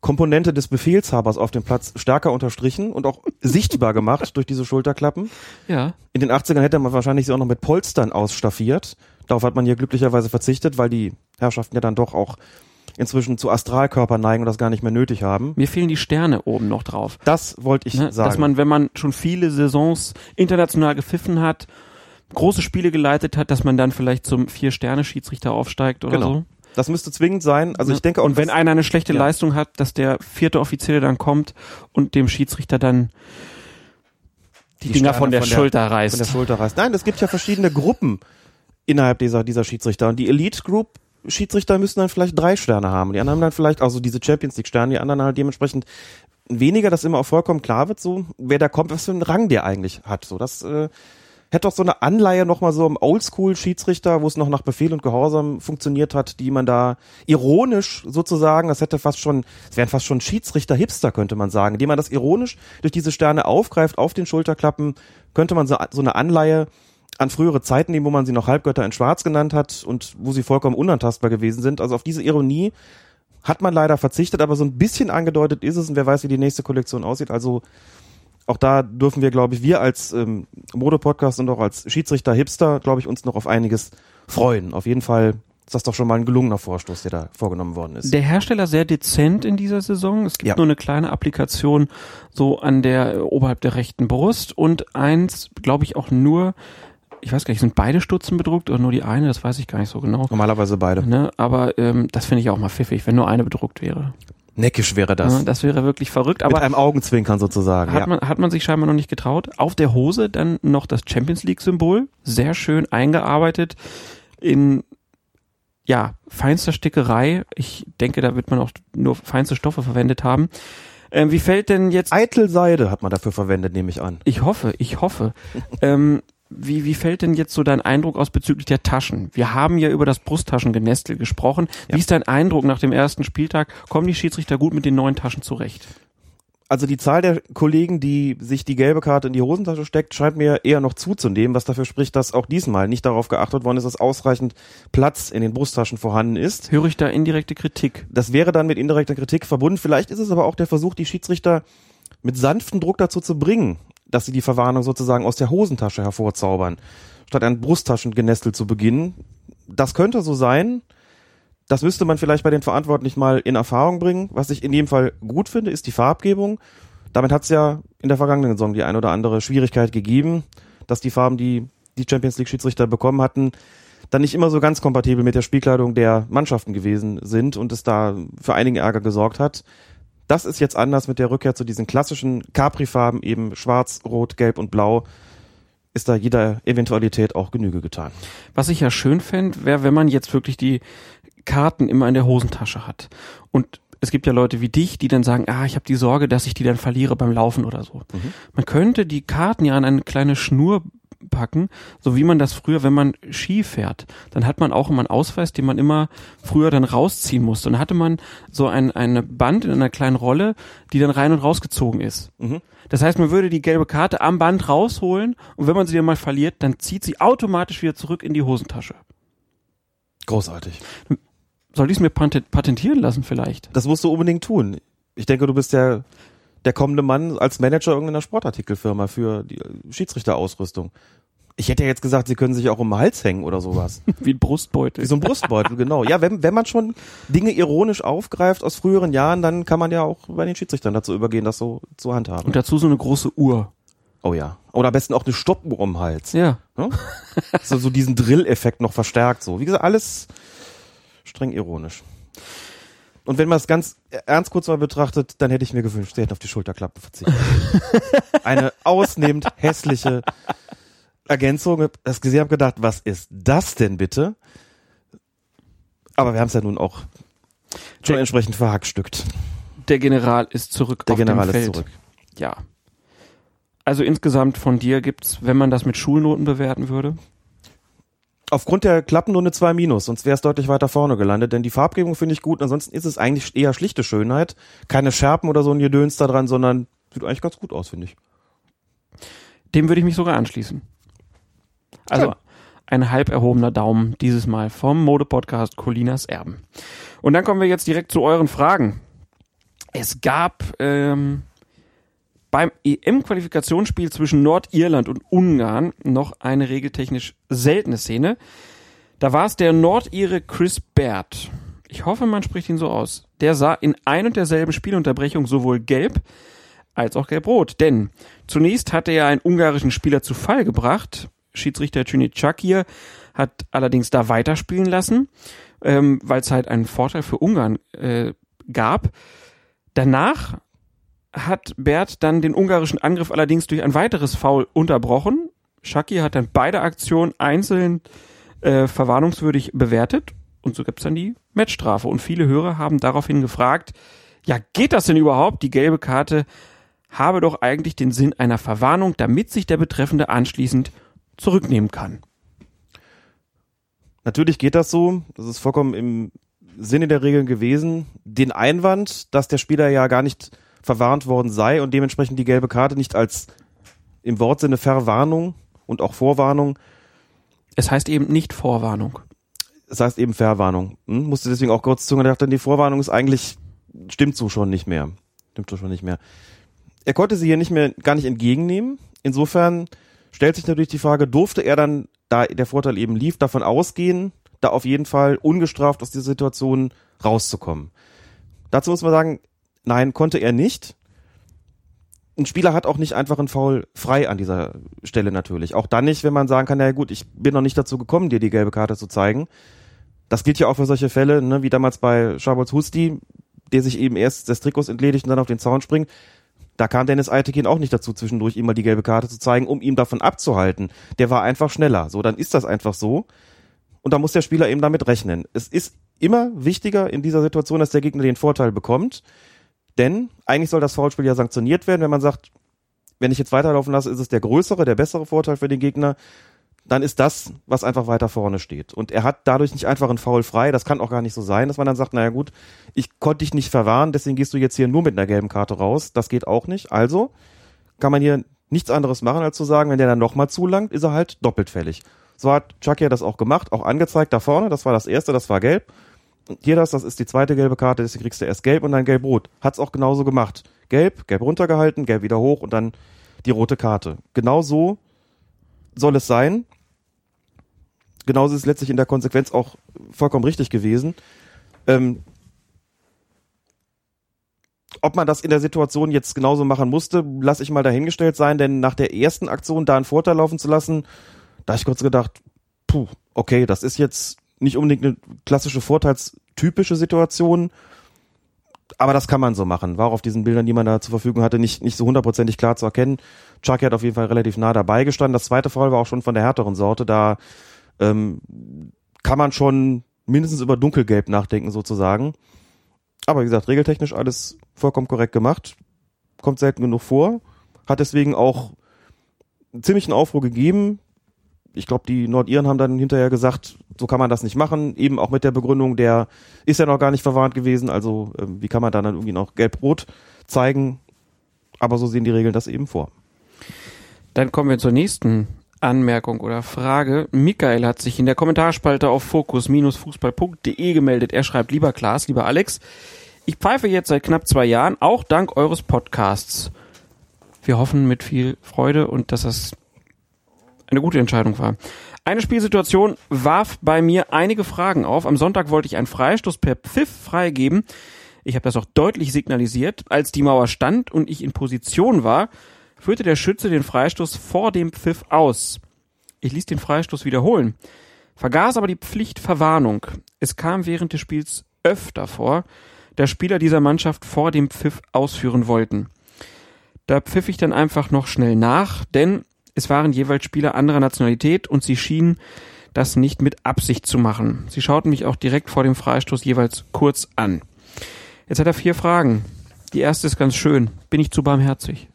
Komponente des Befehlshabers auf dem Platz stärker unterstrichen und auch sichtbar gemacht durch diese Schulterklappen. Ja. In den 80ern hätte man wahrscheinlich sie auch noch mit Polstern ausstaffiert. Darauf hat man hier glücklicherweise verzichtet, weil die Herrschaften ja dann doch auch inzwischen zu Astralkörpern neigen und das gar nicht mehr nötig haben. Mir fehlen die Sterne oben noch drauf. Das wollte ich Ne? sagen. Dass man, wenn man schon viele Saisons international gepfiffen hat, große Spiele geleitet hat, dass man dann vielleicht zum Vier-Sterne-Schiedsrichter aufsteigt oder Genau. so. das müsste zwingend sein. Also ich Ja. denke auch, und wenn einer eine schlechte Ja. Leistung hat, dass der vierte Offizielle dann kommt und dem Schiedsrichter dann die, Die Dinger von der von der- Schulter von reißt. der Schulter reißt. Nein, es gibt ja verschiedene Gruppen innerhalb dieser, dieser Schiedsrichter. Und die Elite Group Schiedsrichter müssen dann vielleicht drei Sterne haben. Die anderen dann vielleicht, also diese Champions League Sterne, die anderen halt dementsprechend weniger, dass immer auch vollkommen klar wird, so, wer da kommt, was für einen Rang der eigentlich hat. So, das, äh, hätte doch so eine Anleihe nochmal so im Oldschool-Schiedsrichter, wo es noch nach Befehl und Gehorsam funktioniert hat, die man da ironisch sozusagen, das hätte fast schon, es wären fast schon Schiedsrichter-Hipster, könnte man sagen, indem man das ironisch durch diese Sterne aufgreift, auf den Schulterklappen, könnte man so, so eine Anleihe an frühere Zeiten nehmen, wo man sie noch Halbgötter in Schwarz genannt hat und wo sie vollkommen unantastbar gewesen sind. Also auf diese Ironie hat man leider verzichtet, aber so ein bisschen angedeutet ist es und wer weiß, wie die nächste Kollektion aussieht. Also auch da dürfen wir, glaube ich, wir als ähm, Mode-Podcast und auch als Schiedsrichter-Hipster, glaube ich, uns noch auf einiges freuen. Auf jeden Fall ist das doch schon mal ein gelungener Vorstoß, der da vorgenommen worden ist. Der Hersteller sehr dezent in dieser Saison. Es gibt Ja. nur eine kleine Applikation so an der äh, oberhalb der rechten Brust und eins, glaube ich, auch nur, ich weiß gar nicht, sind beide Stutzen bedruckt oder nur die eine? Das weiß ich gar nicht so genau. Normalerweise beide. Ne? Aber ähm, das finde ich auch mal pfiffig, wenn nur eine bedruckt wäre. Neckisch wäre das. Ja, das wäre wirklich verrückt. Mit Aber einem Augenzwinkern sozusagen. hat, ja. man, hat man sich scheinbar noch nicht getraut. Auf der Hose dann noch das Champions League-Symbol. Sehr schön eingearbeitet in ja, feinster Stickerei. Ich denke, da wird man auch nur feinste Stoffe verwendet haben. Ähm, wie fällt denn jetzt Eitel Seide hat man dafür verwendet, nehme ich an. Ich hoffe, ich hoffe. ähm, wie, wie fällt denn jetzt so dein Eindruck aus bezüglich der Taschen? Wir haben ja über das Brusttaschengenestel gesprochen. Ja. Wie ist dein Eindruck nach dem ersten Spieltag? Kommen die Schiedsrichter gut mit den neuen Taschen zurecht? Also die Zahl der Kollegen, die sich die gelbe Karte in die Hosentasche steckt, scheint mir eher noch zuzunehmen, was dafür spricht, dass auch diesmal nicht darauf geachtet worden ist, dass ausreichend Platz in den Brusttaschen vorhanden ist. Höre ich da indirekte Kritik? Das wäre dann mit indirekter Kritik verbunden. Vielleicht ist es aber auch der Versuch, die Schiedsrichter mit sanftem Druck dazu zu bringen, dass sie die Verwarnung sozusagen aus der Hosentasche hervorzaubern, statt ein Brusttaschengenestel zu beginnen. Das könnte so sein. Das müsste man vielleicht bei den Verantwortlichen mal in Erfahrung bringen. Was ich in dem Fall gut finde, ist die Farbgebung. Damit hat es ja in der vergangenen Saison die ein oder andere Schwierigkeit gegeben, dass die Farben, die die Champions League Schiedsrichter bekommen hatten, dann nicht immer so ganz kompatibel mit der Spielkleidung der Mannschaften gewesen sind und es da für einigen Ärger gesorgt hat. Das ist jetzt anders mit der Rückkehr zu diesen klassischen Capri-Farben, eben schwarz, rot, gelb und blau. Ist da jeder Eventualität auch Genüge getan. Was ich ja schön fände, wäre, wenn man jetzt wirklich die Karten immer in der Hosentasche hat. Und es gibt ja Leute wie dich, die dann sagen, ah, ich habe die Sorge, dass ich die dann verliere beim Laufen oder so. Man könnte die Karten ja an eine kleine Schnur packen, so wie man das früher, wenn man Ski fährt, dann hat man auch immer einen Ausweis, den man immer früher dann rausziehen musste. Und dann hatte man so ein eine Band in einer kleinen Rolle, die dann rein und rausgezogen ist. Mhm. Das heißt, man würde die gelbe Karte am Band rausholen und wenn man sie dann mal verliert, dann zieht sie automatisch wieder zurück in die Hosentasche. Großartig. Soll ich es mir patent- patentieren lassen vielleicht? Das musst du unbedingt tun. Ich denke, du bist der, der kommende Mann als Manager irgendeiner Sportartikelfirma für die Schiedsrichterausrüstung. Ich hätte ja jetzt gesagt, sie können sich auch um den Hals hängen oder sowas. Wie ein Brustbeutel. Wie so ein Brustbeutel, genau. Ja, wenn, wenn man schon Dinge ironisch aufgreift aus früheren Jahren, dann kann man ja auch bei den Schiedsrichtern dazu übergehen, das so zu handhaben. Und dazu so eine große Uhr. Oh ja. Oder am besten auch eine Stoppuhr um den Hals. Ja. Ne? so, so diesen Drill-Effekt noch verstärkt so. Wie gesagt, alles streng ironisch. Und wenn man es ganz ernst kurz mal betrachtet, dann hätte ich mir gewünscht, sie hätten auf die Schulterklappen verzichtet. Eine ausnehmend hässliche Ergänzung. Das gesehen habe gedacht, was ist das denn bitte? Aber wir haben es ja nun auch schon Der- entsprechend verhackstückt. Der General ist zurück Der General ist Feld. zurück. Ja. Also insgesamt von dir gibt's, wenn man das mit Schulnoten bewerten würde, Aufgrund der Klappen nur eine 2 minus, sonst wäre es deutlich weiter vorne gelandet, denn die Farbgebung finde ich gut, ansonsten ist es eigentlich eher schlichte Schönheit. Keine Scherpen oder so ein Gedöns da dran, sondern sieht eigentlich ganz gut aus, finde ich. dem würde ich mich sogar anschließen. Also Schön. ein halb erhobener Daumen dieses Mal vom Modepodcast Colinas Erben. Und dann kommen wir jetzt direkt zu euren Fragen. Es gab ähm, beim EM-Qualifikationsspiel zwischen Nordirland und Ungarn noch eine regeltechnisch seltene Szene. Da war es der Nordire Chris Baird. Ich hoffe, man spricht ihn so aus. Der sah in ein und derselben Spielunterbrechung sowohl gelb als auch gelb-rot. Denn zunächst hatte er einen ungarischen Spieler zu Fall gebracht. Schiedsrichter Cüneyt Çakir hat allerdings da weiterspielen lassen, ähm, weil es halt einen Vorteil für Ungarn äh, gab. Danach hat Bert dann den ungarischen Angriff allerdings durch ein weiteres Foul unterbrochen. Shaki hat dann beide Aktionen einzeln äh, verwarnungswürdig bewertet und so gibt's dann die Matchstrafe. Und viele Hörer haben daraufhin gefragt, ja, geht das denn überhaupt? Die gelbe Karte habe doch eigentlich den Sinn einer Verwarnung, damit sich der Betreffende anschließend zurücknehmen kann. Natürlich geht das so, das ist vollkommen im Sinne der Regeln gewesen. Den Einwand, dass der Spieler ja gar nicht verwarnt worden sei und dementsprechend die gelbe Karte nicht als im Wortsinne Verwarnung und auch Vorwarnung Es heißt eben nicht Vorwarnung. das heißt eben Verwarnung. Hm? Musste deswegen auch kurz zuhören, dachte, die Vorwarnung ist eigentlich, stimmt so schon nicht mehr. Stimmt so schon nicht mehr. Er konnte sie hier nicht mehr, gar nicht entgegennehmen. Insofern stellt sich natürlich die Frage, durfte er dann, da der Vorteil eben lief, davon ausgehen, da auf jeden Fall ungestraft aus dieser Situation rauszukommen. Dazu muss man sagen, nein, konnte er nicht. Ein Spieler hat auch nicht einfach einen Foul frei an dieser Stelle natürlich. Auch dann nicht, wenn man sagen kann, na ja gut, ich bin noch nicht dazu gekommen, dir die gelbe Karte zu zeigen. Das gilt ja auch für solche Fälle, ne, wie damals bei Schabols Husti, der sich eben erst des Trikots entledigt und dann auf den Zaun springt. Da kam Dennis Eitekin auch nicht dazu, zwischendurch ihm mal die gelbe Karte zu zeigen, um ihm davon abzuhalten. Der war einfach schneller. So, dann ist das einfach so. Und da muss der Spieler eben damit rechnen. Es ist immer wichtiger in dieser Situation, dass der Gegner den Vorteil bekommt. Denn eigentlich soll das Foulspiel ja sanktioniert werden, wenn man sagt, wenn ich jetzt weiterlaufen lasse, ist es der größere, der bessere Vorteil für den Gegner, dann ist das, was einfach weiter vorne steht. Und er hat dadurch nicht einfach einen Foul frei. Das kann auch gar nicht so sein, dass man dann sagt, naja gut, ich konnte dich nicht verwahren, deswegen gehst du jetzt hier nur mit einer gelben Karte raus. Das geht auch nicht. Also kann man hier nichts anderes machen, als zu sagen, wenn der dann nochmal zulangt, ist er halt doppelt fällig. So hat Chucky ja das auch gemacht, auch angezeigt da vorne. Das war das erste, das war gelb. Und hier das, das ist die zweite gelbe Karte, deswegen kriegst du erst gelb und dann gelb-rot. Hat's auch genauso gemacht. Gelb, gelb runtergehalten, gelb wieder hoch und dann die rote Karte. Genau so soll es sein genauso ist es letztlich in der Konsequenz auch vollkommen richtig gewesen. Ähm, ob man das in der Situation jetzt genauso machen musste, lasse ich mal dahingestellt sein, denn nach der ersten Aktion da einen Vorteil laufen zu lassen, da habe ich kurz gedacht, puh, okay, das ist jetzt nicht unbedingt eine klassische vorteilstypische Situation, aber das kann man so machen. War auch auf diesen Bildern, die man da zur Verfügung hatte, nicht, nicht so hundertprozentig klar zu erkennen. Chucky hat auf jeden Fall relativ nah dabei gestanden. Das zweite Fall war auch schon von der härteren Sorte, da ähm, kann man schon mindestens über dunkelgelb nachdenken sozusagen. Aber wie gesagt, regeltechnisch alles vollkommen korrekt gemacht. Kommt selten genug vor. Hat deswegen auch ziemlichen Aufruhr gegeben. Ich glaube, die Nordiren haben dann hinterher gesagt, so kann man das nicht machen. Eben auch mit der Begründung, der ist ja noch gar nicht verwarnt gewesen. Also äh, wie kann man dann, dann irgendwie noch gelb-rot zeigen? Aber so sehen die Regeln das eben vor. Dann kommen wir zur nächsten Anmerkung oder Frage. Michael hat sich in der Kommentarspalte auf fokus-fußball.de gemeldet. Er schreibt, lieber Klaas, lieber Alex, ich pfeife jetzt seit knapp zwei Jahren, auch dank eures Podcasts. Wir hoffen mit viel Freude und dass das eine gute Entscheidung war. Eine Spielsituation warf bei mir einige Fragen auf. Am Sonntag wollte ich einen Freistoß per Pfiff freigeben. Ich habe das auch deutlich signalisiert. Als die Mauer stand und ich in Position war, führte der Schütze den Freistoß vor dem Pfiff aus. Ich ließ den Freistoß wiederholen, vergaß aber die Pflichtverwarnung. Es kam während des Spiels öfter vor, dass Spieler dieser Mannschaft vor dem Pfiff ausführen wollten. Da pfiff ich dann einfach noch schnell nach, denn es waren jeweils Spieler anderer Nationalität und sie schienen das nicht mit Absicht zu machen. Sie schauten mich auch direkt vor dem Freistoß jeweils kurz an. Jetzt hat er vier Fragen. Die erste ist ganz schön. Bin ich zu barmherzig?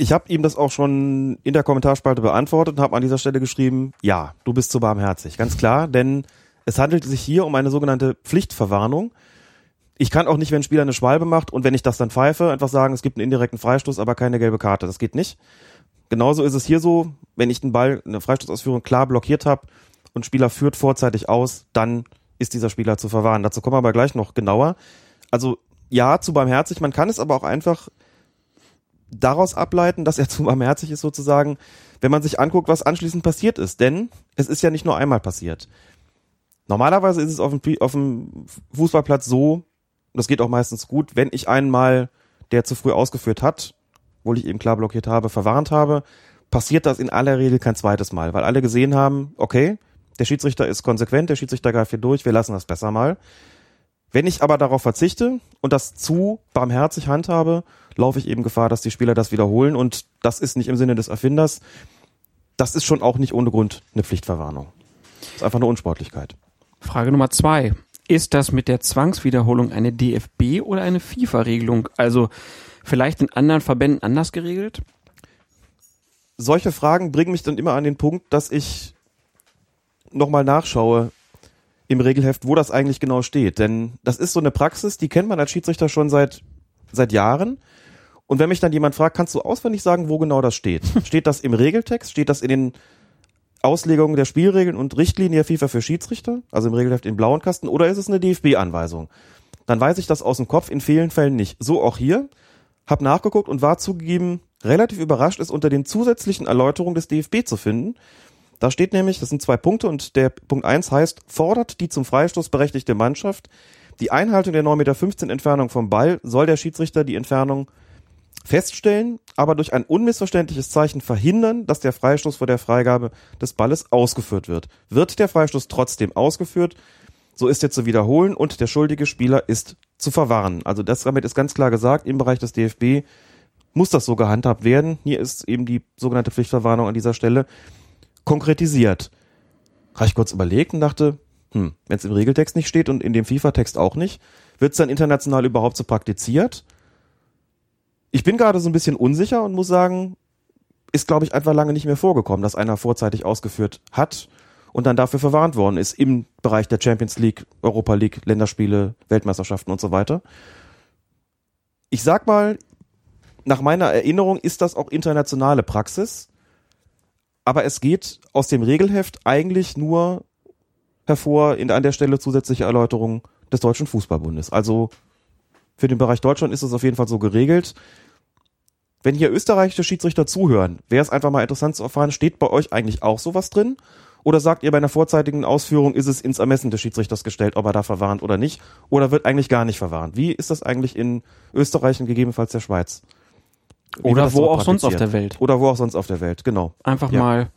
ich habe ihm das auch schon in der Kommentarspalte beantwortet und habe an dieser Stelle geschrieben, ja, du bist zu barmherzig, ganz klar, denn es handelt sich hier um eine sogenannte Pflichtverwarnung. Ich kann auch nicht, wenn ein Spieler eine Schwalbe macht und wenn ich das dann pfeife, einfach sagen, es gibt einen indirekten Freistoß, aber keine gelbe Karte. Das geht nicht. Genauso ist es hier so, wenn ich den Ball, eine Freistoßausführung klar blockiert habe und Spieler führt vorzeitig aus, dann ist dieser Spieler zu verwahren. Dazu kommen wir aber gleich noch genauer. Also ja, zu barmherzig, man kann es aber auch einfach daraus ableiten, dass er zu barmherzig ist sozusagen, wenn man sich anguckt, was anschließend passiert ist. Denn es ist ja nicht nur einmal passiert. Normalerweise ist es auf dem, auf dem Fußballplatz so, das geht auch meistens gut, wenn ich einmal, der zu früh ausgeführt hat, obwohl ich eben klar blockiert habe, verwarnt habe, passiert das in aller Regel kein zweites Mal, weil alle gesehen haben, okay, der Schiedsrichter ist konsequent, der Schiedsrichter greift hier durch, wir lassen das besser mal. Wenn ich aber darauf verzichte und das zu barmherzig handhabe, laufe ich eben Gefahr, dass die Spieler das wiederholen und das ist nicht im Sinne des Erfinders. Das ist schon auch nicht ohne Grund eine Pflichtverwarnung. Das ist einfach eine Unsportlichkeit. Frage Nummer zwei. Ist das mit der Zwangswiederholung eine DFB oder eine FIFA-Regelung? Also vielleicht in anderen Verbänden anders geregelt? Solche Fragen bringen mich dann immer an den Punkt, dass ich nochmal nachschaue, im Regelheft, wo das eigentlich genau steht. Denn das ist so eine Praxis, die kennt man als Schiedsrichter schon seit, seit Jahren. Und wenn mich dann jemand fragt, kannst du auswendig sagen, wo genau das steht? Steht das im Regeltext? Steht das in den Auslegungen der Spielregeln und Richtlinien der FIFA für Schiedsrichter? Also im Regelheft in blauen Kasten? Oder ist es eine DFB-Anweisung? Dann weiß ich das aus dem Kopf in vielen Fällen nicht. So auch hier. Hab nachgeguckt und war zugegeben relativ überrascht, es unter den zusätzlichen Erläuterungen des DFB zu finden. Da steht nämlich, das sind zwei Punkte und der Punkt eins heißt, fordert die zum Freistoß berechtigte Mannschaft die Einhaltung der 9,15 Meter Entfernung vom Ball, soll der Schiedsrichter die Entfernung feststellen, aber durch ein unmissverständliches Zeichen verhindern, dass der Freistoß vor der Freigabe des Balles ausgeführt wird. Wird der Freistoß trotzdem ausgeführt, so ist er zu wiederholen und der schuldige Spieler ist zu verwarnen. Also das damit ist ganz klar gesagt, im Bereich des DFB muss das so gehandhabt werden. Hier ist eben die sogenannte Pflichtverwarnung an dieser Stelle konkretisiert. Habe ich kurz überlegt und dachte, hm, wenn es im Regeltext nicht steht und in dem FIFA-Text auch nicht, wird es dann international überhaupt so praktiziert? Ich bin gerade so ein bisschen unsicher und muss sagen, ist, glaube ich, einfach lange nicht mehr vorgekommen, dass einer vorzeitig ausgeführt hat und dann dafür verwarnt worden ist im Bereich der Champions League, Europa League, Länderspiele, Weltmeisterschaften und so weiter. Ich sag mal, nach meiner Erinnerung ist das auch internationale Praxis, aber es geht aus dem Regelheft eigentlich nur hervor in, an der Stelle zusätzliche Erläuterung des Deutschen Fußballbundes. Also für den Bereich Deutschland ist es auf jeden Fall so geregelt. Wenn hier österreichische Schiedsrichter zuhören, wäre es einfach mal interessant zu erfahren, steht bei euch eigentlich auch sowas drin? Oder sagt ihr bei einer vorzeitigen Ausführung, ist es ins Ermessen des Schiedsrichters gestellt, ob er da verwarnt oder nicht? Oder wird eigentlich gar nicht verwarnt? Wie ist das eigentlich in Österreich und gegebenenfalls der Schweiz? Wie Oder wo auch sonst auf der Welt. Oder wo auch sonst auf der Welt, genau. Einfach Ja. mal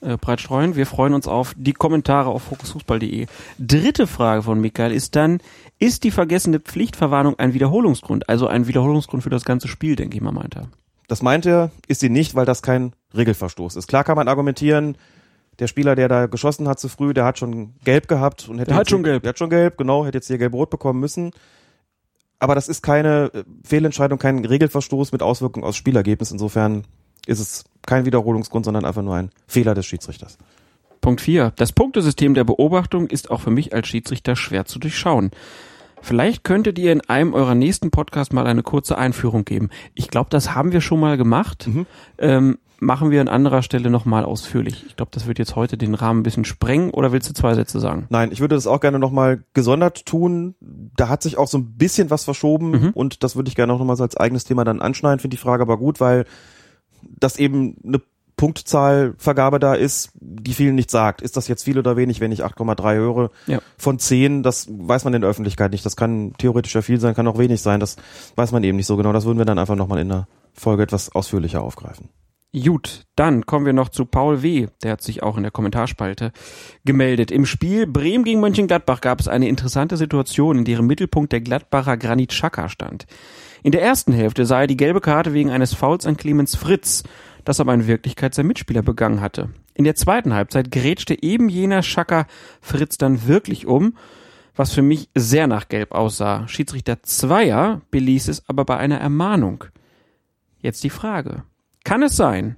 äh, breit streuen. Wir freuen uns auf die Kommentare auf fokusfußball.de. Dritte Frage von Michael ist dann, ist die vergessene Pflichtverwarnung ein Wiederholungsgrund? Also ein Wiederholungsgrund für das ganze Spiel, denke ich mal, meint er. Das meint er, ist sie nicht, weil das kein Regelverstoß ist. Klar kann man argumentieren, der Spieler, der da geschossen hat zu früh, der hat schon gelb gehabt und hätte Der hat schon gelb. Der hat schon gelb, genau, hätte jetzt hier gelb-rot bekommen müssen. Aber das ist keine äh, Fehlentscheidung, kein Regelverstoß mit Auswirkung aufs Spielergebnis. Insofern ist es kein Wiederholungsgrund, sondern einfach nur ein Fehler des Schiedsrichters. Punkt 4. Das Punktesystem der Beobachtung ist auch für mich als Schiedsrichter schwer zu durchschauen. Vielleicht könntet ihr in einem eurer nächsten Podcast mal eine kurze Einführung geben. Ich glaube, das haben wir schon mal gemacht. Ähm, machen wir an anderer Stelle nochmal ausführlich. Ich glaube, das wird jetzt heute den Rahmen ein bisschen sprengen. Oder willst du zwei Sätze sagen? Nein, ich würde das auch gerne nochmal gesondert tun. Da hat sich auch so ein bisschen was verschoben Mhm. und das würde ich gerne auch nochmal so als eigenes Thema dann anschneiden. Finde die Frage aber gut, weil das eben eine Punktzahlvergabe da ist, die vielen nicht sagt. Ist das jetzt viel oder wenig, wenn ich 8,3 höre Ja. von 10? Das weiß man in der Öffentlichkeit nicht. Das kann theoretisch ja viel sein, kann auch wenig sein. Das weiß man eben nicht so genau. Das würden wir dann einfach nochmal in der Folge etwas ausführlicher aufgreifen. Gut, dann kommen wir noch zu Paul W. Der hat sich auch in der Kommentarspalte gemeldet. Im Spiel Bremen gegen Mönchengladbach gab es eine interessante Situation, in deren Mittelpunkt der Gladbacher Granit Xhaka stand. In der ersten Hälfte sah er die gelbe Karte wegen eines Fouls an Clemens Fritz, das aber in Wirklichkeit sein Mitspieler begangen hatte. In der zweiten Halbzeit grätschte eben jener Xhaka Fritz dann wirklich um, was für mich sehr nach Gelb aussah. Schiedsrichter Zweier beließ es aber bei einer Ermahnung. Jetzt die Frage. Kann es sein,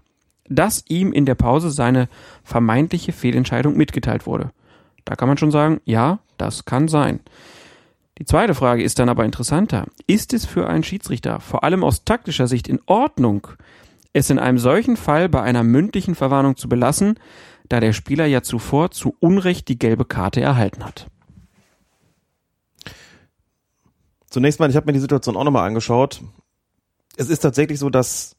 dass ihm in der Pause seine vermeintliche Fehlentscheidung mitgeteilt wurde? Da kann man schon sagen, ja, das kann sein. Die zweite Frage ist dann aber interessanter. Ist es für einen Schiedsrichter, vor allem aus taktischer Sicht, in Ordnung, es in einem solchen Fall bei einer mündlichen Verwarnung zu belassen, da der Spieler ja zuvor zu Unrecht die gelbe Karte erhalten hat? Zunächst mal, ich habe mir die Situation auch nochmal angeschaut. Es ist tatsächlich so, dass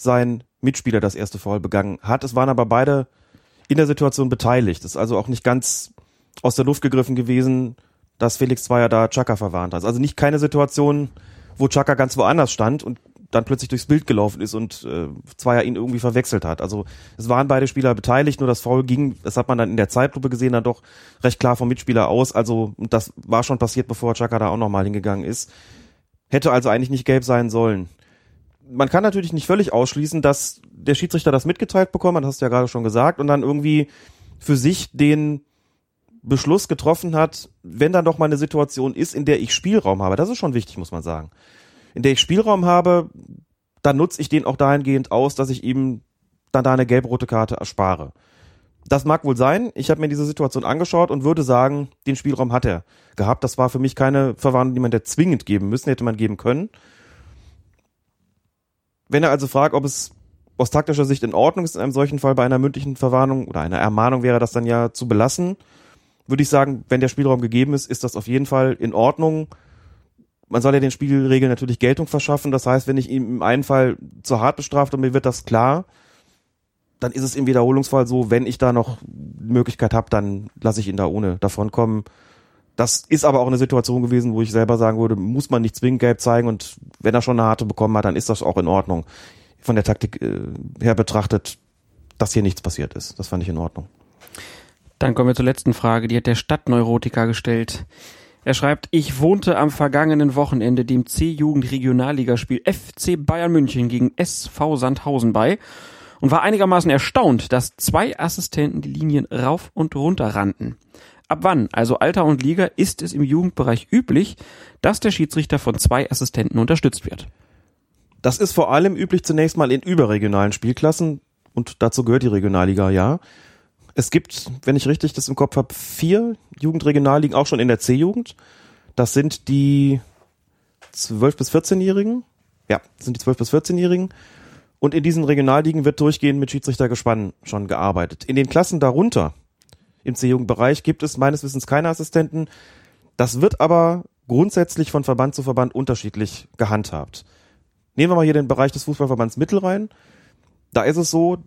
sein Mitspieler das erste Foul begangen hat. Es waren aber beide in der Situation beteiligt. Es ist also auch nicht ganz aus der Luft gegriffen gewesen, dass Felix Zweier da Chaka verwarnt hat. Also nicht keine Situation, wo Chaka ganz woanders stand und dann plötzlich durchs Bild gelaufen ist und äh, Zweier ihn irgendwie verwechselt hat. Also es waren beide Spieler beteiligt, nur das Foul ging, das hat man dann in der Zeitlupe gesehen, dann doch recht klar vom Mitspieler aus. Also das war schon passiert, bevor Chaka da auch nochmal hingegangen ist. Hätte also eigentlich nicht gelb sein sollen. Man kann natürlich nicht völlig ausschließen, dass der Schiedsrichter das mitgeteilt bekommen hat, hast du ja gerade schon gesagt, und dann irgendwie für sich den Beschluss getroffen hat, wenn dann doch mal eine Situation ist, in der ich Spielraum habe. Das ist schon wichtig, muss man sagen. In der ich Spielraum habe, dann nutze ich den auch dahingehend aus, dass ich ihm dann da eine gelb-rote Karte erspare. Das mag wohl sein. Ich habe mir diese Situation angeschaut und würde sagen, den Spielraum hat er gehabt. Das war für mich keine Verwarnung, die man der zwingend geben müssen, hätte man geben können. Wenn er also fragt, ob es aus taktischer Sicht in Ordnung ist, in einem solchen Fall bei einer mündlichen Verwarnung oder einer Ermahnung wäre das dann ja zu belassen, würde ich sagen, wenn der Spielraum gegeben ist, ist das auf jeden Fall in Ordnung. Man soll ja den Spielregeln natürlich Geltung verschaffen. Das heißt, wenn ich ihn im einen Fall zu hart bestraft und mir wird das klar, dann ist es im Wiederholungsfall so, wenn ich da noch Möglichkeit habe, dann lasse ich ihn da ohne davonkommen. Das ist aber auch eine Situation gewesen, wo ich selber sagen würde, muss man nicht zwingend gelb zeigen und wenn er schon eine harte bekommen hat, dann ist das auch in Ordnung. Von der Taktik äh, her betrachtet, dass hier nichts passiert ist. Das fand ich in Ordnung. Dann kommen wir zur letzten Frage, die hat der Stadtneurotiker gestellt. Er schreibt, ich wohnte am vergangenen Wochenende dem C-Jugend-Regionalligaspiel FC Bayern München gegen SV Sandhausen bei und war einigermaßen erstaunt, dass zwei Assistenten die Linien rauf und runter rannten. Ab wann, also Alter und Liga, ist es im Jugendbereich üblich, dass der Schiedsrichter von zwei Assistenten unterstützt wird? Das ist vor allem üblich zunächst mal in überregionalen Spielklassen und dazu gehört die Regionalliga, ja. Es gibt, wenn ich richtig das im Kopf habe, vier Jugendregionalligen, auch schon in der C-Jugend. Das sind die 12- bis 14-Jährigen. Ja, das sind die 12- bis 14-Jährigen. Und in diesen Regionalligen wird durchgehend mit Schiedsrichtergespann schon gearbeitet. In den Klassen darunter, im C-Jugendbereich, gibt es meines Wissens keine Assistenten. Das wird aber grundsätzlich von Verband zu Verband unterschiedlich gehandhabt. Nehmen wir mal hier den Bereich des Fußballverbands Mittelrhein. Da ist es so,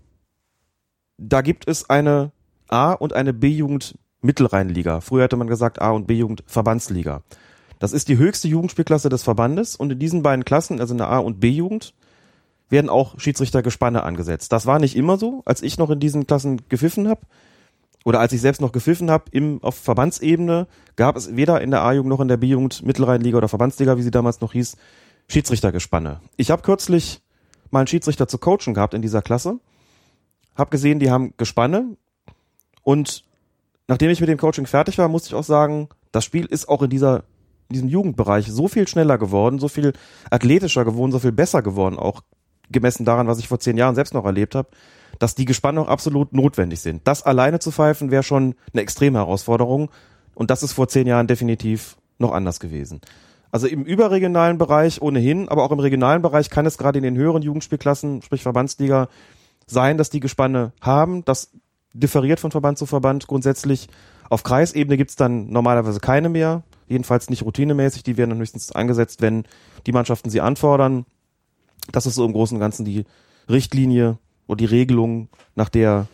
da gibt es eine A- und eine B-Jugend Mittelrheinliga. Früher hätte man gesagt A- und B-Jugend Verbandsliga. Das ist die höchste Jugendspielklasse des Verbandes und in diesen beiden Klassen, also in der A- und B-Jugend, werden auch Schiedsrichtergespanne angesetzt. Das war nicht immer so, als ich noch in diesen Klassen gepfiffen habe oder als ich selbst noch gepfiffen habe im auf Verbandsebene gab es weder in der A-Jugend noch in der B-Jugend Mittelrheinliga oder Verbandsliga, wie sie damals noch hieß, Schiedsrichtergespanne. Ich habe kürzlich mal einen Schiedsrichter zu coachen gehabt in dieser Klasse, habe gesehen, die haben Gespanne und nachdem ich mit dem Coaching fertig war, musste ich auch sagen, das Spiel ist auch in dieser in diesem Jugendbereich so viel schneller geworden, so viel athletischer geworden, so viel besser geworden, auch gemessen daran, was ich vor zehn Jahren selbst noch erlebt habe, dass die Gespanne auch absolut notwendig sind. Das alleine zu pfeifen wäre schon eine extreme Herausforderung und das ist vor zehn Jahren definitiv noch anders gewesen. Also im überregionalen Bereich ohnehin, aber auch im regionalen Bereich kann es gerade in den höheren Jugendspielklassen, sprich Verbandsliga, sein, dass die Gespanne haben. Das differiert von Verband zu Verband grundsätzlich. Auf Kreisebene gibt's dann normalerweise keine mehr, jedenfalls nicht routinemäßig. Die werden dann höchstens eingesetzt, wenn die Mannschaften sie anfordern. Das ist so im Großen und Ganzen die Richtlinie oder die Regelung, nach der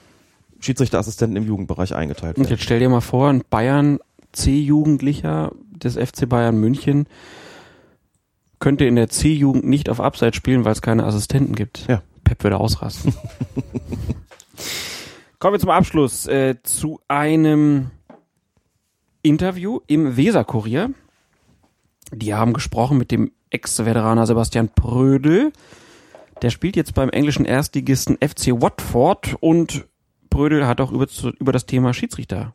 Schiedsrichterassistenten im Jugendbereich eingeteilt Und werden. jetzt stell dir mal vor, ein Bayern C-Jugendlicher des FC Bayern München könnte in der C-Jugend nicht auf Abseits spielen, weil es keine Assistenten gibt. Ja. Pep würde ausrasten. Kommen wir zum Abschluss äh, zu einem Interview im Weser-Kurier. Die haben gesprochen mit dem Ex-Veteraner Sebastian Prödel. Der spielt jetzt beim englischen Erstligisten FC Watford und Prödel hat auch über, über das Thema Schiedsrichter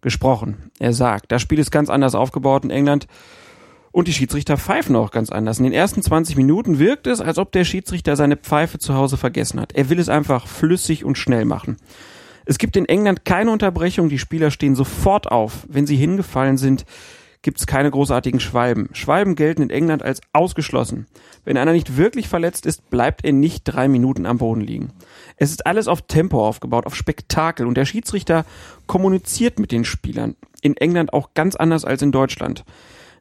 gesprochen. Er sagt, das Spiel ist ganz anders aufgebaut in England und die Schiedsrichter pfeifen auch ganz anders. In den ersten 20 Minuten wirkt es, als ob der Schiedsrichter seine Pfeife zu Hause vergessen hat. Er will es einfach flüssig und schnell machen. Es gibt in England keine Unterbrechung, die Spieler stehen sofort auf. Wenn sie hingefallen sind, gibt es keine großartigen Schwalben. Schwalben gelten in England als ausgeschlossen. Wenn einer nicht wirklich verletzt ist, bleibt er nicht drei Minuten am Boden liegen. Es ist alles auf Tempo aufgebaut, auf Spektakel und der Schiedsrichter kommuniziert mit den Spielern. In England auch ganz anders als in Deutschland.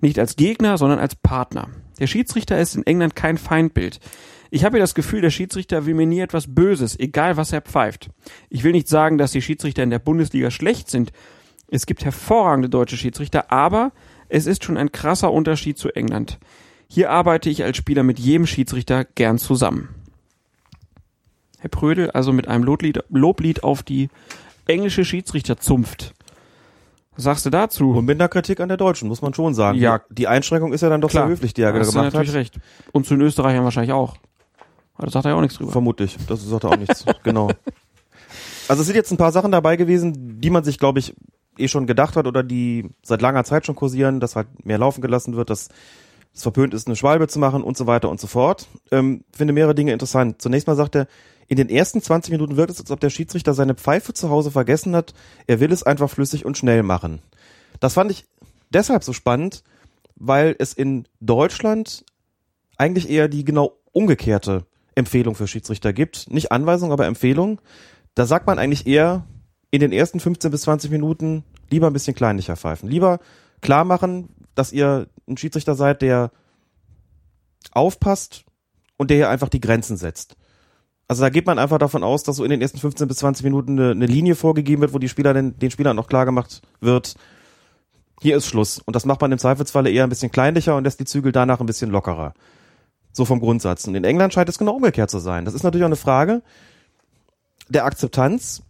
Nicht als Gegner, sondern als Partner. Der Schiedsrichter ist in England kein Feindbild. Ich habe das Gefühl, der Schiedsrichter will mir nie etwas Böses, egal was er pfeift. Ich will nicht sagen, dass die Schiedsrichter in der Bundesliga schlecht sind. Es gibt hervorragende deutsche Schiedsrichter, aber es ist schon ein krasser Unterschied zu England. Hier arbeite ich als Spieler mit jedem Schiedsrichter gern zusammen. Herr Prödel also mit einem Loblied, Loblied auf die englische Schiedsrichterzunft. Was sagst du dazu? Und mit einer Kritik an der Deutschen, muss man schon sagen. Ja. Die, die Einschränkung ist ja dann doch sehr höflich, die er da hast du gemacht natürlich hat. recht. Und zu den Österreichern wahrscheinlich auch. Aber da sagt er ja auch nichts drüber. Vermutlich. Das sagt er auch nichts. genau. Also es sind jetzt ein paar Sachen dabei gewesen, die man sich, glaube ich, eh schon gedacht hat oder die seit langer Zeit schon kursieren, dass halt mehr laufen gelassen wird, dass es verpönt ist, eine Schwalbe zu machen und so weiter und so fort. Ähm, finde mehrere Dinge interessant. Zunächst mal sagt er, in den ersten 20 Minuten wirkt es, als ob der Schiedsrichter seine Pfeife zu Hause vergessen hat. Er will es einfach flüssig und schnell machen. Das fand ich deshalb so spannend, weil es in Deutschland eigentlich eher die genau umgekehrte Empfehlung für Schiedsrichter gibt. Nicht Anweisung, aber Empfehlung. Da sagt man eigentlich eher in den ersten 15 bis 20 Minuten lieber ein bisschen kleinlicher pfeifen. Lieber klar machen, dass ihr ein Schiedsrichter seid, der aufpasst und der hier einfach die Grenzen setzt. Also da geht man einfach davon aus, dass so in den ersten 15 bis 20 Minuten eine, eine Linie vorgegeben wird, wo die Spieler den, den Spielern noch klar gemacht wird, hier ist Schluss. Und das macht man im Zweifelsfalle eher ein bisschen kleinlicher und lässt die Zügel danach ein bisschen lockerer. So vom Grundsatz. Und in England scheint es genau umgekehrt zu sein. Das ist natürlich auch eine Frage der Akzeptanz.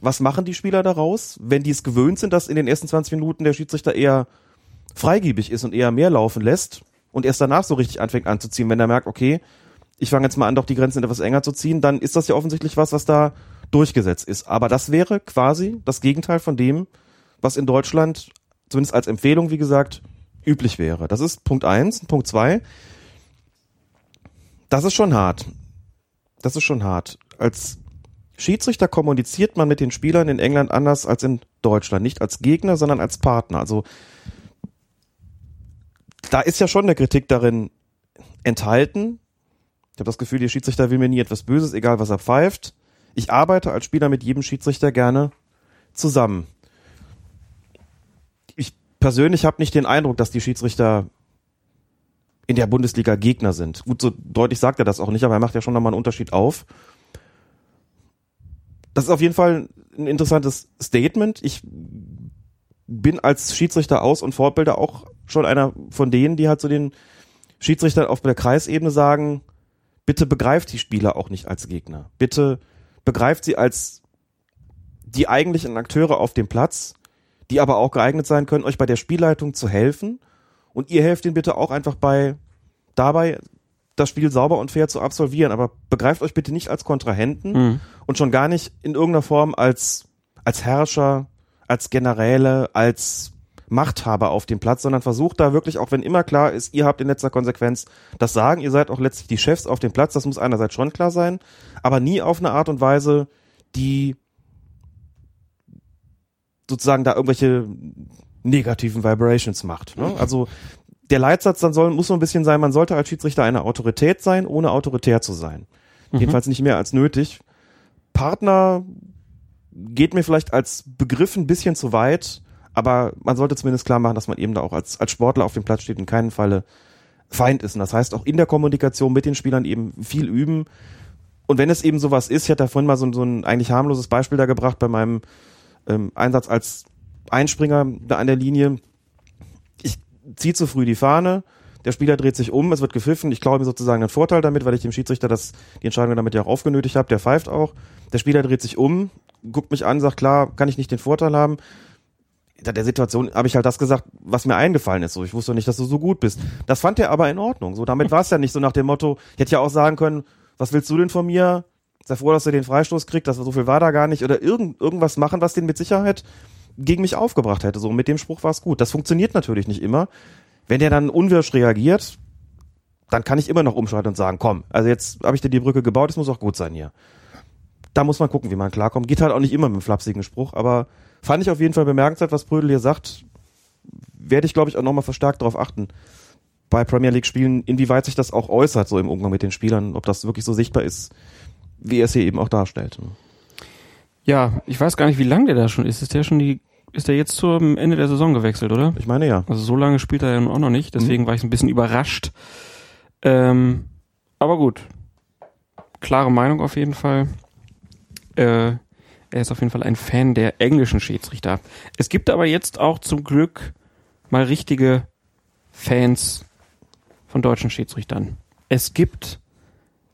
Was machen die Spieler daraus, wenn die es gewöhnt sind, dass in den ersten 20 Minuten der Schiedsrichter eher freigebig ist und eher mehr laufen lässt und erst danach so richtig anfängt anzuziehen, wenn er merkt, okay, ich fange jetzt mal an, doch die Grenzen etwas enger zu ziehen, dann ist das ja offensichtlich was, was da durchgesetzt ist. Aber das wäre quasi das Gegenteil von dem, was in Deutschland, zumindest als Empfehlung, wie gesagt, üblich wäre. Das ist Punkt eins. Punkt zwei. Das ist schon hart. Das ist schon hart. Als Schiedsrichter kommuniziert man mit den Spielern in England anders als in Deutschland. Nicht als Gegner, sondern als Partner. Also da ist ja schon eine Kritik darin enthalten. Ich habe das Gefühl, der Schiedsrichter will mir nie etwas Böses, egal was er pfeift. Ich arbeite als Spieler mit jedem Schiedsrichter gerne zusammen. Ich persönlich habe nicht den Eindruck, dass die Schiedsrichter in der Bundesliga Gegner sind. Gut, so deutlich sagt er das auch nicht, aber er macht ja schon nochmal einen Unterschied auf. Das ist auf jeden Fall ein interessantes Statement. Ich bin als Schiedsrichter aus- und Fortbilder auch schon einer von denen, die halt zu den Schiedsrichtern auf der Kreisebene sagen, bitte begreift die Spieler auch nicht als Gegner. Bitte begreift sie als die eigentlichen Akteure auf dem Platz, die aber auch geeignet sein können, euch bei der Spielleitung zu helfen. Und ihr helft ihnen bitte auch einfach bei dabei, das Spiel sauber und fair zu absolvieren. Aber begreift euch bitte nicht als Kontrahenten Mhm. und schon gar nicht in irgendeiner Form als, als Herrscher, als Generäle, als Machthaber auf dem Platz, sondern versucht da wirklich, auch wenn immer klar ist, ihr habt in letzter Konsequenz das Sagen, ihr seid auch letztlich die Chefs auf dem Platz, das muss einerseits schon klar sein, aber nie auf eine Art und Weise, die sozusagen da irgendwelche negativen Vibrations macht. Ne? Also der Leitsatz dann soll, muss so ein bisschen sein, man sollte als Schiedsrichter eine Autorität sein, ohne autoritär zu sein. Jedenfalls nicht mehr als nötig. Partner geht mir vielleicht als Begriff ein bisschen zu weit, aber man sollte zumindest klar machen, dass man eben da auch als, als Sportler auf dem Platz steht, in keinem Falle Feind ist. Und das heißt auch in der Kommunikation mit den Spielern eben viel üben. Und wenn es eben sowas ist, ich hatte da vorhin mal so, so ein eigentlich harmloses Beispiel da gebracht bei meinem ähm, Einsatz als Einspringer da an der Linie. Ich ziehe zu früh die Fahne, der Spieler dreht sich um, es wird gepfiffen, ich glaube mir sozusagen einen Vorteil damit, weil ich dem Schiedsrichter das, die Entscheidung damit ja auch aufgenötigt habe, der pfeift auch. Der Spieler dreht sich um, guckt mich an, sagt, klar, kann ich nicht den Vorteil haben. In der Situation habe ich halt das gesagt, was mir eingefallen ist. So, ich wusste nicht, dass du so gut bist. Das fand er aber in Ordnung. So, damit war es ja nicht so nach dem Motto, ich hätte ja auch sagen können, was willst du denn von mir? Sei froh, dass du den Freistoß kriegst, das so viel war da gar nicht. Oder irgend, irgendwas machen, was den mit Sicherheit gegen mich aufgebracht hätte. So, mit dem Spruch war es gut. Das funktioniert natürlich nicht immer. Wenn der dann unwirsch reagiert, dann kann ich immer noch umschalten und sagen, komm, also jetzt habe ich dir die Brücke gebaut, es muss auch gut sein hier. Da muss man gucken, wie man klarkommt. Geht halt auch nicht immer mit einem flapsigen Spruch, aber fand ich auf jeden Fall bemerkenswert, was Brödel hier sagt. Werde ich, glaube ich, auch nochmal verstärkt darauf achten. Bei Premier League Spielen, inwieweit sich das auch äußert, so im Umgang mit den Spielern, ob das wirklich so sichtbar ist, wie er es hier eben auch darstellt. Ja, ich weiß gar nicht, wie lang der da schon ist. Ist der schon die, ist der jetzt zum Ende der Saison gewechselt, oder? Ich meine ja. Also so lange spielt er ja nun auch noch nicht, deswegen war ich ein bisschen überrascht. Ähm, aber gut. Klare Meinung auf jeden Fall. Äh, er ist auf jeden Fall ein Fan der englischen Schiedsrichter. Es gibt aber jetzt auch zum Glück mal richtige Fans von deutschen Schiedsrichtern. Es gibt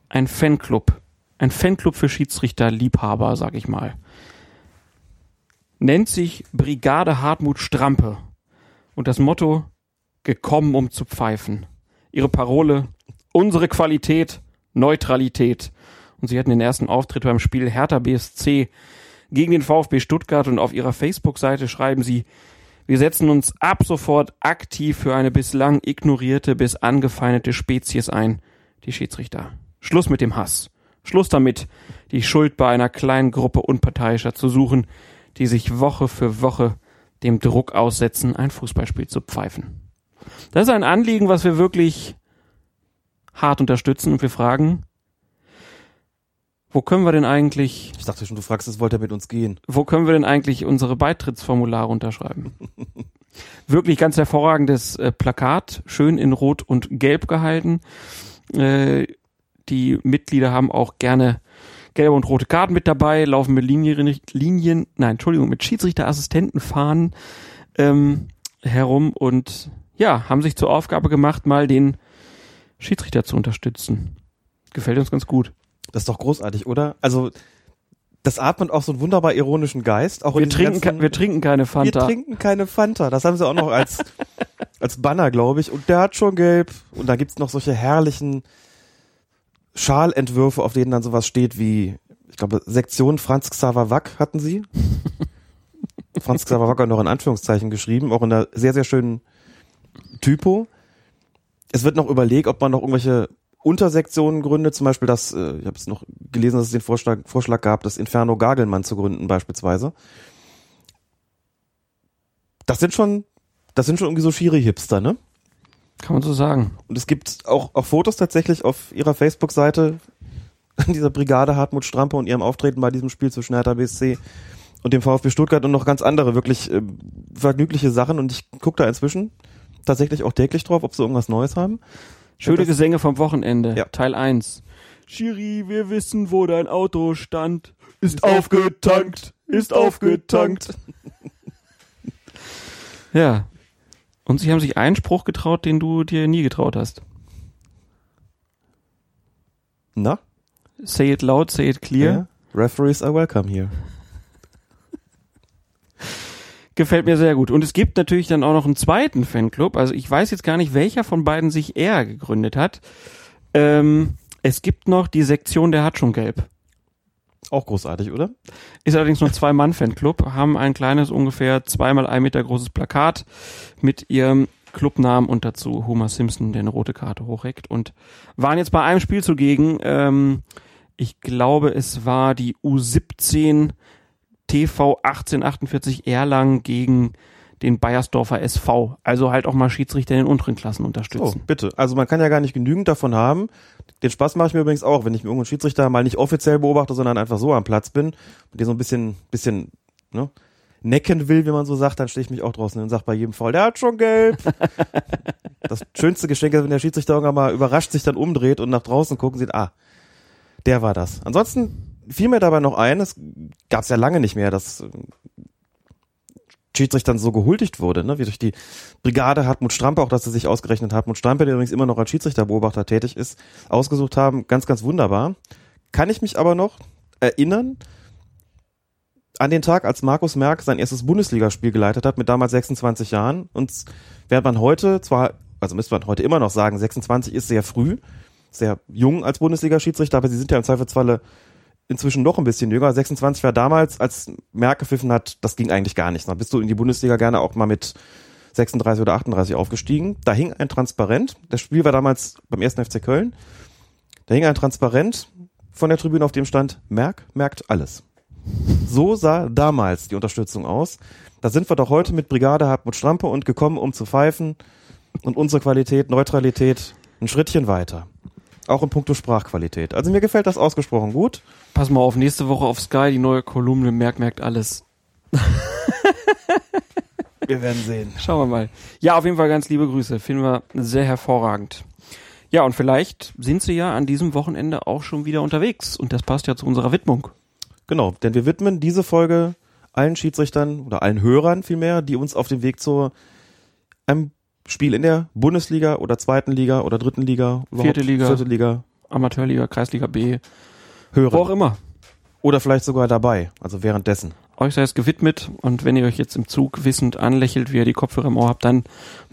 ein Fanclub. Ein Fanclub für Schiedsrichterliebhaber, sag ich mal. Nennt sich Brigade Hartmut Strampe. Und das Motto, gekommen, um zu pfeifen. Ihre Parole, unsere Qualität, Neutralität. Und sie hatten den ersten Auftritt beim Spiel Hertha BSC gegen den VfB Stuttgart und auf ihrer Facebook-Seite schreiben sie, wir setzen uns ab sofort aktiv für eine bislang ignorierte bis angefeindete Spezies ein, die Schiedsrichter. Schluss mit dem Hass. Schluss damit, die Schuld bei einer kleinen Gruppe Unparteiischer zu suchen, die sich Woche für Woche dem Druck aussetzen, ein Fußballspiel zu pfeifen. Das ist ein Anliegen, was wir wirklich hart unterstützen und wir fragen, wo können wir denn eigentlich, Ich dachte schon, du fragst, es wollte er mit uns gehen. wo können wir denn eigentlich unsere Beitrittsformulare unterschreiben? Wirklich ganz hervorragendes äh, Plakat, schön in Rot und Gelb gehalten. Äh, die Mitglieder haben auch gerne gelbe und rote Karten mit dabei, laufen mit Linien, Linien nein, Entschuldigung, mit Schiedsrichterassistentenfahnen ähm, herum und ja, haben sich zur Aufgabe gemacht, mal den Schiedsrichter zu unterstützen. Gefällt uns ganz gut. Das ist doch großartig, oder? Also, das atmet auch so einen wunderbar ironischen Geist. Auch Wir trinken, ganzen- wir trinken keine Wir Fanta. trinken keine Fanta. Das haben sie auch noch als, als Banner, glaube ich. Und der hat schon gelb. Und da gibt's noch solche herrlichen Schalentwürfe, auf denen dann sowas steht wie, ich glaube, Sektion Franz Xaver Wack hatten sie. Franz Xaver Wack hat noch in Anführungszeichen geschrieben, auch in einer sehr, sehr schönen Typo. Es wird noch überlegt, ob man noch irgendwelche Untersektionen gründet, zum Beispiel das, äh, ich habe es noch gelesen, dass es den Vorschlag, Vorschlag gab, das Inferno Gagelmann zu gründen beispielsweise. Das sind schon, das sind schon irgendwie so schiere Hipster, ne? Kann man so sagen. Und es gibt auch, auch Fotos tatsächlich auf ihrer Facebook-Seite dieser Brigade Hartmut Strampe und ihrem Auftreten bei diesem Spiel zwischen Hertha BSC und dem VfB Stuttgart und noch ganz andere wirklich äh, vergnügliche Sachen und ich gucke da inzwischen tatsächlich auch täglich drauf, ob sie irgendwas Neues haben. Schöne das- Gesänge vom Wochenende. Ja. Teil 1. Schiri, wir wissen, wo dein Auto stand. Ist aufgetankt, ist aufgetankt. ja. Und sie haben sich einen Spruch getraut, den du dir nie getraut hast. Na? Say it loud, say it clear. Ja. Referees are welcome here. Gefällt mir sehr gut. Und es gibt natürlich dann auch noch einen zweiten Fanclub. Also ich weiß jetzt gar nicht, welcher von beiden sich eher gegründet hat. Ähm, es gibt noch die Sektion der hat schon gelb. Auch großartig, oder? Ist allerdings nur ein Zwei-Mann-Fanclub, haben ein kleines, ungefähr zweimal ein Meter großes Plakat mit ihrem Clubnamen und dazu Homer Simpson, der eine rote Karte hochreckt und waren jetzt bei einem Spiel zugegen. Ähm, ich glaube, es war die U17 TV 1848 Erlangen gegen den Bayersdorfer SV. Also halt auch mal Schiedsrichter in den unteren Klassen unterstützen. bitte. Also man kann ja gar nicht genügend davon haben. Den Spaß mache ich mir übrigens auch, wenn ich mir irgendeinen Schiedsrichter mal nicht offiziell beobachte, sondern einfach so am Platz bin und den so ein bisschen, bisschen, ne, necken will, wie man so sagt, dann stehe ich mich auch draußen und sage bei jedem Foul, der hat schon gelb. das schönste Geschenk ist, wenn der Schiedsrichter irgendwann mal überrascht sich dann umdreht und nach draußen gucken sieht, ah, der war das. Ansonsten fiel mir dabei noch ein, es gab es ja lange nicht mehr, dass Schiedsrichtern so gehuldigt wurde, ne? wie durch die Brigade Hartmut Strampe, auch dass sie sich ausgerechnet Hartmut Strampe, der übrigens immer noch als Schiedsrichterbeobachter tätig ist, ausgesucht haben. Ganz, ganz wunderbar. Kann ich mich aber noch erinnern an den Tag, als Markus Merck sein erstes Bundesligaspiel geleitet hat, mit damals 26 Jahren. Und während man heute zwar, also müsste man heute immer noch sagen, 26 ist sehr früh, sehr jung als Bundesliga-Schiedsrichter, aber sie sind ja im Zweifelsfalle inzwischen noch ein bisschen jünger. 26 war damals, als Merck gepfiffen hat, das ging eigentlich gar nicht. Da bist du in die Bundesliga gerne auch mal mit 36 oder 38 aufgestiegen. Da hing ein Transparent. Das Spiel war damals beim ersten FC Köln. Da hing ein Transparent von der Tribüne, auf dem stand, Merck merkt alles. So sah damals die Unterstützung aus. Da sind wir doch heute mit Brigade Hartmut Strampe und gekommen, um zu pfeifen und unsere Qualität, Neutralität ein Schrittchen weiter. Auch in puncto Sprachqualität. Also mir gefällt das ausgesprochen gut. Pass mal auf, nächste Woche auf Sky die neue Kolumne Merk merkt alles. Wir werden sehen. Schauen wir mal. Ja, auf jeden Fall ganz liebe Grüße. Finden wir sehr hervorragend. Ja, und vielleicht sind Sie ja an diesem Wochenende auch schon wieder unterwegs. Und das passt ja zu unserer Widmung. Genau, denn wir widmen diese Folge allen Schiedsrichtern oder allen Hörern vielmehr, die uns auf dem Weg zu einem Spiel in der Bundesliga oder zweiten Liga oder dritten Liga, Vierte Liga. vierte Liga Amateurliga, Kreisliga B, hören. wo auch immer. Oder vielleicht sogar dabei, also währenddessen. Euch sei es gewidmet. Und wenn ihr euch jetzt im Zug wissend anlächelt, wie ihr die Kopfhörer im Ohr habt, dann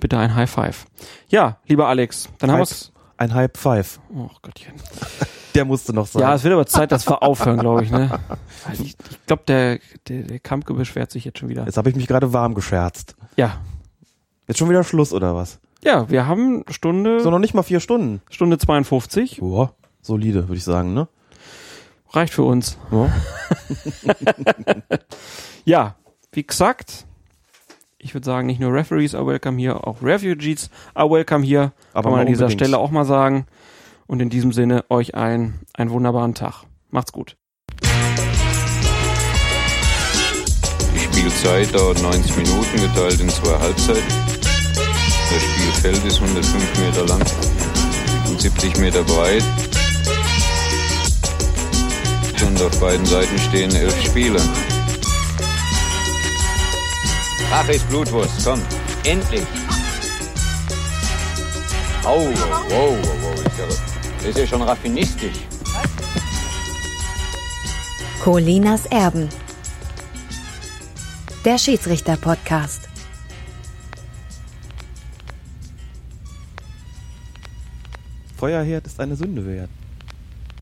bitte ein High Five. Ja, lieber Alex, dann haben Hype, wir's. ein Hype Five. Oh Gottchen. Der musste noch sein. Ja, es wird aber Zeit, dass wir aufhören, glaube ich. Ne? Ich, ich glaube, der, der, der Kampke beschwert sich jetzt schon wieder. Jetzt habe ich mich gerade warm gescherzt. Ja. Jetzt schon wieder Schluss oder was? Ja, wir haben Stunde, So noch nicht mal vier Stunden. Stunde 52. Boah, solide, würde ich sagen, ne? Reicht für uns. Ja. Ja, wie gesagt, ich würde sagen, nicht nur Referees are welcome here, auch Refugees are welcome here. Aber Kann man an dieser unbedingt. Stelle auch mal sagen. Und in diesem Sinne euch ein, einen wunderbaren Tag. Macht's gut. Die Spielzeit dauert 90 Minuten, geteilt in zwei Halbzeiten. Das Spielfeld ist 105 Meter lang und 70 Meter breit. Und auf beiden Seiten stehen elf Spieler. Ach, ist Blutwurst, komm, endlich! Au, wow, wow, wow, ist ja, das ist ja schon raffinistisch. Colinas Erben. Der Schiedsrichter-Podcast. Feuerherd ist eine Sünde wert.